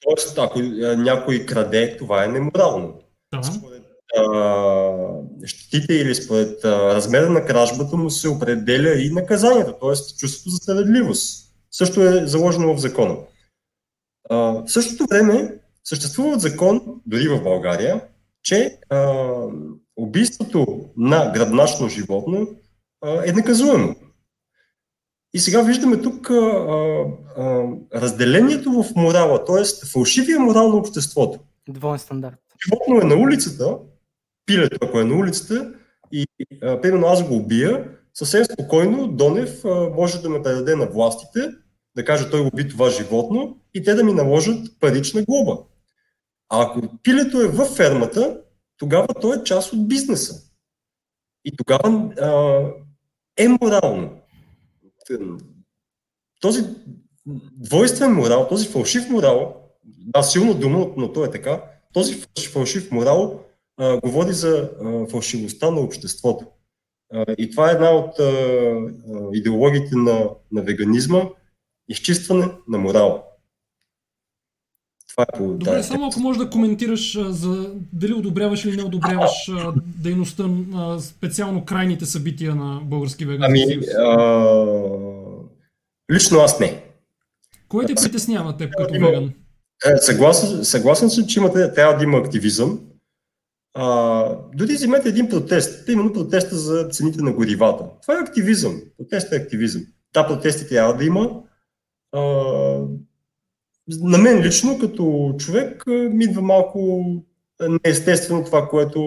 Тоест, ако някой краде, това е неморално Да. според а, щетите или според а, размера на кражбата му се определя и наказанието, т.е. чувството за справедливост. Също е заложено в закона. А, в същото време съществува закон, дори в България, че а, убийството на гръбначно животно а, е наказуемо. И сега виждаме тук а, а, а, разделението в морала, т.е. фалшивия морал на обществото Двоен стандарт. животно е на улицата, пилето, ако е на улицата, и а, примерно аз го убия, съвсем спокойно Донев може да ме предаде на властите, да каже той уби това животно и те да ми наложат парична глоба. А ако пилето е във фермата, тогава то е част от бизнеса. И тогава а, е морално. Този двойствен морал, този фалшив морал, да, силно дума, но то е така, този фалш- фалшив морал а, говори за а, фалшивостта на обществото. И това е една от идеологиите на, на веганизма изчистване на морала. Това е по Добре, тая само ако можеш да коментираш за дали одобряваш или не одобряваш дейността, а, специално крайните събития на Български вегански Ами, съюз. а, лично аз не. Кое те притеснява теб като веган? Е, Съгласен, съгласен съм, че имате, трябва да има активизъм. А, дори вземете един протест, примерно протеста за цените на горивата. Това е активизъм. Протест е активизъм. Да, протести трябва да има. А, на мен лично, като човек, ми идва малко неестествено това, което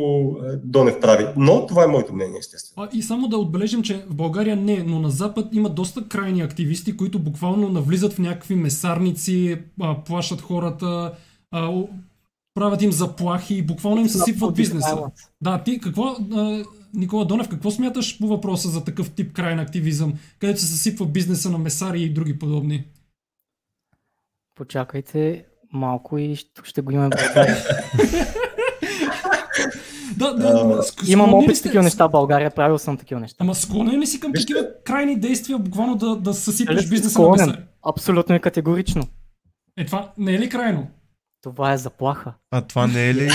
Донев прави. Но това е моето мнение, естествено. А, и само да отбележим, че в България не, но на Запад има доста крайни активисти, които буквално навлизат в някакви месарници, а, плашат хората, а, правят им заплахи и буквално им съсипват бизнеса. Да, ти какво, Никола Донев, какво смяташ по въпроса за такъв тип крайен активизъм, където се съсипва бизнеса на месари и други подобни? Почакайте малко и ще, го имаме. <laughs> Да, да, А, ск- Имам опит с такива неща в България, правил съм такива неща. Ама склонен ли си към такива крайни действия, буквално да, да съсипеш Дали си бизнеса на месари? Абсолютно и категорично. Е, това не е ли крайно? Това е заплаха. А това не е ли...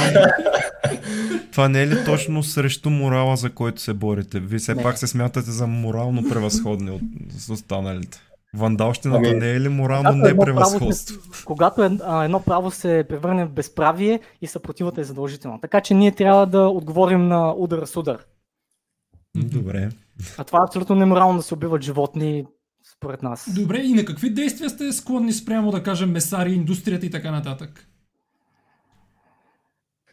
<laughs> това не е ли точно срещу морала, за който се борите? Вие все Не. пак се смятате за морално превъзходни от с останалите. Вандалщината Ами, не е ли морално Когато едно, право, непревъзходство? се- когато а, едно право се превърне в безправие и съпротивата е задължителна. Така че ние трябва да отговорим на удара с удар. Добре. А това е абсолютно неморално да се убиват животни, според нас. Добре, и на какви действия сте склонни спрямо, да кажем, месари, индустрията и така нататък?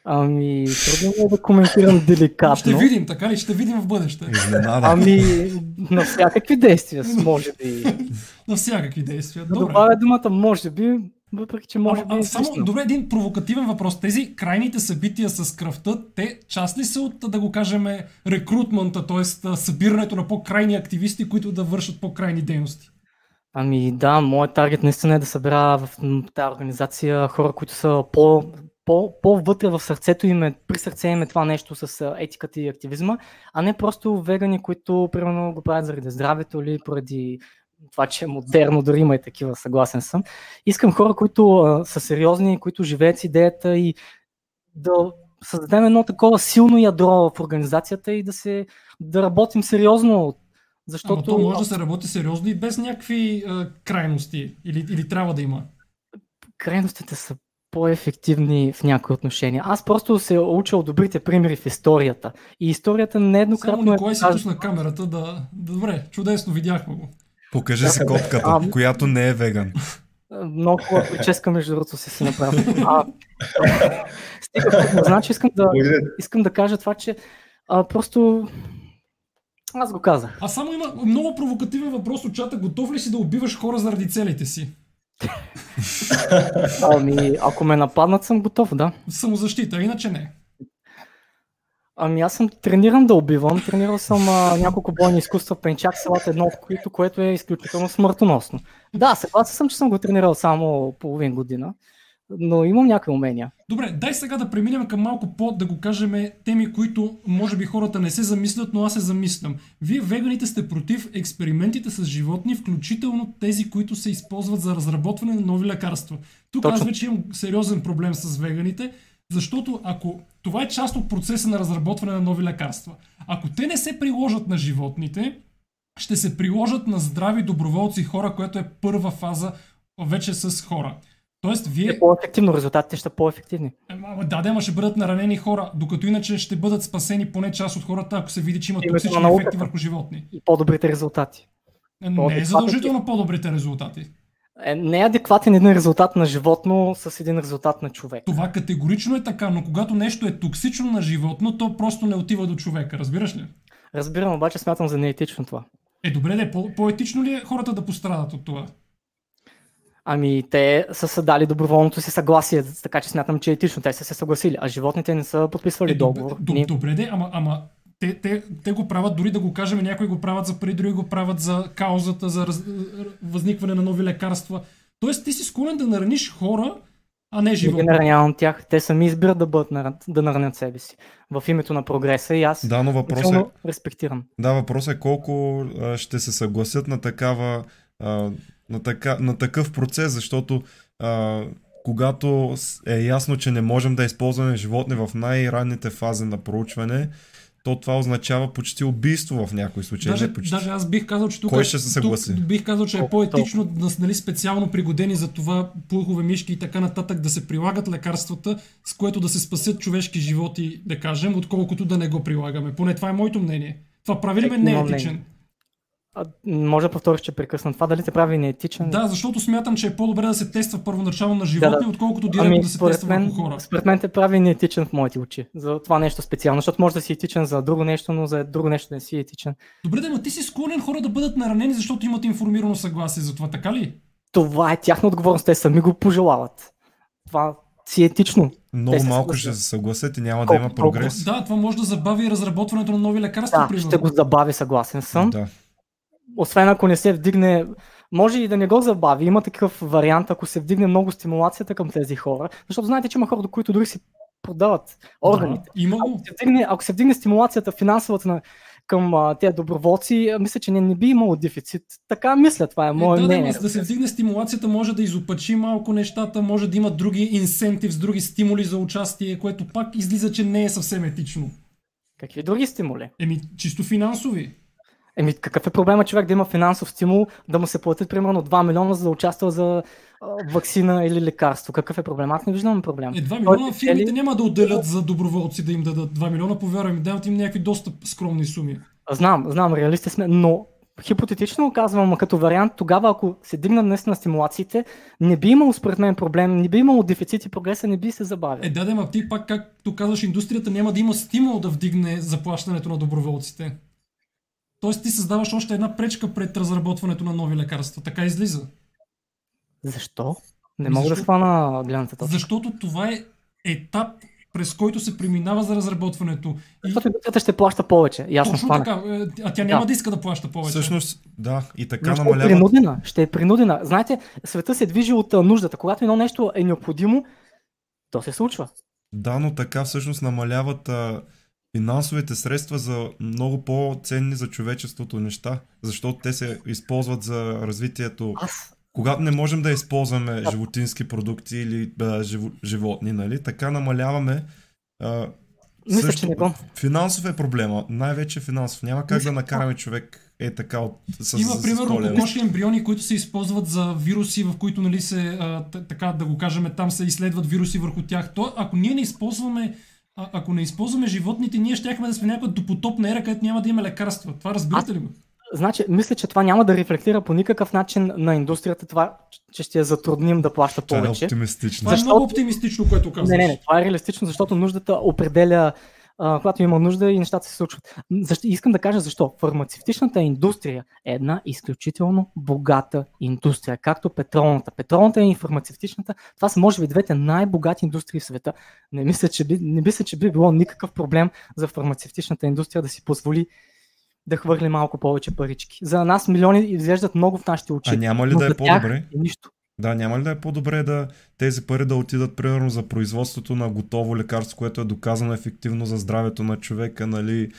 Ами, трудно е да коментирам <laughs> деликатно. Ще видим, така ли? Ще видим в бъдеще. Изненада. Ами, на всякакви действия, <laughs> може би. на всякакви действия. Да Добре. добавя думата може би, въпреки че може Ама, би... а, само, добре, един провокативен въпрос. Тези крайните събития с кръвта, те част ли са от, да го кажем, рекрутмента, т.е. събирането на по-крайни активисти, които да вършат по-крайни дейности? Ами да, моят таргет наистина е да събера в тази организация хора, които са по, по, по-вътре в сърцето им, е, при сърце им е това нещо с етиката и активизма, а не просто вегани, които примерно го правят заради здравето или поради това, че е модерно, дори има и такива, съгласен съм. Искам хора, които а, са сериозни, които живеят с идеята и да създадем едно такова силно ядро в организацията и да се да работим сериозно. Защото Ама то може да се работи сериозно и без някакви а, крайности. Или, или трябва да има. крайностите са по-ефективни в някои отношения. Аз просто се уча от добрите примери в историята. И историята Само нееднократно е Николай си показала- пусна камерата да... Добре, чудесно, видяхме го. Покажи си котката, А, която не е веган. Много хубава прическа, между другото, си си направил. А, стига, значи искам да, искам да кажа това, че а, просто аз го казах. А само има много провокативен въпрос от чата. Готов ли си да убиваш хора заради целите си? <laughs> Ами, ако ме нападнат, съм готов, да. Самозащита, иначе не. Ами аз съм трениран да убивам. Тренирал съм а, няколко бойни изкуства, пенчак салат, едно от които, което е изключително смъртоносно. Да, съгласен съм, че съм го тренирал само половин година, но имам някакви умения. Добре, дай сега да преминем към малко по, да го кажем, теми, които може би хората не се замислят, но аз се замислям. Вие, веганите, сте против експериментите с животни, включително тези, които се използват за разработване на нови лекарства. Тук аз Точно. вече имам сериозен проблем с веганите, защото ако това е част от процеса на разработване на нови лекарства, ако те не се приложат на животните, ще се приложат на здрави доброволци хора, което е първа фаза вече с хора. Тоест, вие Е по-ефективно, резултатите ще по-ефективни. Ама да, да, ама ще бъдат наранени хора, докато иначе ще бъдат спасени поне част от хората, ако се види, че има Името на токсични науката. ефекти върху животни. И по-добрите резултати. Не е задължително по-добрите резултати. Е, не е адекватен един резултат на животно с един резултат на човек. Това категорично е така, но когато нещо е токсично на животно, то просто не отива до човека, разбираш ли? Разбирам, обаче смятам за неетично това. Е, добре, де, по- по-етично ли е хората да пострадат от това? Ами те са са дали доброволното си съгласие, така че смятам, че е етично. Те са се съгласили, а животните не са подписвали Е, добре, договор. д- Ние- добре, де, ама, ама те, те, те го правят, дори да го кажем, някои го правят за пари, други го правят за каузата, за раз, възникване на нови лекарства. Тоест, ти си склонен да нараниш хора, а не Не ги животни. наранявам тях. Те сами избират да, бъдат, наран- да наранят себе си. В името на прогреса и аз Да, но въпросът е, респектирам. да, въпросът е колко а, ще се съгласят на такава а, на, така, на такъв процес, защото а, когато е ясно, че не можем да използваме животни в най-ранните фази на проучване, то това означава почти убийство в някои случаи. Даже, не почти. даже аз бих казал, че тук, Кой ще се съгласи? тук бих казал, че е по-етично да нали, специално пригодени за това плъхове, мишки и така нататък да се прилагат лекарствата, с което да се спасят човешки животи, да кажем, отколкото да не го прилагаме. Поне това е моето мнение. Това прави ли ме неетичен? А, може да повториш, че прекъсна това. Дали те прави неетичен? Да, защото смятам, че е по-добре да се тества първоначално на животни, да. отколкото директно Ами, да се тества мен, върху хора. според мен те прави неетичен в моите очи. За това нещо специално, защото може да си етичен за друго нещо, но за друго нещо да не си етичен. Добре, да, но ти си склонен хора да бъдат наранени, защото имат информирано съгласие за това, така ли? Това е тяхна отговорност. Те сами го пожелават. Това си етично. Много те се малко ще се съгласят и няма да Колко има толкова? прогрес. Да, това може да забави разработването на нови лекарства, Да, примерно. ще го забави, съгласен съм. Да. Освен ако не се вдигне, може и да не го забави. Има такъв вариант, ако се вдигне много стимулацията към тези хора. Защото знаете, че има хора, до които дори си продават органите. Да, има Ако се вдигне, ако се вдигне стимулацията финансовата на, към а, тези доброволци, мисля, че не, не би имало дефицит. Така мисля, това е Е, мое да, да, мнение. за да се вдигне стимулацията, може да изопачи малко нещата, може да има други инсентив, други стимули за участие, което пак излиза, че не е съвсем етично. Какви други стимули? Еми, чисто финансови. Еми, какъв е проблема човек да има финансов стимул, да му се платят примерно 2 милиона, за да участва за вакцина или лекарство? Какъв е проблем? Аз не виждам проблем. Е, 2 Той милиона спечели- фирмите няма да отделят за доброволци да им дадат 2 милиона, повярвай ми, дават им някакви доста скромни суми. Знам, знам, реалисти сме, но хипотетично казвам като вариант, тогава ако се дигнат наистина стимулациите, не би имало според мен проблем, не би имало дефицит и прогреса не би се забавил. Е, да, да, ма ти пак, както казваш, индустрията няма да има стимул да вдигне заплащането на доброволците. Тоест ти създаваш още една пречка пред разработването на нови лекарства. Така излиза. Защо? Не Ами мога да защо? схвана гледната точка. Защото това е етап, през който се преминава за разработването. И Защото индустрията ще плаща повече. Ясно точно така, е, а тя няма Да. да иска да плаща повече. Всъщност, да, и така Но ще е принудена. Ще е принудена. Знаете, света се движи от нуждата. Когато едно нещо е необходимо, то се случва. Да, но така всъщност намаляват а, финансовите средства за много по-ценни за човечеството неща, защото те се използват за развитието. Аз Когато не можем да използваме животински продукти или а, живо, животни, нали, така намаляваме. А, мисля, също- че не го. Финансов е проблема, най-вече финансов. Няма как Мисля, да накараме човек е така от с, Има, с, примерно, 100 лева. кокоши ембриони, които се използват за вируси, в които, нали, се, а, така да го кажем, там се изследват вируси върху тях. То, ако ние не използваме а, ако не използваме животните, ние щяхме да сме някаква допотопна ера, където няма да има лекарства. Това разбирате ли го? Значи, мисля, че това няма да рефлектира по никакъв начин на индустрията, това, че ще я затрудним да плаща Това е повече. оптимистично. Това е много оптимистично, което казваш. Не, не, не, това е реалистично, защото нуждата определя, а, когато има нужда и нещата се случват. Защо, искам да кажа защо. Фармацевтичната индустрия е една изключително богата индустрия, както петролната. Петролната и фармацевтичната, това са може би двете най-богати индустрии в света. Не мисля, че би, не мисля, че би било никакъв проблем за фармацевтичната индустрия да си позволи да хвърли малко повече парички. За нас милиони изглеждат много в нашите очи. А няма ли да е по-добре? е нищо. Да, няма ли да е по-добре да тези пари да отидат примерно за производството на готово лекарство, което е доказано ефективно за здравето на човека, нали,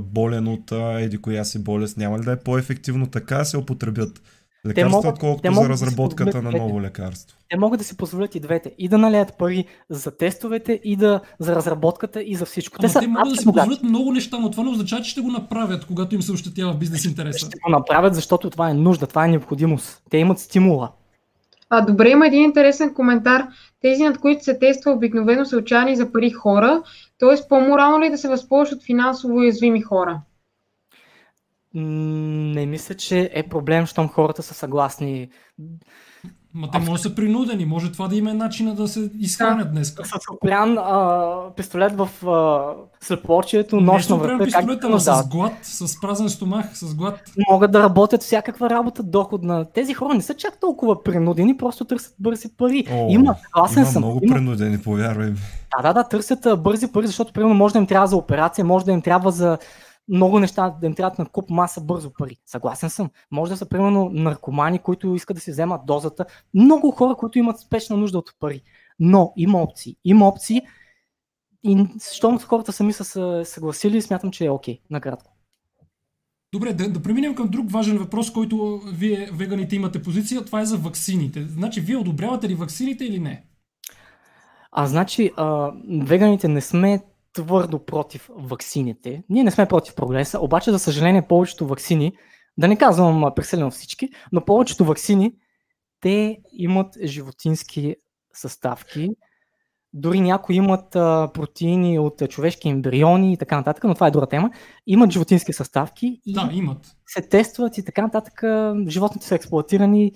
болен от еди коя си болест. Няма ли да е по-ефективно така да се употребят лекарства, могат- отколкото за да разработката позволят на ново лекарство? те могат да си позволят и двете. И да налеят пари за тестовете, и да за разработката, и за всичко. Ама те са те могат да си позволят много неща, но това не означава, че ще го направят, когато им се ощетява бизнес интереса. Ще го направят, защото това е нужда, това е необходимост. Те имат стимула. А, добре, има един интересен коментар. Тези, над които се тества, обикновено са отчаяни за пари хора. Тоест, по-морално ли е да се възползваш от финансово уязвими хора? Не мисля, че е проблем, щом хората са съгласни. Ма те може да са принудени, може това да има е начина да се изхранят днес. С опрян а, пистолет в а, слепоочието, нощ на Не пистолет, ама с глад, с празен стомах, с глад. могат да работят всякаква работа доходна. Тези хора не са чак толкова принудени, просто търсят бързи пари. О, има, съгласен Има съм. много има, принудени, повярвай ми. Да, да, да, търсят бързи пари, защото примерно може да им трябва за операция, може да им трябва за много неща, да им трябват на куп маса бързо пари. Съгласен съм. Може да са примерно наркомани, които искат да си вземат дозата. Много хора, които имат спешна нужда от пари. Но има опции. Има опции. И щом хората сами са съгласили, смятам, че е окей, накратко. Добре, да, да преминем към друг важен въпрос, който вие, веганите, имате позиция. Това е за ваксините. Значи, вие одобрявате ли ваксините или не? А значи, а, веганите не сме твърдо против ваксините. Ние не сме против прогреса, обаче, за съжаление, повечето ваксини, да не казвам а, прекалено всички, но повечето ваксини, те имат животински съставки. Дори някои имат а, протеини от а, човешки ембриони и така нататък, но това е друга тема. Имат животински съставки и Да, имат. се тестват и така нататък. Животните са експлуатирани.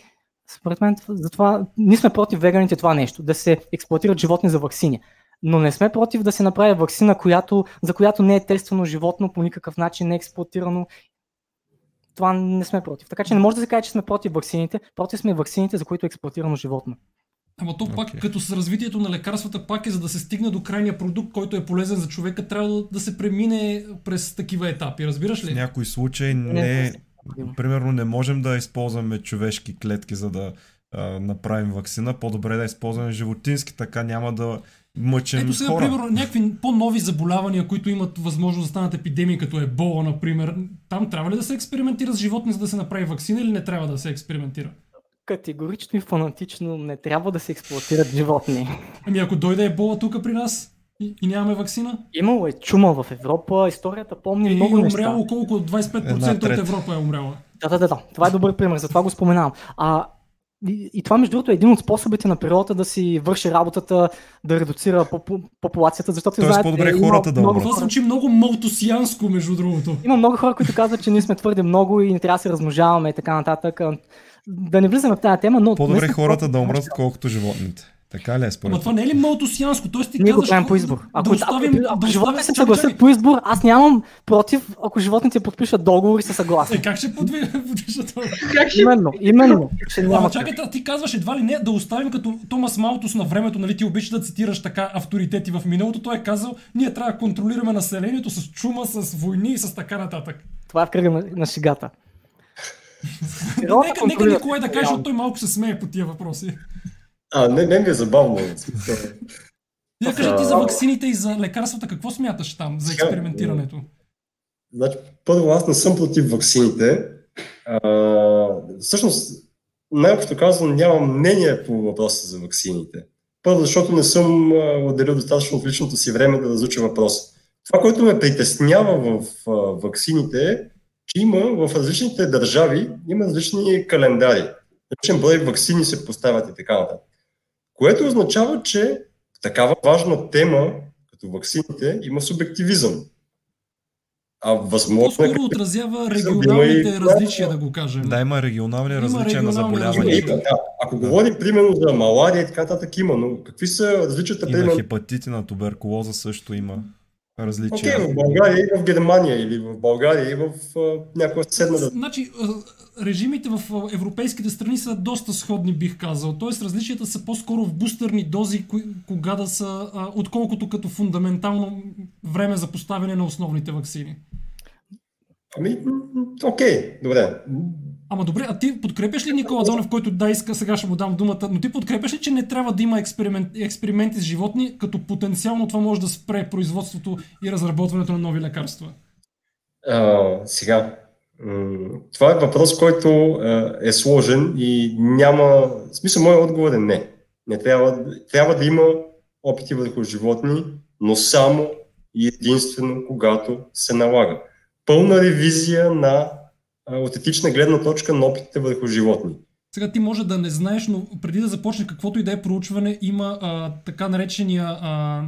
Според мен, това- затова ние сме против веганите това нещо, да се експлуатират животни за ваксини. Но не сме против да се направи вакцина, която, за която не е тествано животно, по никакъв начин не е експлуатирано. Това не сме против. Така че не може да се каже, че сме против ваксините. Против сме ваксините, за които е експлуатирано животно. Ама то пак, Окей. като с развитието на лекарствата, пак е за да се стигне до крайния продукт, който е полезен за човека, трябва да, се премине през такива етапи. Разбираш В ли? някои случаи Не, не, е- примерно не можем да използваме човешки клетки, за да а, направим вакцина. По-добре да използваме животински, така няма да мъчим Ето сега, хора. примерно, някакви по-нови заболявания, които имат възможност да станат епидемии, като ебола, например. Там трябва ли да се експериментира с животни, за да се направи вакцина или не трябва да се експериментира? Категорично и фанатично не трябва да се експлуатират животни. Ами ако дойде ебола тук при нас и, и нямаме вакцина, Имало е чума в Европа, историята помни и, и много е неща. умряло колко? 25% Една от. Европа е умряла. Да, да, да, да. Това е добър пример, затова го споменавам. А, и, и това, между другото, е един от способите на природата да си върши работата, да редуцира попу- популацията, защото Тоест, знаете, по-добре има хората да много умрат. Това звучи много малтосианско, между другото. Има много хора, които казват, че ние сме твърде много и не трябва да се размножаваме и така нататък. Да не влизаме в тази тема, но... По-добре хората да умрат, колкото животните. Така ли е според Ама това не е ли малтосианско? Тоест ти Ние го казваш, правим по избор. Ако, да оставим, ако, ако да животните се съгласят по избор, аз нямам против, ако животните подпишат договори са съгласни. Е, как ще подвижат <laughs> това? Как ще... Именно, именно. Ще Ама чакай, ти казваш едва ли не да оставим като Томас Малтус на времето, нали ти обичаш да цитираш така авторитети в миналото, той е казал, ние трябва да контролираме населението с чума, с войни и с така нататък. Това е в кръга на, на шегата. <laughs> Нека, нека Николай да каже, защото той малко се смее по тия въпроси. А, не, не ми е забавно. в кажи ти за ваксините и за лекарствата, какво смяташ там за експериментирането? Значи, първо, аз не съм против ваксините. А, всъщност, най-общо казвам, нямам мнение по въпроса за ваксините. Първо, защото не съм отделил достатъчно от личното си време да разуча въпроса. Това, което ме притеснява в ваксините е, че има в различните държави има различни календари. Различен брой ваксини се поставят и така нататък. Което означава, че такава важна тема, като ваксините, има субективизъм. А възможно е По-скоро отразява регионалните и- различия, да го кажем. Да, има регионални Има различия на регионални заболяването. различия. да. Ако говорим примерно за малария и така нататък има, но какви са различията И на хепатити, на туберкулоза също има Окей, различия. в България и в Германия или в България и в а, някоя държава. Значи, режимите в европейските страни са доста сходни, бих казал. Тоест, различията са по-скоро в бустерни дози, кога да са, а, отколкото като фундаментално време за поставяне на основните вакцини. Ами, окей, добре. Ама добре, а ти подкрепяш ли Никола Донев, който да иска, сега ще му дам думата, но ти подкрепяш ли, че не трябва да има експеримент, експерименти с животни, като потенциално това може да спре производството и разработването на нови лекарства? А, сега, това е въпрос, който е сложен и няма... В смисъл, моят отговор е не. Не трябва, трябва да има опити върху животни, но само и единствено, когато се налага. Пълна ревизия на, от етична гледна точка на опитите върху животни. Сега ти може да не знаеш, но преди да започне каквото и да е проучване, има а, така наречения а,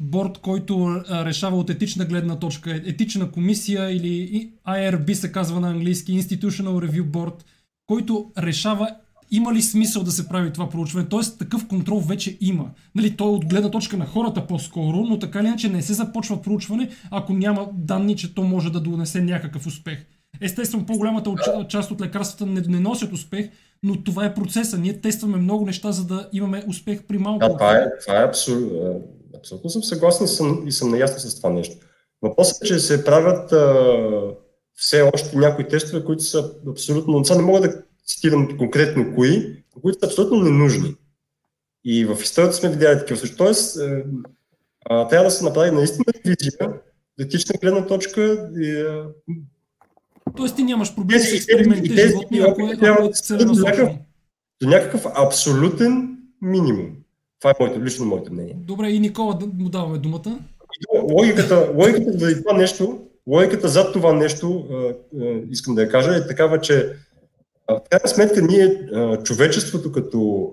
борд, който решава от етична гледна точка, етична комисия или IRB се казва на английски, Institutional Review Board, който решава има ли смисъл да се прави това проучване. Тоест такъв контрол вече има. Нали, той е от гледна точка на хората по-скоро, но така или иначе не се започва проучване, ако няма данни, че то може да донесе някакъв успех. Естествено, по-голямата част от лекарствата не, не носят успех, но това е процеса. Ние тестваме много неща, за да имаме успех при малко. Да, това е, това е абсолютно, абсолютно съм съгласен съм, и съм наясно с това нещо. Въпросът е, че се правят а, все още някои тестове, които са абсолютно, сега не мога да цитирам конкретно кои, но които са абсолютно ненужни. И в историята сме видяли такива случаи. Тоест, а, а, трябва да се направи наистина ревизия, от етична гледна точка и, а, Тоест ти нямаш проблем с експериментите тези животни, ако е, ако е се целенасочено. някакъв- до някакъв абсолютен минимум. Това е моето, лично моето мнение. Добре, и Никола да му даваме думата. Логиката, логиката за това нещо, логиката за това нещо, искам да я кажа, е такава, че в крайна сметка ние, човечеството като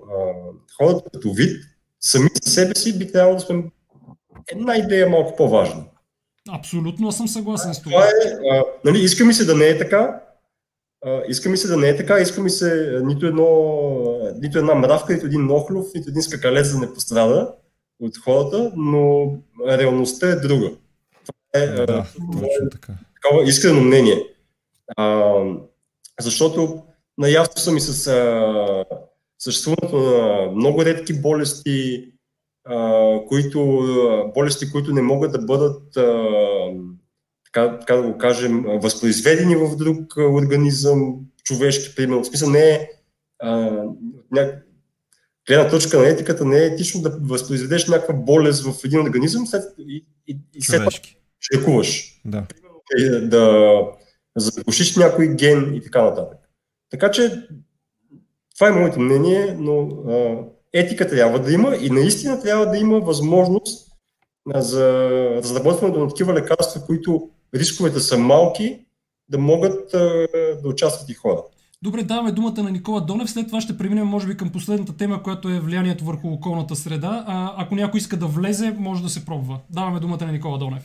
хората като вид, сами за себе си би трябвало да сме една идея малко по-важна. Абсолютно, аз съм съгласен с Това това. е, а, нали, иска ми се да не е така, а, иска ми се да не е така, иска ми се а, нито, едно, а, нито една мравка, нито един охлюв, нито един скакалец да не пострада от хората, но реалността е друга. Това е, а, Да, точно така. такова искрено мнение. А, защото наясно съм и с а, съществуването на много редки болести, а, които, болести, които не могат да бъдат, така, така да го кажем, възпроизведени в друг организъм, човешки, примерно. В смисъл не е гледна точка на етиката не е етично да възпроизведеш някаква болест в един организъм след, и, и, и след това ще лекуваш Да. е, да заглушиш някой ген и така нататък. Така че това е моето мнение, но а, етика трябва да има и наистина трябва да има възможност за разработването на такива лекарства, които рисковете са малки, да могат да участват и хора. Добре, даваме думата на Никола Донев. След това ще преминем, може би, към последната тема, която е влиянието върху околната среда. А, ако някой иска да влезе, може да се пробва. Даваме думата на Никола Донев.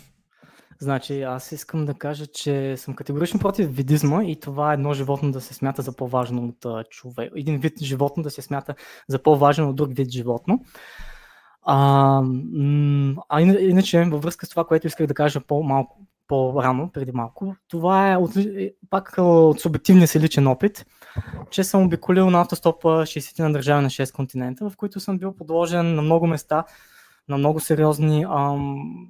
Значи, аз искам да кажа, че съм категорично против видизма и това е едно животно да се смята за по-важно от човек. Един вид животно да се смята за по-важен от друг вид животно. А, а иначе, във връзка с това, което исках да кажа по-малко, по-рано, преди малко, това е от, е, пак от субективния си личен опит, че съм обиколил на автостоп 60 на държави на 6 континента, в които съм бил подложен на много места на много сериозни ам,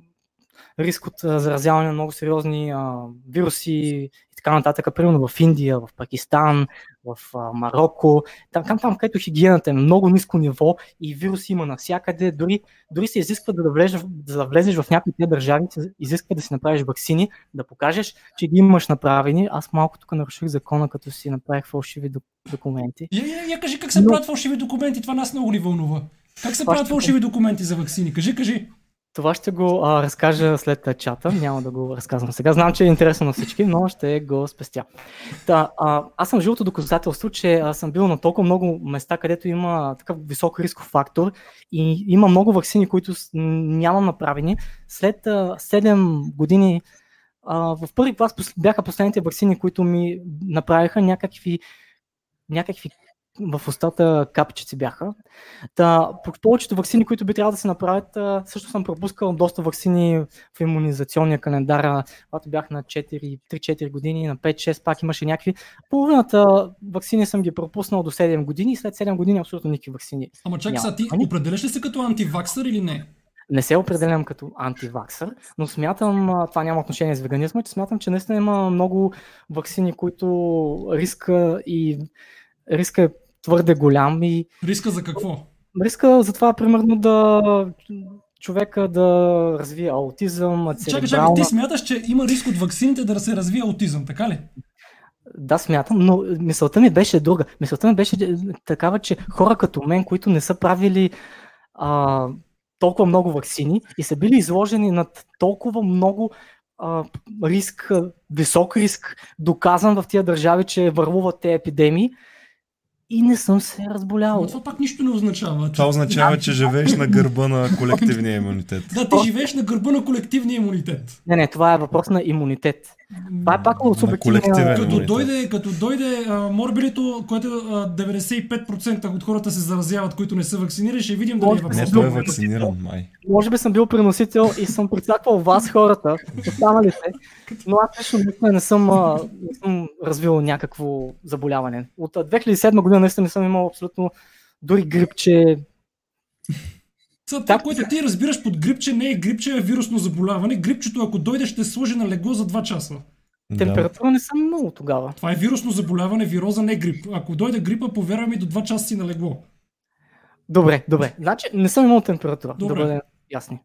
риск от заразяване на много сериозни а, вируси и така нататък. Примерно в Индия, в Пакистан, в а, Марокко, там, там, там, където хигиената е много ниско ниво и вируси има навсякъде, дори, дори се изисква да, влезеш, да влезеш в някои тези държави, се изисква да си направиш вакцини, да покажеш, че ги имаш направени. Аз малко тук наруших закона, като си направих фалшиви документи. Я, я, я кажи как се Но... правят фалшиви документи, това нас много ли вълнува? Как се правят фалшиви документи за вакцини? Кажи, кажи. Това ще го а, разкажа след чата, няма да го разказвам сега. Знам, че е интересно на всички, но ще го спестя. Та, а, аз съм живото доказателство, че аз съм бил на толкова много места, където има такъв висок рисков фактор и има много вакцини, които нямам направени. След а, 7 години а, в първи клас бяха последните вакцини, които ми направиха някакви някакви в устата капчици бяха. Та, по повечето вакцини, които би трябвало да се направят, също съм пропускал доста вакцини в иммунизационния календар, когато бях на 3-4 години, на 5-6 пак имаше някакви. Половината вакцини съм ги пропуснал до 7 години и след 7 години абсолютно никакви вакцини. Ама чакай сега, ти определяш ли се като антиваксър или не? не се определям като антиваксър, но смятам, това няма отношение с веганизма, че смятам, че наистина има много вакцини, които риска и риска е твърде голям и... Риска за какво? Риска за това, примерно, да човека да развие аутизъм, Чакай, чакай, ти смяташ, че има риск от вакцините да се развие аутизъм, така ли? Да, смятам, но мисълта ми беше друга. Мисълта ми беше такава, че хора като мен, които не са правили а, толкова много вакцини и са били изложени над толкова много а, риск, висок риск, доказан в тия държави, че върлуват те епидемии, и не съм се разболял. Но това пак нищо не означава. Това означава, че живееш на гърба на <laughs> колективния имунитет. Да, ти живееш на гърба на колективния имунитет. Не, не, това е въпрос на имунитет. Това е пак от субективния като дойде, като дойде а, морбилито, което а, 95% от хората се заразяват, които не са вакцинирани, ще видим дали е вакциниран. Не, е вакциниран, май. Може би съм бил преносител и съм прицаквал вас хората, останалите, но аз лично не съм, а, не съм развил някакво заболяване. От 2007 година наистина не съм имал абсолютно дори грипче, това, това, което ти разбираш под грипче, не е грипче, е вирусно заболяване. Грипчето, ако дойде, ще сложи на легло за 2 часа. Температура не съм много тогава. Това е вирусно заболяване, вироза, не грип. Ако дойде грипа, повярвай ми, до 2 часа си на легло. Добре, добре. Значи не съм имал температура. Добре. Да бъде ясни.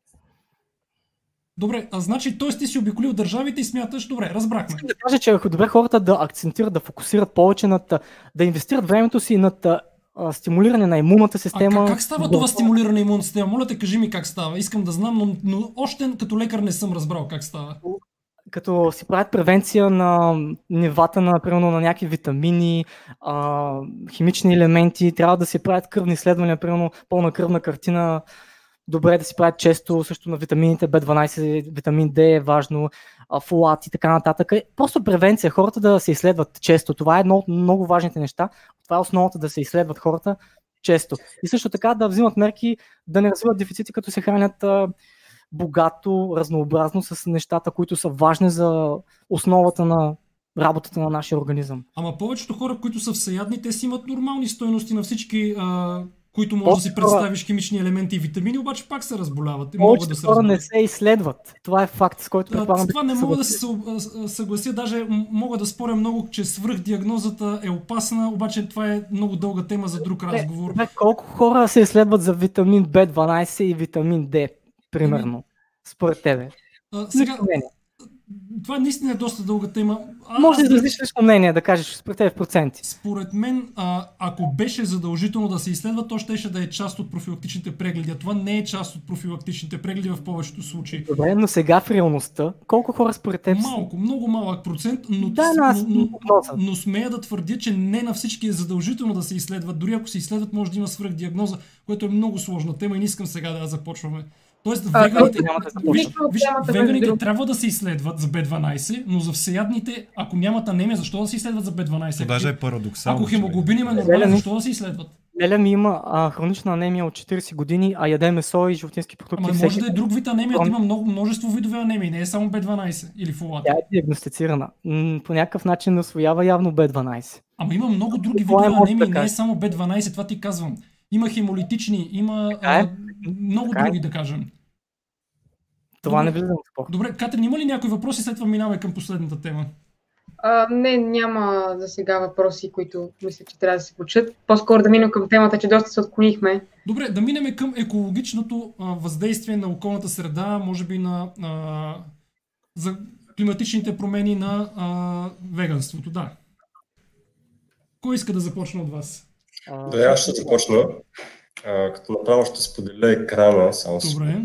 Добре, а значи т.е. ти си обиколил държавите и смяташ, добре, разбрахме. Искам да кажа, че е добре хората да акцентират, да фокусират повече над, да инвестират времето си над а, стимулиране на имунната система. А как, как става това стимулиране на имунната система? Моля те, кажи ми как става. Искам да знам, но, но още като лекар не съм разбрал как става. Като си правят превенция на нивата на, примерно, на някакви витамини, а, химични елементи, трябва да се правят кръвни изследвания, примерно пълна кръвна картина, добре да си правят често също на витамините, B12, витамин D е важно, фолат и така нататък. Просто превенция, хората да се изследват често. Това е едно от много важните неща. Това е основата да се изследват хората често. И също така да взимат мерки да не развиват дефицити, като се хранят богато, разнообразно с нещата, които са важни за основата на работата на нашия организъм. Ама повечето хора, които са всеядни, те си имат нормални стойности на всички а, които може да си представиш химични елементи и витамини, обаче пак се разболяват. И могат да се хора не се изследват. Това е факт, с който предполагам. Това не мога да се съглася. Даже мога да споря много, че свръхдиагнозата е опасна, обаче това е много дълга тема за друг разговор. Бе, колко хора се изследват за витамин B12 и витамин D, примерно, според тебе? А, сега, това наистина е доста дълга тема. А, Може да изразиш лично мнение, да кажеш според теб в проценти. Според мен, а, ако беше задължително да се изследва, то ще, да е част от профилактичните прегледи. А това не е част от профилактичните прегледи в повечето случаи. Добре, но сега в реалността, колко хора според теб? Малко, много малък процент, но, да, но, но, но, но смея да твърдя, че не на всички е задължително да се изследват. Дори ако се изследват, може да има свръхдиагноза, което е много сложна тема и не искам сега да я започваме. Тоест, А, веганите, да виж, виж, веганите трябва да се изследват за B12, но за всеядните, ако нямат анемия, защо да се изследват за B12? То даже е парадоксално. Ако хемоглобин им човек. нормален, защо да се изследват? Леля ми има а, хронична анемия от 40 години, а яде месо и животински продукти Ама всеки може да е друг вид анемия, да има много, множество видове анемии, не е само B12 или фолата. Тя е диагностицирана. М, по някакъв начин освоява явно B12. Ама има много други е видове анемии, не е само B12, това ти казвам. Има хемолитични, има Така е. много Така е. други, да кажем. Това Добре. не влизам в спор. Добре, Катрин, има ли някои въпроси? След това минаваме към последната тема. А, не, няма за сега въпроси, които мисля, че трябва да се почат. По-скоро да минем към темата, че доста се отклонихме. Добре, да минем към екологичното а, въздействие на околната среда, може би на а, за климатичните промени на а, веганството. Да. Кой иска да започне от вас? А, Добре, аз ще започна. А, като направо ще споделя екрана. Само Добре.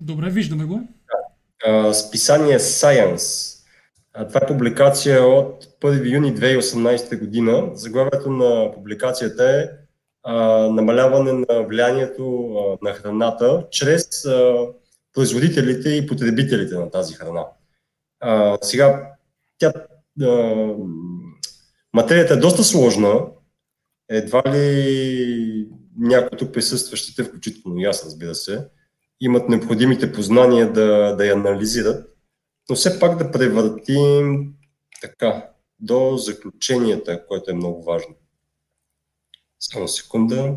Добре, виждаме го. а, списание Science. А, това е публикация от 1 юни 2018 година. Заглавието на публикацията е а, намаляване на влиянието а, на храната чрез а, производителите и потребителите на тази храна. А, сега, тя, а, материята е доста сложна. Едва ли някои тук присъстващите, включително и аз, разбира се, имат необходимите познания да, да я анализират, но все пак да превъртим така до заключенията, което е много важно. Само секунда.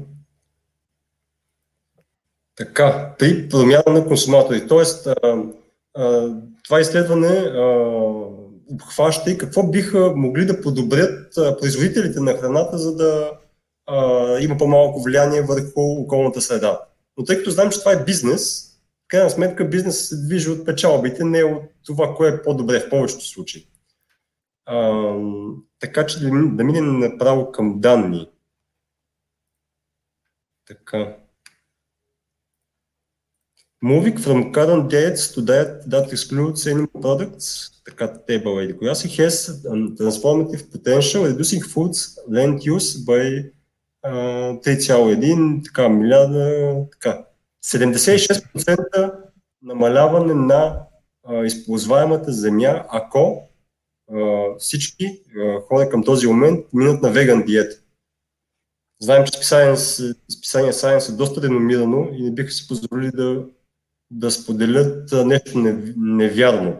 Така, при промяна на консуматори. Тоест, а, а, това изследване обхваща и какво биха могли да подобрят производителите на храната, за да а, има по-малко влияние върху околната среда. Но тъй като знам, че това е бизнес, в крайна сметка бизнес се движи от печалбите, не от това, кое е по-добре в повечето случаи. А, така че да минем направо към данни. Така. Moving from current diets to diet that excludes animal products, така table или коя си, has transformative potential, reducing foods land use by uh, 3,1 така, милиарда, така. 76% намаляване на а, използваемата земя, ако а, всички а, хора към този момент минат на веган диета. Знаем, че списание, списание Science е доста реномирано и не биха си позволили да, да споделят нещо нев- невярно.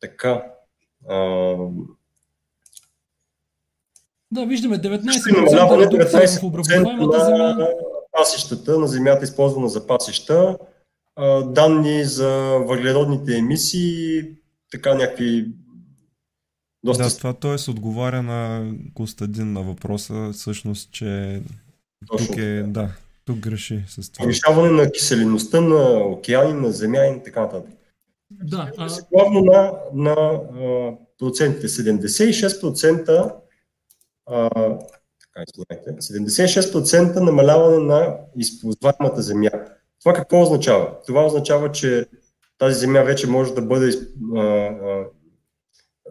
Така. А, Да, виждаме ще 19% намаляване редукция в 19% обработваемата земя. на пасищата, на земята, използвана за пасища, данни за въглеродните емисии, така някакви доста Да, това т.е. отговаря на Костадин на въпроса, всъщност, че Точно тук е, да, тук греши с това. повишаване на киселеността на океани, на земя и така нататък. Да, а, Главно на, на процентите 76% а, така, извинете, 76% намаляване на използваемата земя. Това какво означава? Това означава, че тази земя вече може да бъде а, а,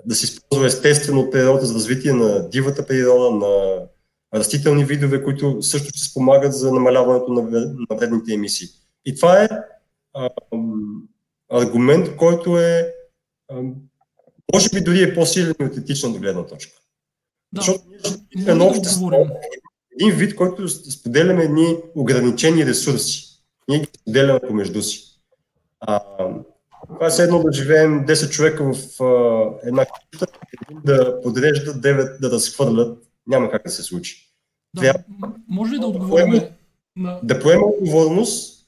да се използва естествено от природа за развитие на дивата природа, на растителни видове, които също ще спомагат за намаляването на вре- на вредните емисии. И това е а, аргумент, който е а, може би дори е по-силен от етична гледна точка. да, Защото ние едно да общество, отговорим. един вид, който споделяме едни ограничени ресурси. Ние ги споделяме помежду си. А, това е едно да живеем 10 човека в а, една къща, да подрежда, 9 да разхвърлят. Няма как да се случи. Да, трябва- може ли да отговорим на... Да поемем отговорност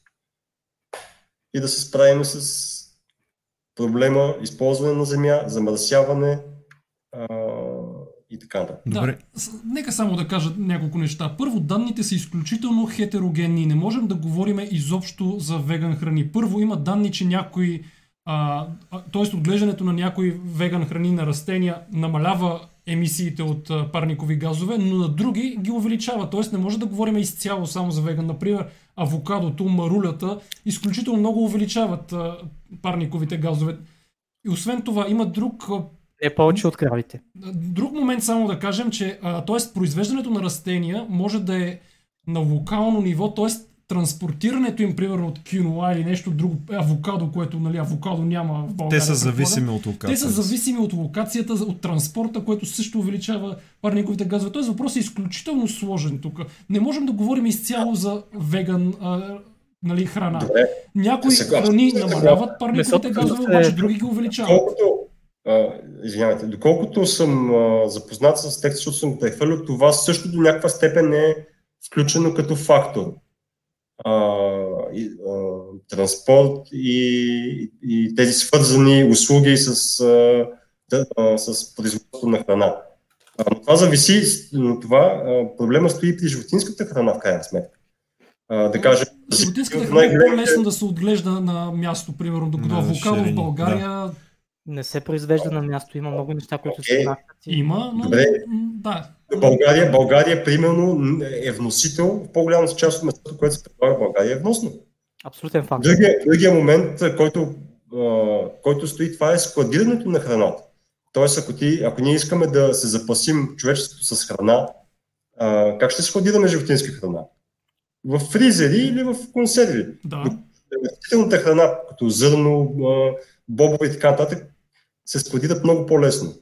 и да се справим с проблема използване на земя, замърсяване а, и така нататък. Добре, Да, с- нека само да кажа няколко неща. Първо, данните са изключително хетерогенни. Не можем да говорим изобщо за веган храни. Първо, има данни, че някои, т.е. отглеждането на някои веган храни на растения намалява емисиите от парникови газове, но на други ги увеличава. Т.е. не може да говорим изцяло само за веган. Например, авокадото, марулята изключително много увеличават парниковите газове. И освен това, има друг Не повече от кравите. Друг момент само да кажем, че а, т.е. произвеждането на растения може да е на локално ниво, т.е. транспортирането им, примерно от киноа или нещо друго, авокадо, което нали, авокадо няма в България. Те са зависими от локацията. Те са зависими от локацията, от транспорта, което също увеличава парниковите газове. Този въпрос е изключително сложен тук. Не можем да говорим изцяло за веган а, нали, храна. Добре. Някои Сега- храни сега- намаляват парниковите газове, обаче други ги увеличават. Доколкото, а, извинявайте, доколкото съм а, запознат с текста, защото съм прехвърлил, това също до някаква степен е включено като фактор. А, и, а, транспорт и, и тези свързани услуги с, а, да, с производство на храна. А, но това зависи, но това а, проблема стои при животинската храна в крайна сметка. А, да кажем, Животинската от храна е по-лесно да се отглежда на място, примерно, докато авокадо в България Не се произвежда на място. Има много неща, които се Окей. внасят. и- има, но Добре. да. България, България, примерно, е вносител в по-голямата част от местото, което се предлага в България е вносно. Абсолютен факт. Другия, другия момент, който, а, който стои, това е складирането на храната. Тоест, ако, ти, ако ние искаме да се запасим човечеството с храна, а, как ще складираме животинска храна? В фризери или в консерви? Да. Растителната храна, като зърно, бобове и така нататък, се складират много по-лесно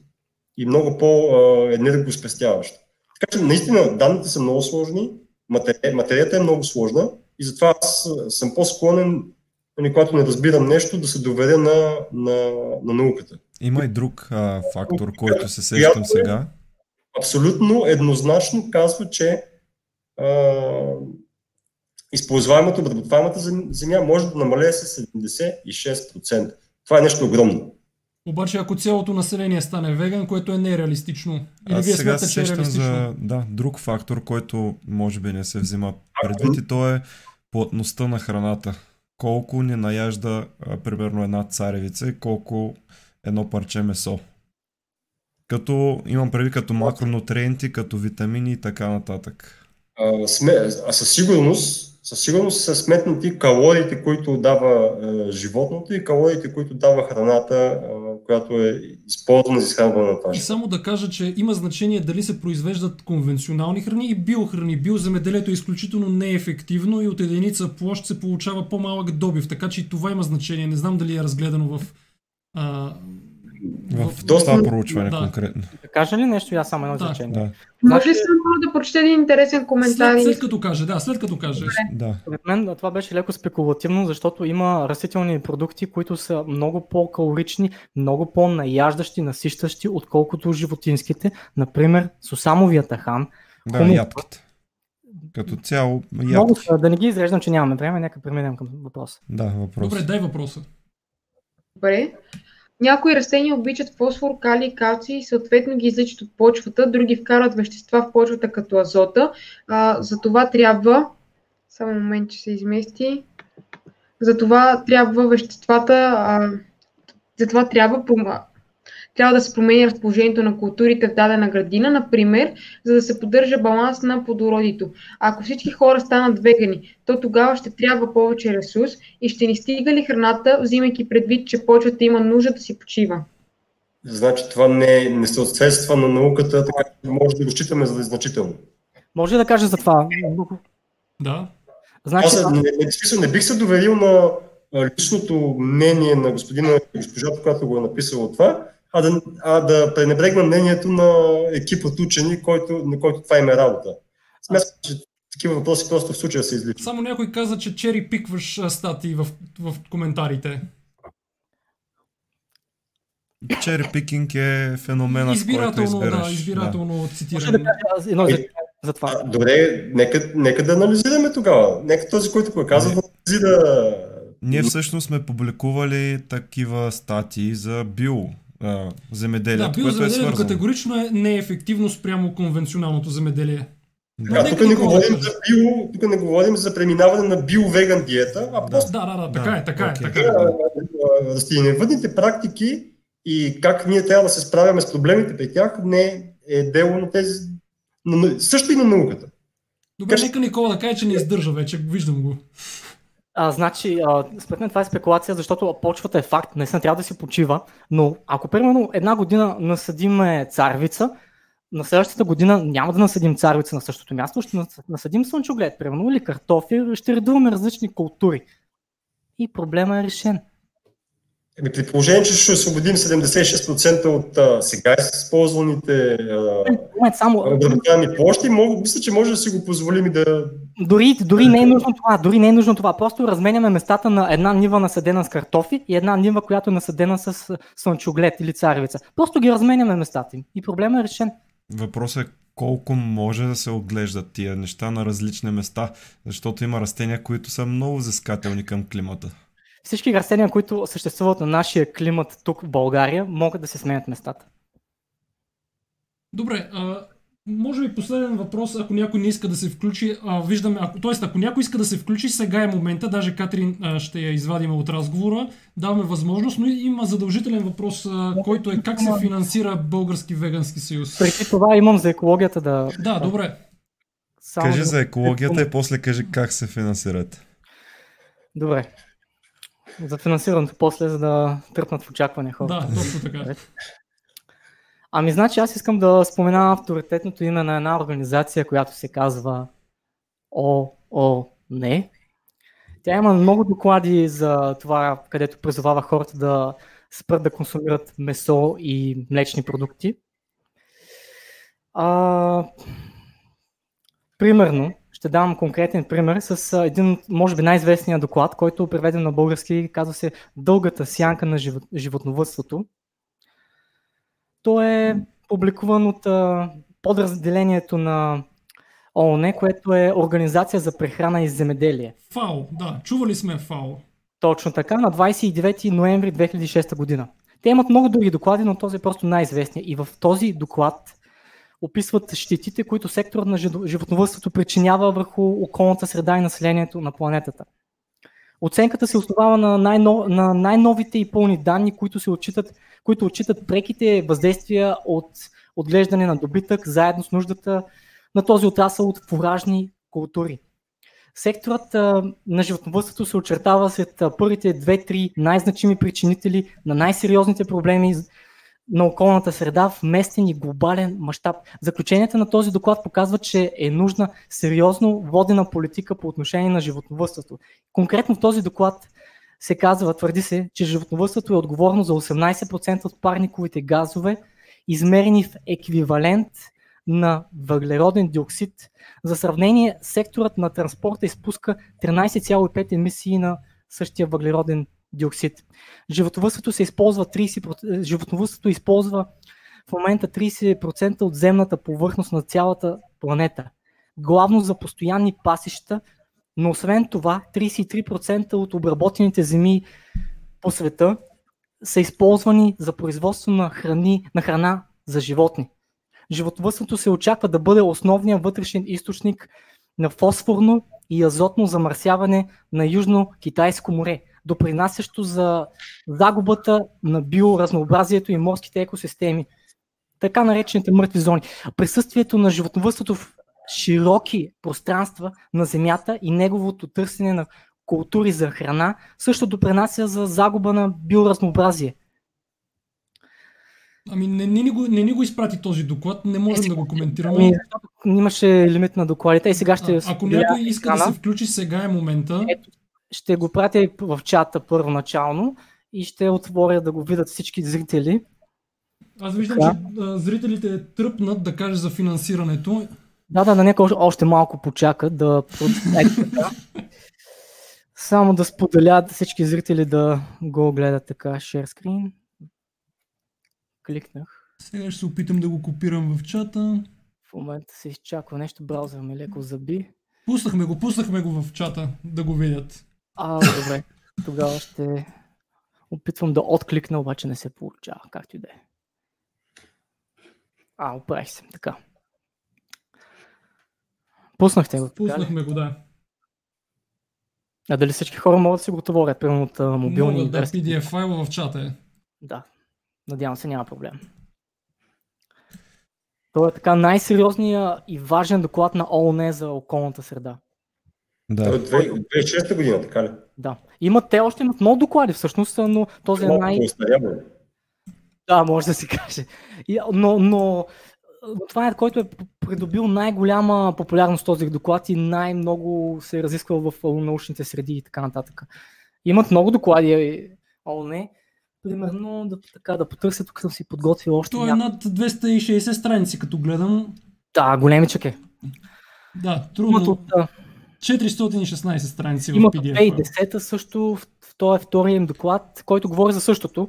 и много по-енергоспестяващо. Така че наистина данните са много сложни, матери- материята е много сложна и затова аз съм по-склонен, нали, когато не разбирам нещо, да се доверя на, на, на науката. Има и друг а, фактор, който се сещам е- сега. Абсолютно еднозначно казва, че а, използваемата, обработваемата зем- земя може да намалее с 76%. Това е нещо огромно. Обаче ако цялото население стане веган, което е нереалистично. Или Аз вие сега смятате, се че е реалистично? за да, друг фактор, който може би не се взима предвид и то е плътността на храната. Колко ни наяжда а, примерно една царевица и колко едно парче месо. Като имам предвид като макронутриенти, като витамини и така нататък. А, сме, а със сигурност, със сигурност са сметнати калориите, които дава а, животното и калориите, които дава храната, а, която е използвана за изхранване на това И само да кажа, че има значение дали се произвеждат конвенционални храни и биохрани. Биоземеделието е изключително неефективно и от единица площ се получава по-малък добив, така че и това има значение. Не знам дали е разгледано в... А, В, доста- това проучване да. конкретно. Да кажа ли нещо? и Аз само едно Да. изречение. Да, Може ли Значи- само да прочете един интересен коментар? След, след като каже, да, след като каже. да. Според мен това беше леко спекулативно, защото има растителни продукти, които са много по-калорични, много по-наяждащи, насищащи, отколкото животинските. Например, сусамовия тахан. Да, Хумус. ядките. Като цяло, Много са, да не ги изреждам, че нямаме време, нека преминем към въпроса. Да, въпрос. Добре, дай въпроса. Добре. Някои растения обичат фосфор, калий, калций и съответно ги изличат от почвата, други вкарват вещества в почвата като азота. А, за това трябва... Само момент, че се измести. За това трябва веществата... А, за това трябва, трябва да се промени разположението на културите в дадена градина, например, за да се поддържа баланс на плодородието. Ако всички хора станат вегани, то тогава ще трябва повече ресурс и ще ни стига ли храната, взимайки предвид, че почвата има нужда да си почива. Значи това не, не съответства на науката, така че може да го считаме за значително. Може ли да кажа за това? Да. Значи, Аз не, не, не бих се доверил на личното мнение на господина и госпожата, която го е написала това, а да, а да пренебрегна мнението на екип от учени, който, на който това им е работа. Смятам, че такива въпроси просто в случая се изличат. Само някой каза, че чери пикваш статии в, в коментарите. Чери пикинг е феномена, с който избираш. да, избирателно ли цитиране. да едно изречение за това? А, добре, нека, нека да анализираме тогава. Нека този, който го е казал, да анализира. Ние всъщност сме публикували такива статии за био а, Да, земеделието, е биоземеделието свързано. категорично е неефективно спрямо конвенционалното земеделие. А, Нека тук не говорим за био, тук не говорим за преминаване на биовеган диета, а просто Да, да, да, така Да, е, така е, окей. така е. растениевъдните практики и как ние трябва да се справяме с проблемите при тях не е дело на тези, на, също и на науката. Добре, Кажи- нека Никола да каже, че не издържа вече, виждам го. А, значи, а, според мен това е спекулация, защото почвата е факт, наистина трябва да се почива, но ако примерно една година насъдиме царвица, на следващата година няма да насъдим царвица на същото място, ще насъдим слънчоглед, примерно, или картофи, ще редуваме различни култури. И проблема е решен. Еми, при положение, че ще освободим 76% от а, сега използваните само... обработваеми площи, мога, мисля, че може да си го позволим и да... Дори, дори не е нужно това, дори не е нужно това. Просто разменяме местата на една нива насъдена с картофи и една нива, която е насъдена с слънчоглед или царевица. Просто ги разменяме местата им и проблема е решен. Въпросът е колко може да се отглеждат тия неща на различни места, защото има растения, които са много взискателни към климата. Всички растения, които съществуват на нашия климат тук в България, могат да се сменят местата. Добре, а, може би последен въпрос, ако някой не иска да се включи, а, виждаме, ако, т.е. ако някой иска да се включи, сега е момента, даже Катрин а, ще я извадим от разговора, даваме възможност, но има задължителен въпрос, а, който е как се финансира Български вегански съюз. Преди това имам за екологията да... Да, добре. Само кажи за екологията и после кажи как се финансирате. Добре. За финансирането после, за да тръпнат в очакване хората. Да, точно така. Ами, значи аз искам да спомена авторитетното име на една организация, която се казва ООН. Тя има много доклади за това, където призовава хората да спрат да консумират месо и млечни продукти. А, примерно, ще дам конкретен пример с един, може би, най-известният доклад, който е преведен на български, казва се Дългата сянка на животновътството. То е публикуван от подразделението на ООН, което е Организация за прехрана и земеделие. ФАО, да. Чували сме ФАО. Точно така, на 29 ноември 2006 година. Те имат много други доклади, но този е просто най-известният. И в този доклад описват щетите, които секторът на животновътството причинява върху околната среда и населението на планетата. Оценката се основава на, най-нов, на най-новите и пълни данни, които, се отчитат, които отчитат преките въздействия от отглеждане на добитък, заедно с нуждата на този отрасъл от фуражни култури. Секторът на животновътството се очертава след първите две-три най-значими причинители на най-сериозните проблеми на околната среда в местен и глобален мащаб. Заключенията на този доклад показват, че е нужна сериозно водена политика по отношение на животновътството. Конкретно в този доклад се казва, твърди се, че животновътството е отговорно за 18% от парниковите газове, измерени в еквивалент на въглероден диоксид. За сравнение, секторът на транспорта изпуска 13,5 емисии на същия въглероден диоксид. Животновътството се използва 30%, животновътството използва в момента 30% от земната повърхност на цялата планета. Главно за постоянни пасища, но освен това 33% от обработените земи по света са използвани за производство на, храни, на храна за животни. Животновътството се очаква да бъде основният вътрешен източник на фосфорно и азотно замърсяване на Южно-Китайско море допринасящо за загубата на биоразнообразието и морските екосистеми, така наречените мъртви зони. Присъствието на животновътството в широки пространства на Земята и неговото търсене на култури за храна също допринася за загуба на биоразнообразие. Ами не, не, не, го, не ни го изпрати този доклад, не можем е, да го коментираме. Ами, имаше лимит на докладите и сега ще... А, ако някой иска да се включи, сега е момента. Ето, ще го пратя в чата първоначално и ще отворя да го видят всички зрители. Аз виждам, да. че а, зрителите тръпнат да каже за финансирането. Да, да, да, нека още малко почакат да Само да споделят всички зрители да го гледат така. Share screen. Кликнах. Сега ще се опитам да го копирам в чата. В момента се изчаква нещо, браузър ми леко заби. Пуснахме го, пуснахме го в чата да го видят. А, добре. Тогава ще опитвам да откликна, обаче не се получава, както и да е. А, оправих се, така. Пуснахте го. Пуснахме го, да. А дали всички хора могат да си го отворят, примерно от мобилни Могат да, PDF файла в чата е. Да, надявам се няма проблем. Това е така най-сериозният и важен доклад на ООН за околната среда. Да. от две- от 2006 година, така ли? Да. Имат, те още имат много доклади всъщност, но този е най... Да, може да се каже. Но, но това е който е придобил най-голяма популярност този доклад и най-много се е разисквал в научните среди и така нататък. Имат много доклади е, ООН. Примерно да, така, да потърся, тук съм си подготвил още. Той е над 260 страници, като гледам. Да, големичък е. Да, Имат трудно. от, а, 416 страници в имат от PDF. 2010 също, в- в този втория им доклад, който говори за същото,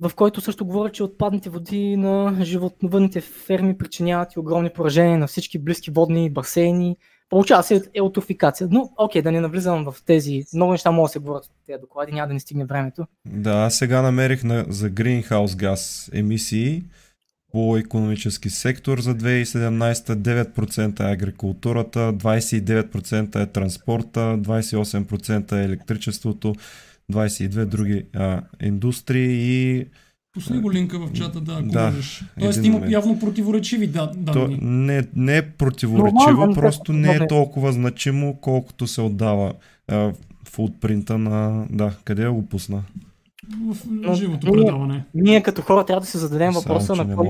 в който също говори, че отпадните води на животновъдните ферми причиняват и огромни поражения на всички близки водни басейни. Получава се еутрофикация. Но, окей, да не навлизам в тези. Много неща могат да се говорят от тези доклади, няма да ни стигне времето. Да, сега намерих на, за Greenhouse газ емисии по економически сектор за 2017 9% е агрикултурата, 29% е транспорта, 28% е електричеството, 22% други а, индустрии и Пусни го линка в чата, да, ако Да, можеш. Тоест има момент. явно противоречиви да, то данни. не, не е противоречиво, Нормално, просто не е толкова значимо, колкото се отдава а, в отпринта на... Да, къде го пусна? В живото ние- предаване. Ние като хора трябва да си зададем въпроса Само, че на кой,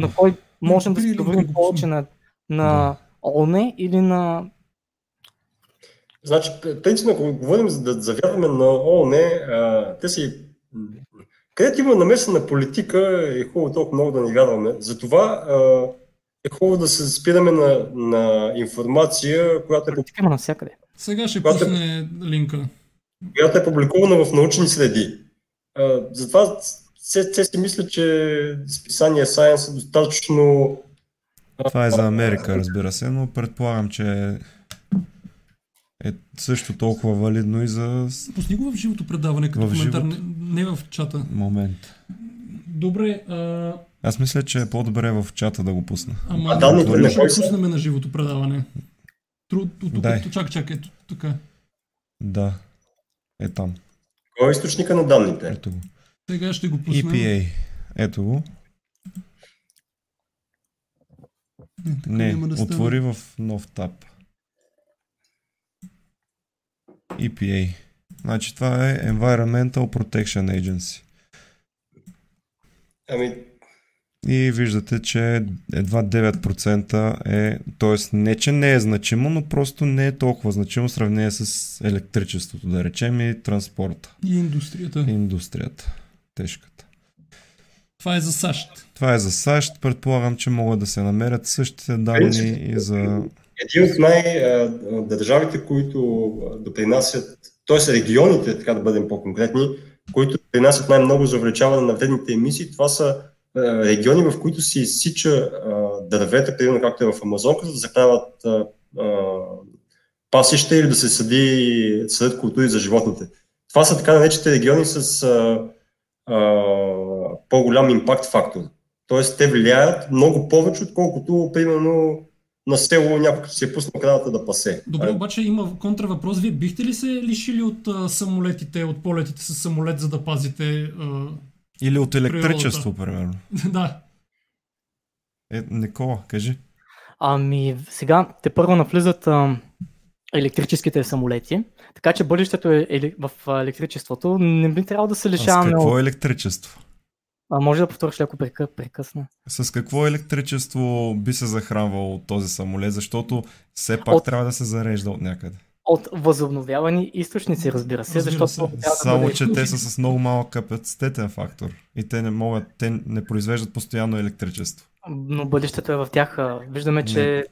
на кой можем да се доверим повече на, на ООН или на Значи, принципно, ако говорим за да завядваме на ООН, а, те си... Където има намесена политика, е хубаво толкова много да не вярваме. Затова а, е хубаво да се спираме на, на информация, която е, политика има навсякъде. Сега ще Когато- пусне линка. която е публикувана в научни среди. А, затова се, се си мисля, че списание Science е достатъчно Това е за Америка, разбира се, но предполагам, че е също толкова валидно и за Пусни го в живото предаване като В коментар, не, живото? не в чата. момент. Добре, а, Аз мисля, че е по-добре в чата да го пусна. ама А данните трудно на ще го пуснем на живото предаване. Труд, тук, Дай. тук, чакай, чакай, ето, тук. Да. Е там. Кой е източника на данните. Ето го. Сега ще го пуснем. EPA. Ето го. Не, така Не, да отвори в нов таб. EPA. Значи това е Environmental Protection Agency. Ами, И виждате, че едва 9% е, т.е. не, че не е значимо, но просто не е толкова значимо в сравнение с електричеството, да речем, и транспорта, И индустрията. и индустрията. Тежката. Това е за САЩ. Това е за САЩ. Предполагам, че могат да се намерят същите данни и за... един от най-държавите, които допринасят, т.е. регионите, така да бъдем по-конкретни, които допринасят най-много за увеличаване на вредните емисии, това са региони, в които се изсича а, дървета, примерно както е в Амазонка, да захранват а, пасища или да се съди, съдят култури за животните. Това са така наречените региони с а, а, по-голям импакт фактор. Тоест, те влияят много повече, отколкото, примерно, на село някой като си е пуснал кравата да пасе. Добре, обаче има контравъпрос. Вие бихте ли се лишили от а, самолетите, от полетите с самолет, за да пазите... А... Или от електричество, примерно. <laughs> да. Е, Никола, кажи. Ами сега те първо навлизат а, електрическите самолети, така че бъдещето е ели- в електричеството. Не би трябвало да се А с лишаваме какво от... е електричество? А, може да повториш леко прекъ... прекъсна. С какво електричество би се захранвал този самолет, защото все пак От- трябва да се зарежда от някъде. От възобновявани източници, разбира се, Разбира защото се. да Само, бъде... че те са с много малък капацитетен фактор и те не могат, те не произвеждат постоянно електричество. Но бъдещето е в тях. Виждаме, че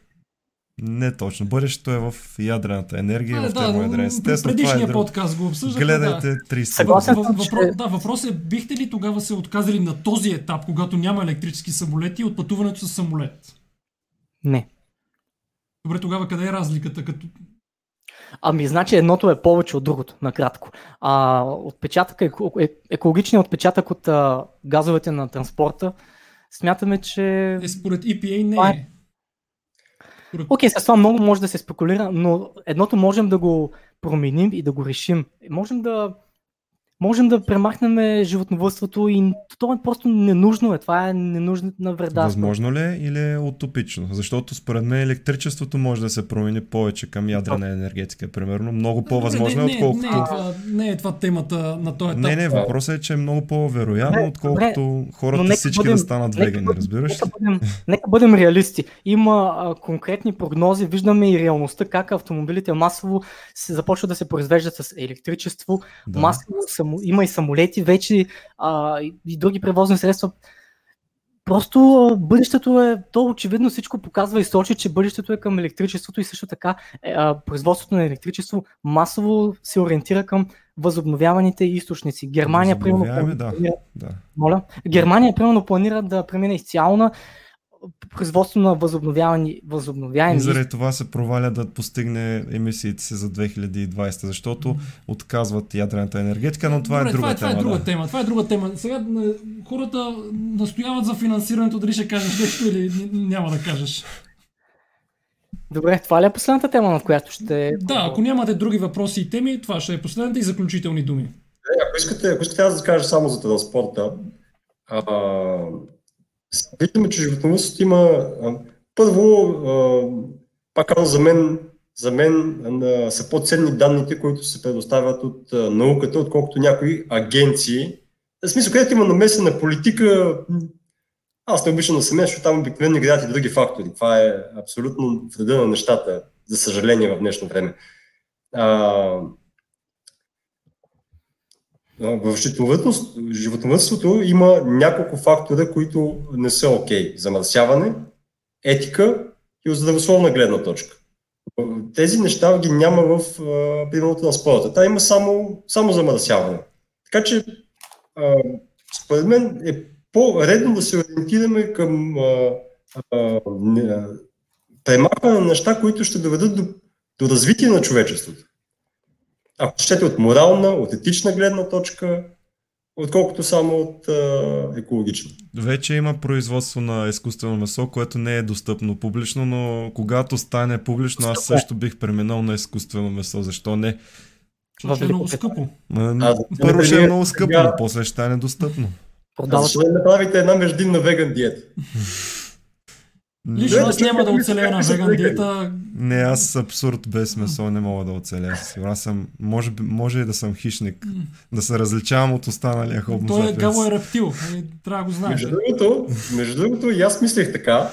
Не точно. Бъдещето е в ядрената енергия и А, в да, термоядрен. Естествено, това е предишния друг. подкаст го обсъждахме. Гледайте Да. 300. Съгласен съм, Въпро... че- Да, въпросът е, бихте ли тогава се отказали на този етап, когато няма електрически самолети, от пътуването с самолет? не. Добре, тогава къде е разликата? Като... Ами, значи едното е повече от другото, накратко. А, отпечатък, еко- е, екологичният отпечатък от а, газовете на транспорта, смятаме, че... Е, според EPA не е- е. Окей, с това много може да се спекулира, но едното можем да го променим и да го решим. Можем да, можем да премахнем животновътството и то е просто ненужно е. Това е ненужна вреда. Възможно ли е или е утопично? Защото според мен електричеството може да се промени повече към ядрена енергетика, примерно. Много по-възможно е, отколкото... Не, не, е това, не е това темата на този етап. Не, не, въпросът е, че е много по-вероятно, отколкото добре, хората всички бъдем, да станат вегани, разбираш нека бъдем, нека бъдем реалисти. Има а, конкретни прогнози, виждаме и реалността, как автомобилите масово се започват да се произвеждат с електричество, да. масово само, има и самолети вече а, и други превозни средства. Просто бъдещето е, то очевидно всичко показва и сочи, че бъдещето е към електричеството и също така е, а, производството на електричество масово се ориентира към възобновяваните източници. Германия, примерно, да, да. Моля? Германия, примерно, планира да премине изцяло на производство на възобновяеми, възобновяеми. И заради това се проваля да постигне емисиите си за 2020, защото отказват ядрената енергетика, но това е Добре, е друга това, тема. Това е друга да. тема. Това е друга тема. Сега хората настояват за финансирането, дали ще кажеш нещо или няма да кажеш. Добре, това ли е последната тема, на която ще... Да, ако нямате други въпроси и теми, това ще е последната и заключителни думи. Е, ако искате, ако искате аз да кажа само за транспорта, а, виждаме, че животновъдството има първо, пак казвам, за мен, за мен са по-ценни данните, които се предоставят от науката, отколкото някои агенции. В смисъл, където има намесена политика, аз не обичам да се защото там обикновено играят и други фактори. Това е абсолютно вреда на нещата, за съжаление в днешно време. В животновътството има няколко фактора, които не са окей. Okay. Замърсяване, етика и здравословна гледна точка. Тези неща ги няма в примерното на спорта. Та има само, само замърсяване. Така че, а, според мен е по-редно да се ориентираме към премахване на неща, които ще доведат до, до развитие на човечеството. Ако щете от морална, от етична гледна точка, отколкото само от а, екологична. Вече има производство на изкуствено месо, което не е достъпно публично, но когато стане публично, аз също бих преминал на изкуствено месо. Защо не? Защото е много скъпо. А, Първо ще е много скъпо, но после ще стане достъпно. Продават... Защо не направите една междинна веган диета? <laughs> Лично аз няма да оцеля на веган диета. Не, аз абсурд без месо не мога да оцеля. Сигурно съм, може, може и да съм хищник, да се различавам от останалия хобно Той е гаво е рептил, нали, трябва да го знаеш. Между другото, между другото и аз мислех така,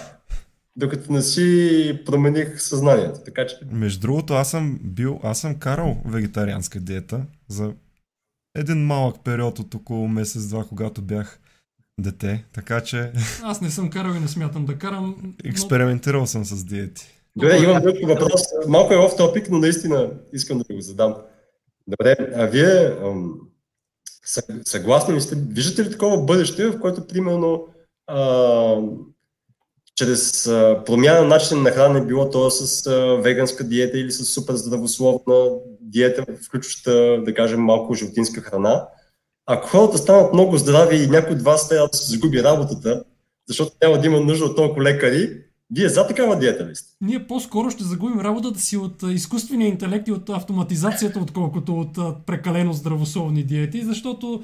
докато не си промених съзнанието. Така, че... Между другото, аз съм бил, аз съм карал вегетарианска диета за един малък период от около месец-два, когато бях дете, така че... Аз не съм карал и не смятам да карам. Но... Експериментирал съм с диети. Добре, имам друг въпрос. Малко е оф топик, но наистина искам да го задам. Добре, а вие ам, съгласни ли сте? Виждате ли такова бъдеще, в което примерно а, чрез а, промяна на начин на хранене, било то с а, веганска диета или с супер здравословна диета, включваща, да кажем, малко животинска храна, ако хората станат много здрави и някой от вас трябва да се загуби работата, защото няма да има нужда от толкова лекари, вие за такава диета ли сте? Ние по-скоро ще загубим работата си от изкуствения интелект и от автоматизацията, отколкото от прекалено здравословни диети, защото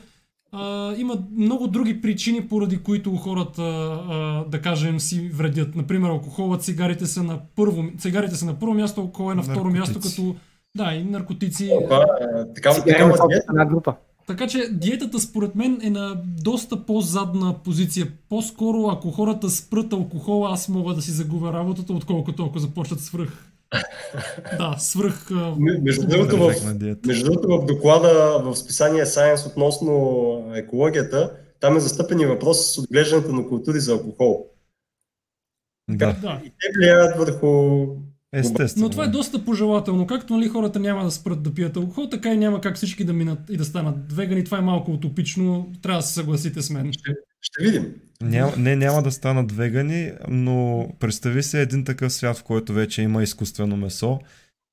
а, има много други причини, поради които хората, а, да кажем, си вредят. Например, алкохолът, цигарите са на първо, цигарите са на първо място, алкохол е на второ Наркотици. място, като да, и наркотици. Това, е, такава, такава диета, една група. Така че диетата според мен е на доста по-задна позиция. По-скоро ако хората спрат алкохола, аз мога да си загубя работата, отколкото ако започнат свръх. <laughs> Да, свръх. между другото, в, между другото в доклада в списание Science относно екологията, там е застъпен и въпрос с отглеждането на култури за алкохол. Да, Да. И те влияят върху естествено. Но това е доста пожелателно. Както нали, хората няма да спрат да пият алкохол, така и няма как всички да минат и да станат вегани. Това е малко утопично. Трябва да се съгласите с мен. Ще видим. Няма, не, няма да станат вегани, но представи се един такъв свят, в който вече има изкуствено месо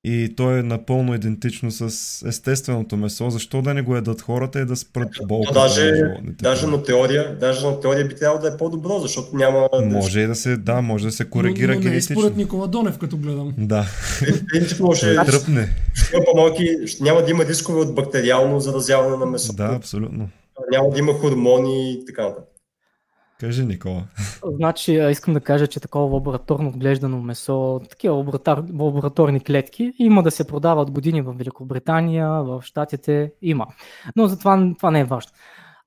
и то е напълно идентично с естественото месо. Защо да не го едат хората и да спрат То болката даже, на даже, на теория, даже на теория би трябвало да е по-добро, защото няма... Може и да се, да, може да се коригира но, но не е генетично. според Никола Донев, като гледам. Да, Принципно ще, ще тръпне. има по-малки, няма да има рискове от бактериално заразяване на месото. Да, абсолютно. Няма да има хормони и така нататък. Кажи, Никола. Значи, искам да кажа, че такова лабораторно отглеждано месо, такива лаборатор, лабораторни клетки, има да се продава от години в Великобритания, в Штатите, има. Но за това, това не е важно.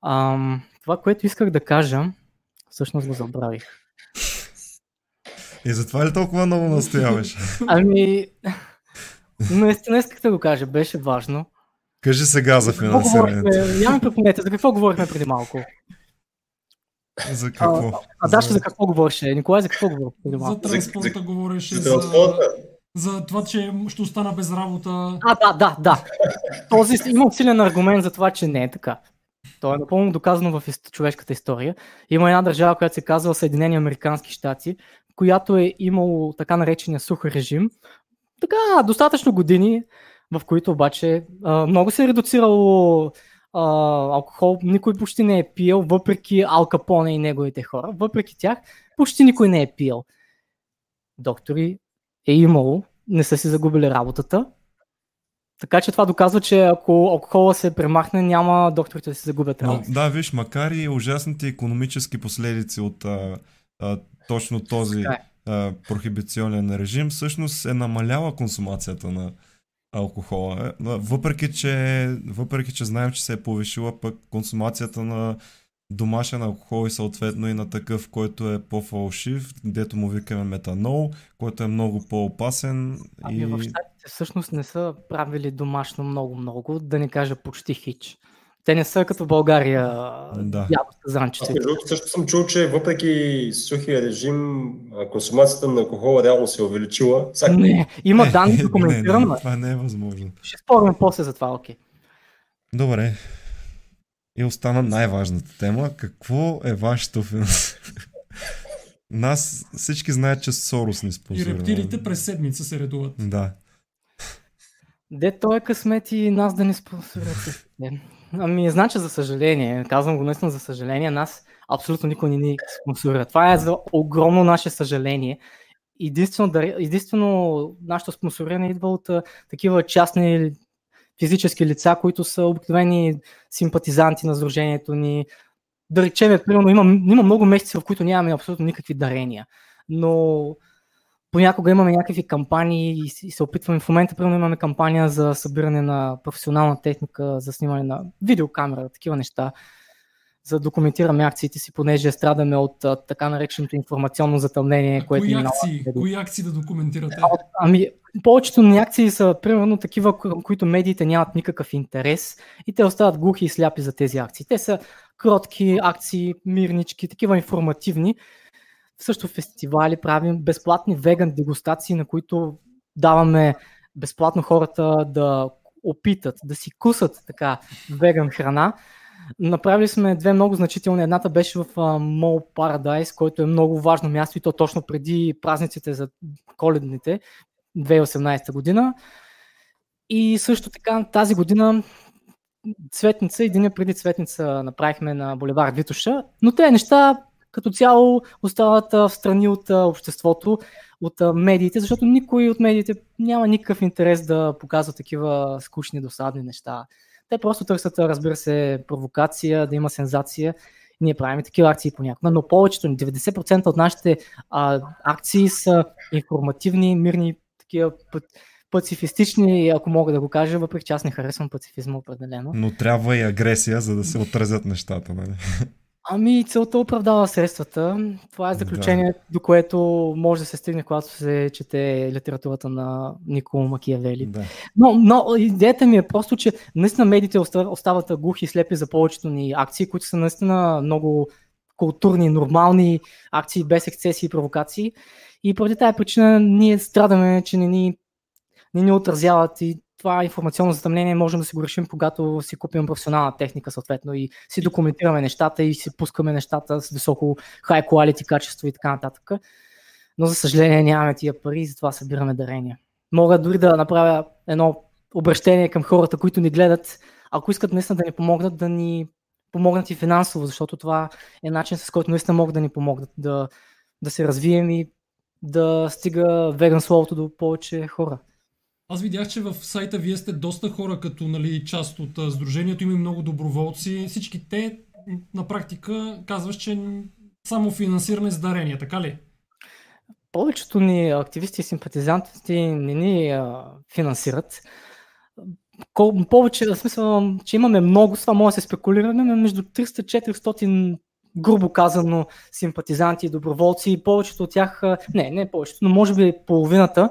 Ам, това, което исках да кажа, всъщност го забравих. И затова ли толкова много настояваш? Ами, наистина исках да го кажа, беше важно. Кажи сега за финансирането. Ми припомнете, за какво говорихме преди малко? За какво? А, а Дашка за какво говореше? Николай за какво малко? За транспорта говореше, за, за, за това, че ще остана без работа. А, да, да, да. Този има силен аргумент за това, че не е така. То е напълно доказано в човешката история. Има една държава, която се казва Съединени Американски щати, която е имало така наречения сух режим. Така, достатъчно години, в които обаче а, много се е редуцирало а, алкохол, никой почти не е пил, въпреки Ал Капоне и неговите хора. Въпреки тях, почти никой не е пил. Доктори е имало, не са си загубили работата. Така че това доказва, че ако алкохола се премахне, няма докторите да се загубят работата. Да, виж, макар и ужасните економически последици от а, а, точно този е. а, прохибиционен режим, всъщност е намаляла консумацията на, алкохола. Въпреки че, въпреки, че знаем, че се е повишила пък консумацията на домашен алкохол и съответно и на такъв, който е по-фалшив, дето му викаме метанол, който е много по-опасен. Ами и... в щатите всъщност не са правили домашно много-много, да не кажа почти хич. Те не са като България да. занчета. Аз също съм чул, че въпреки сухия режим, консумацията на алкохола реално се е увеличила. Сак... Не, има данни документирано. <laughs> не, не, това не е възможно. Ще спорим после за това, окей. Добре. И остана най-важната тема. Какво е вашето финансиране? <laughs> Нас всички знаят, че Сорос ни спонсорира. И рептилите през седмица се редуват. Да. Де той е късмет и нас да ни спонсорират. <laughs> Ами, значи, за съжаление, казвам го наистина за съжаление, нас абсолютно никой не ни спонсорира. Това е за огромно наше съжаление. Единствено, единствено нашето спонсориране идва от такива частни физически лица, които са обикновени симпатизанти на сдружението ни. Да речем, примерно, има, има много месеци, в които нямаме абсолютно никакви дарения. Но понякога имаме някакви кампании и се опитваме. В момента, примерно, имаме кампания за събиране на професионална техника, за снимане на видеокамера, такива неща, за да документираме акциите си, понеже страдаме от а, така нареченото информационно затъмнение, а което кои акции, налага... кои акции да документирате? А, ами, повечето ни акции са примерно такива, които медиите нямат никакъв интерес и те остават глухи и сляпи за тези акции. Те са кротки акции, мирнички, такива информативни, също фестивали правим безплатни веган дегустации, на които даваме безплатно хората да опитат, да си кусат така веган храна. Направили сме две много значителни. Едната беше в Мол Paradise, който е много важно място и то точно преди празниците за коледните 2018 година. И също така тази година Цветница, един преди Цветница направихме на Боливар Витоша, но те неща като цяло остават в страни от обществото, от медиите, защото никой от медиите няма никакъв интерес да показва такива скучни, досадни неща. Те просто търсят, разбира се, провокация, да има сензация. Ние правим такива акции понякога, но повечето, 90% от нашите а, акции са информативни, мирни, такива пацифистични, ако мога да го кажа, въпреки че аз не харесвам пацифизма определено. Но трябва и агресия, за да се отразят нещата, нали? Ами целта оправдава средствата. Това е заключение, да. до което може да се стигне, когато се чете литературата на Никола Макиявели. Да. Но, но идеята ми е просто, че наистина медиите остават глухи и слепи за повечето ни акции, които са наистина много културни, нормални акции без ексцесии и провокации. И поради тази причина ние страдаме, че не ни, не ни отразяват и това информационно затъмнение можем да си го решим, когато си купим професионална техника съответно и си документираме нещата и си пускаме нещата с високо high quality качество и така нататък. Но за съжаление нямаме тия пари затова събираме дарения. Мога дори да направя едно обращение към хората, които ни гледат, ако искат наистина да ни помогнат, да ни помогнат и финансово, защото това е начин с който наистина могат да ни помогнат да, да се развием и да стига веган словото до повече хора. Аз видях, че в сайта вие сте доста хора като нали, част от сдружението, има и много доброволци. Всички те на практика казваш, че само финансиране с дарения, така ли? Повечето ни активисти и симпатизанти не ни а, финансират. Кол, повече, в смисъл, че имаме много, това може да се спекулираме, между 300-400 грубо казано, симпатизанти и доброволци и повечето от тях, не, не повечето, но може би половината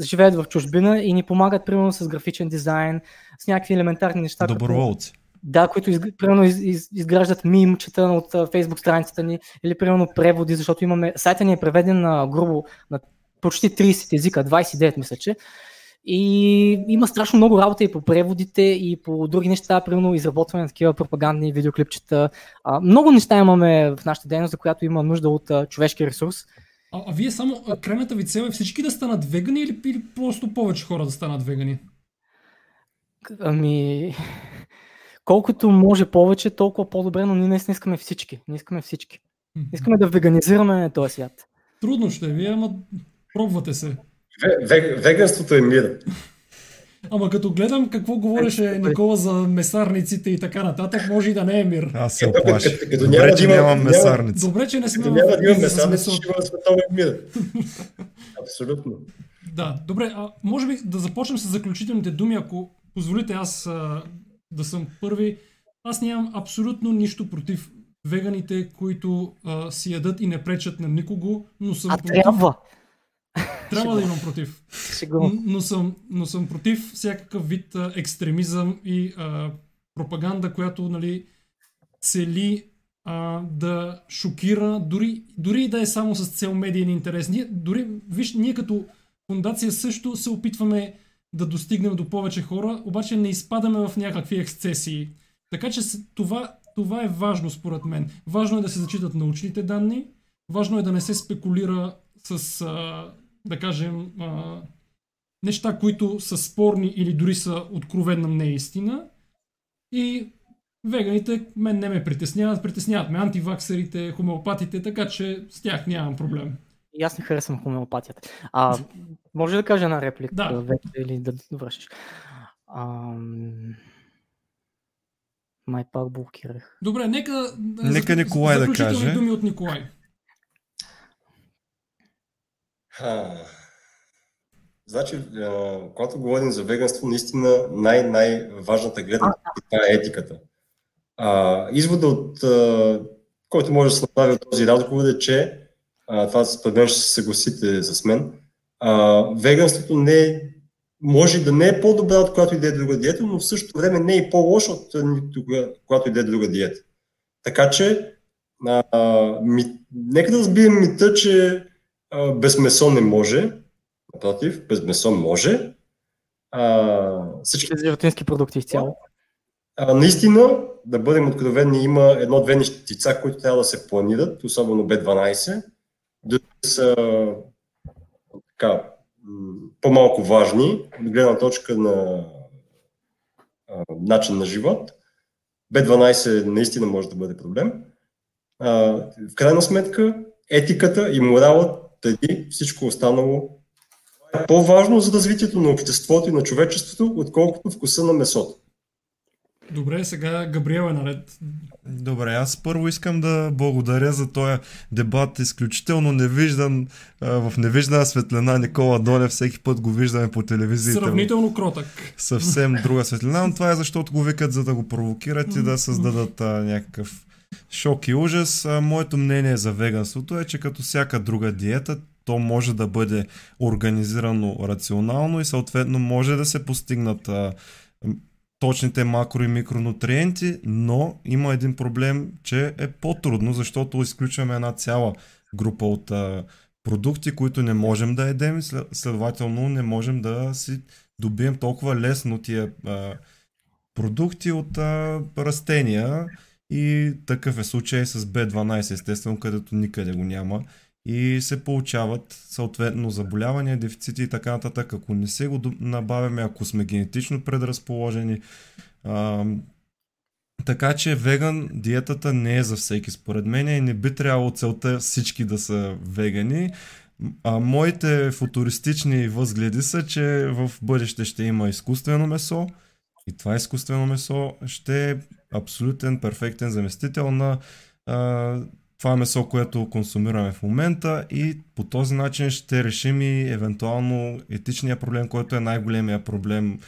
живеят в чужбина и ни помагат примерно с графичен дизайн, с някакви елементарни неща. Доброволци. Като, да, които из, примерно из, из, изграждат мимчета от Facebook страницата ни или примерно преводи, защото имаме, сайта ни е преведен на грубо на почти 30 езика, 29 мисля, че. И има страшно много работа и по преводите, и по други неща, примерно изработване на такива пропагандни видеоклипчета. Много неща имаме в нашата дейност, за която има нужда от човешки ресурс. А, а вие само, крайната ви цел е всички да станат вегани или, или просто повече хора да станат вегани? Ами, колкото може повече, толкова по-добре, но ние не искаме всички. Не искаме всички. Искаме да веганизираме този свят. Трудно ще ви, ама пробвате се. Веганството е мир. Ама като гледам какво говореше Никола за месарниците и така нататък, може и да не е мир. Аз се оплаших. Добре, че нямам месарници. Добре, че не сме няма да има месарници, ще има световен мир. <laughs> Абсолютно. Да, добре, а може би да започнем с заключителните думи, ако позволите аз а, да съм първи. Аз нямам абсолютно нищо против веганите, които а, си ядат и не пречат на никого, но съм а против... трябва! Трябва да имам против. Но, съм, но съм против всякакъв вид а, екстремизъм и а, пропаганда, която нали, цели а, да шокира, дори, дори и да е само с цел медиен интерес. Ние, дори, виж, ние като фундация също се опитваме да достигнем до повече хора, обаче не изпадаме в някакви ексцесии. Така че това, това е важно според мен. Важно е да се зачитат научните данни, важно е да не се спекулира с, а, да кажем, а, неща, които са спорни или дори са откровенна неистина. И веганите мен не ме притесняват, притесняват ме антиваксерите, хомеопатите, така че с тях нямам проблем. И аз не харесвам хомеопатията. А, може да кажа една реплика да. вече или да връщаш? Ам... Май пак блокирах. Добре, нека, нека Николай да каже. думи от Николай. А, значи, когато говорим за веганство, наистина най-най-важната гледна това е етиката. А, извода от а, който може да се направи от този разговор е, че а, това според мен ще се съгласите с мен, а, веганството не е, може да не е по-добра от която и да е друга диета, но в същото време не е и по-лошо от която и да е друга диета. Така че, а, ми, нека да разбием мита, че а, без месо не може. Напротив, без месо може. А, всички... Животински продукти изцяло. А, наистина, да бъдем откровени, има едно-две нещица, които трябва да се планират, особено B12, да са така, по-малко важни от гледна точка на а, начин на живот. B12 наистина може да бъде проблем. А, в крайна сметка, етиката и моралът преди всичко останало е по-важно за развитието на обществото и на човечеството, отколкото вкуса на месото. Добре, сега Габриел е наред. Добре, аз първо искам да благодаря за този дебат. Изключително невиждан, в невиждана светлина Никола Донев. Всеки път го виждаме по телевизията. Сравнително кротък. Съвсем друга светлина, но това е защото го викат за да го провокират и да създадат а, някакъв шок и ужас. Моето мнение за веганството е, че като всяка друга диета, то може да бъде организирано рационално и съответно може да се постигнат а, точните макро и микронутриенти, но има един проблем, че е по-трудно, защото изключваме една цяла група от а, продукти, които не можем да едем, следователно не можем да си добием толкова лесно тия а, продукти от а, растения и такъв е случай с B12, естествено, където никъде го няма и се получават съответно заболявания, дефицити и така нататък. Ако не се го набавяме, ако сме генетично предразположени. А, така че веган диетата не е за всеки според мен и не би трябвало целта всички да са вегани. А моите футуристични възгледи са, че в бъдеще ще има изкуствено месо и това изкуствено месо ще е абсолютен, перфектен заместител на а, това месо, което консумираме в момента и по този начин ще решим и евентуално етичния проблем, който е най-големия проблем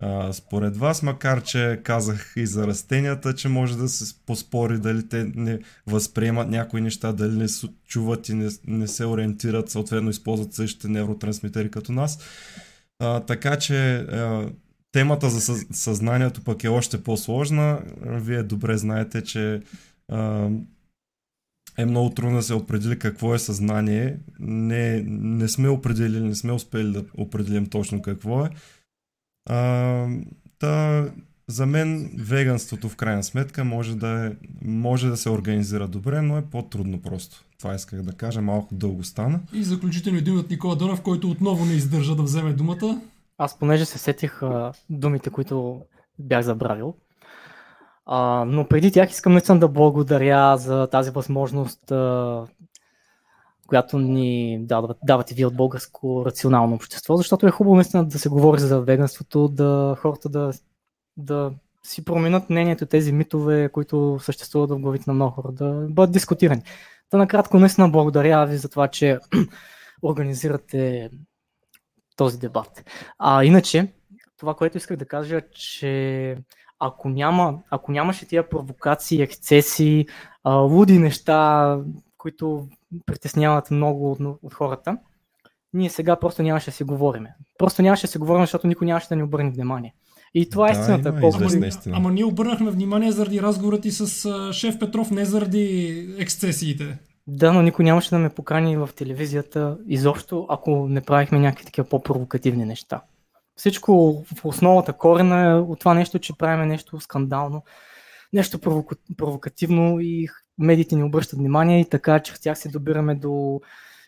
а, според вас, макар че казах и за растенията, че може да се поспори дали те не възприемат някои неща, дали не чуват и не, не се ориентират, съответно използват същите невротрансмитери като нас. А, така че а, темата за съзнанието пък е още по-сложна. Вие добре знаете, че а, е много трудно да се определи какво е съзнание. Не, не сме определили, не сме успели да определим точно какво е. А, та, за мен веганството в крайна сметка може да, е, може да се организира добре, но е по-трудно просто. Това исках да кажа, малко дълго стана. И заключително един от Никола Донов, който отново не издържа да вземе думата. Аз понеже се сетих а, думите, които бях забравил, а, но преди тях искам наистина да благодаря за тази възможност, а, която ни дават, давате вие от българско рационално общество, защото е хубаво наистина да се говори за веганството, да хората да, да си променят мнението тези митове, които съществуват в главите на много хора, да бъдат дискутирани. Та накратко, наистина благодаря ви за това, че <clears throat> организирате този дебат. А иначе, това, което исках да кажа, че ако, няма, ако нямаше тия провокации, ексцеси, а, луди неща, които притесняват много от, от хората, ние сега просто нямаше да си говориме. Просто нямаше да си говорим, защото никой нямаше да ни обърне внимание. И това е да, е истината. Ама, ама ние обърнахме внимание заради разговорът и с шеф Петров, не заради ексцесиите. Да, но никой нямаше да ме покани в телевизията изобщо, ако не правихме някакви такива по-провокативни неща. Всичко в основата корена е от това нещо, че правим нещо скандално, нещо провока... провокативно и медиите ни обръщат внимание и така, че в тях се добираме до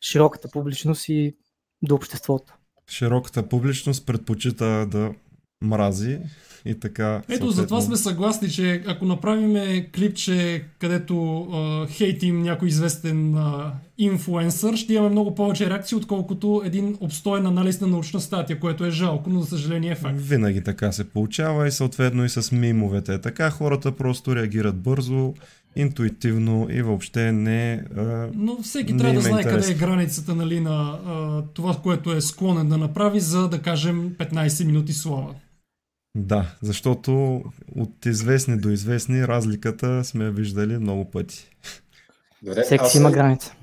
широката публичност и до обществото. Широката публичност предпочита да мрази и така. Ето, съответно... затова сме съгласни, че ако направим клипче, където а, хейтим някой известен а, инфуенсър, ще имаме много повече реакции, отколкото един обстоен анализ на научна статия, което е жалко, но за съжаление е факт. Винаги така се получава и съответно и с мимовете. Така хората просто реагират бързо, интуитивно и въобще не. А, Но всеки трябва да знае интерес. къде е границата нали, на а, това, което е склонен да направи, за да кажем 15 минути слава. Да, защото от известни до известни разликата сме виждали много пъти. Добре, Всеки си има граница.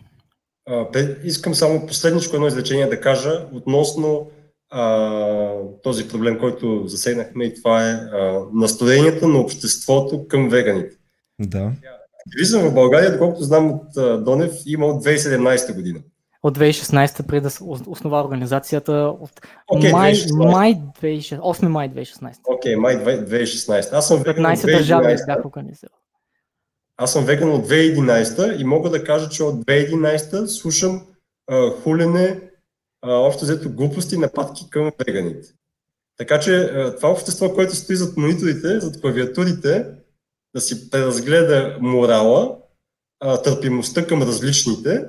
А, искам само последничко едно изречение да кажа относно а, този проблем, който засегнахме и това е а, настроението на обществото към веганите. Да. Активизъм в България, доколкото знам от а, Донев, има от 2017 година от 2016 преди да основа организацията от okay, май, 2016. май 2016, 8 май 2016. Окей, okay, май 2016. Аз съм 15 държави бях организирал. Аз съм веган от 2011 и мога да кажа, че от 2011 слушам а, хулене, а, общо взето глупости, нападки към веганите. Така че а, това общество, което стои зад мониторите, зад клавиатурите, да си преразгледа морала, а, търпимостта към различните,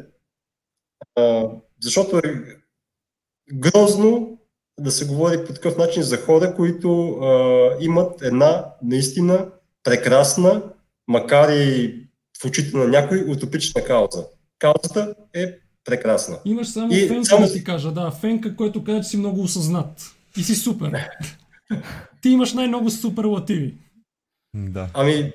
а, защото е грозно да се говори по такъв начин за хора, които а, имат една наистина прекрасна, макар и в очите на някой, утопична кауза. Каузата е прекрасна. Имаш само и фенка само... да ти кажа, да, фенка, който каза, че си много осъзнат. И си супер. ти имаш най-много суперлативи. Да. Ами,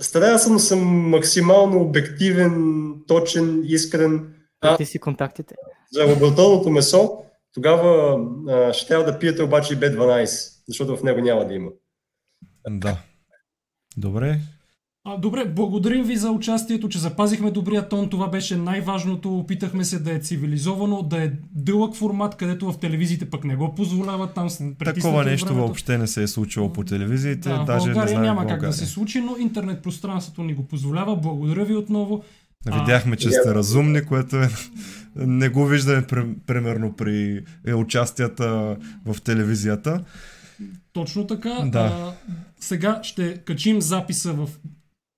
старая съм да съм максимално обективен, точен, искрен Какви си контактите? За лабораторното месо, тогава а, ще трябва да пиете обаче и B12, защото в него няма да има. Да. Добре. А, добре, благодарим ви за участието, че запазихме добрия тон. Това беше най-важното. Опитахме се да е цивилизовано, да е дълъг формат, където в телевизиите пък не го позволяват. Там Такова нещо времето. въобще не се е случило по телевизиите. Да, даже България не няма как да се случи, но интернет пространството ни го позволява. Благодаря ви отново. Видяхме, че сте разумни, което е, не го виждаме примерно при е, участията в телевизията. Точно така. Да. А, сега ще качим записа в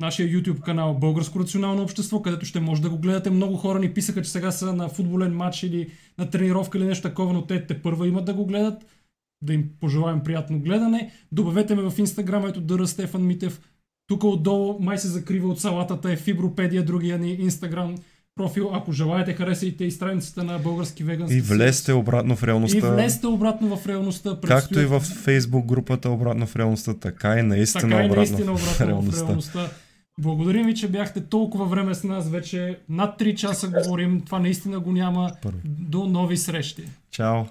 нашия YouTube канал Българско рационално общество, където ще може да го гледате. Много хора ни писаха, че сега са на футболен матч или на тренировка или нещо такова, но те те първа имат да го гледат. Да им пожелаем приятно гледане. Добавете ме в Instagram, ето Дъра Стефан Митев. Тук отдолу май се закрива от салатата е Фибропедия, другия ни Instagram профил. Ако желаете, харесайте и страницата на Български вегански И влезте обратно в реалността. И влезте обратно в реалността. Както и в Facebook групата обратно в реалността, така и наистина, така и обратно, наистина в обратно реалността. в реалността. Благодарим ви, че бяхте толкова време с нас. Вече над 3 часа говорим. Това наистина го няма. Първо. До нови срещи. Чао!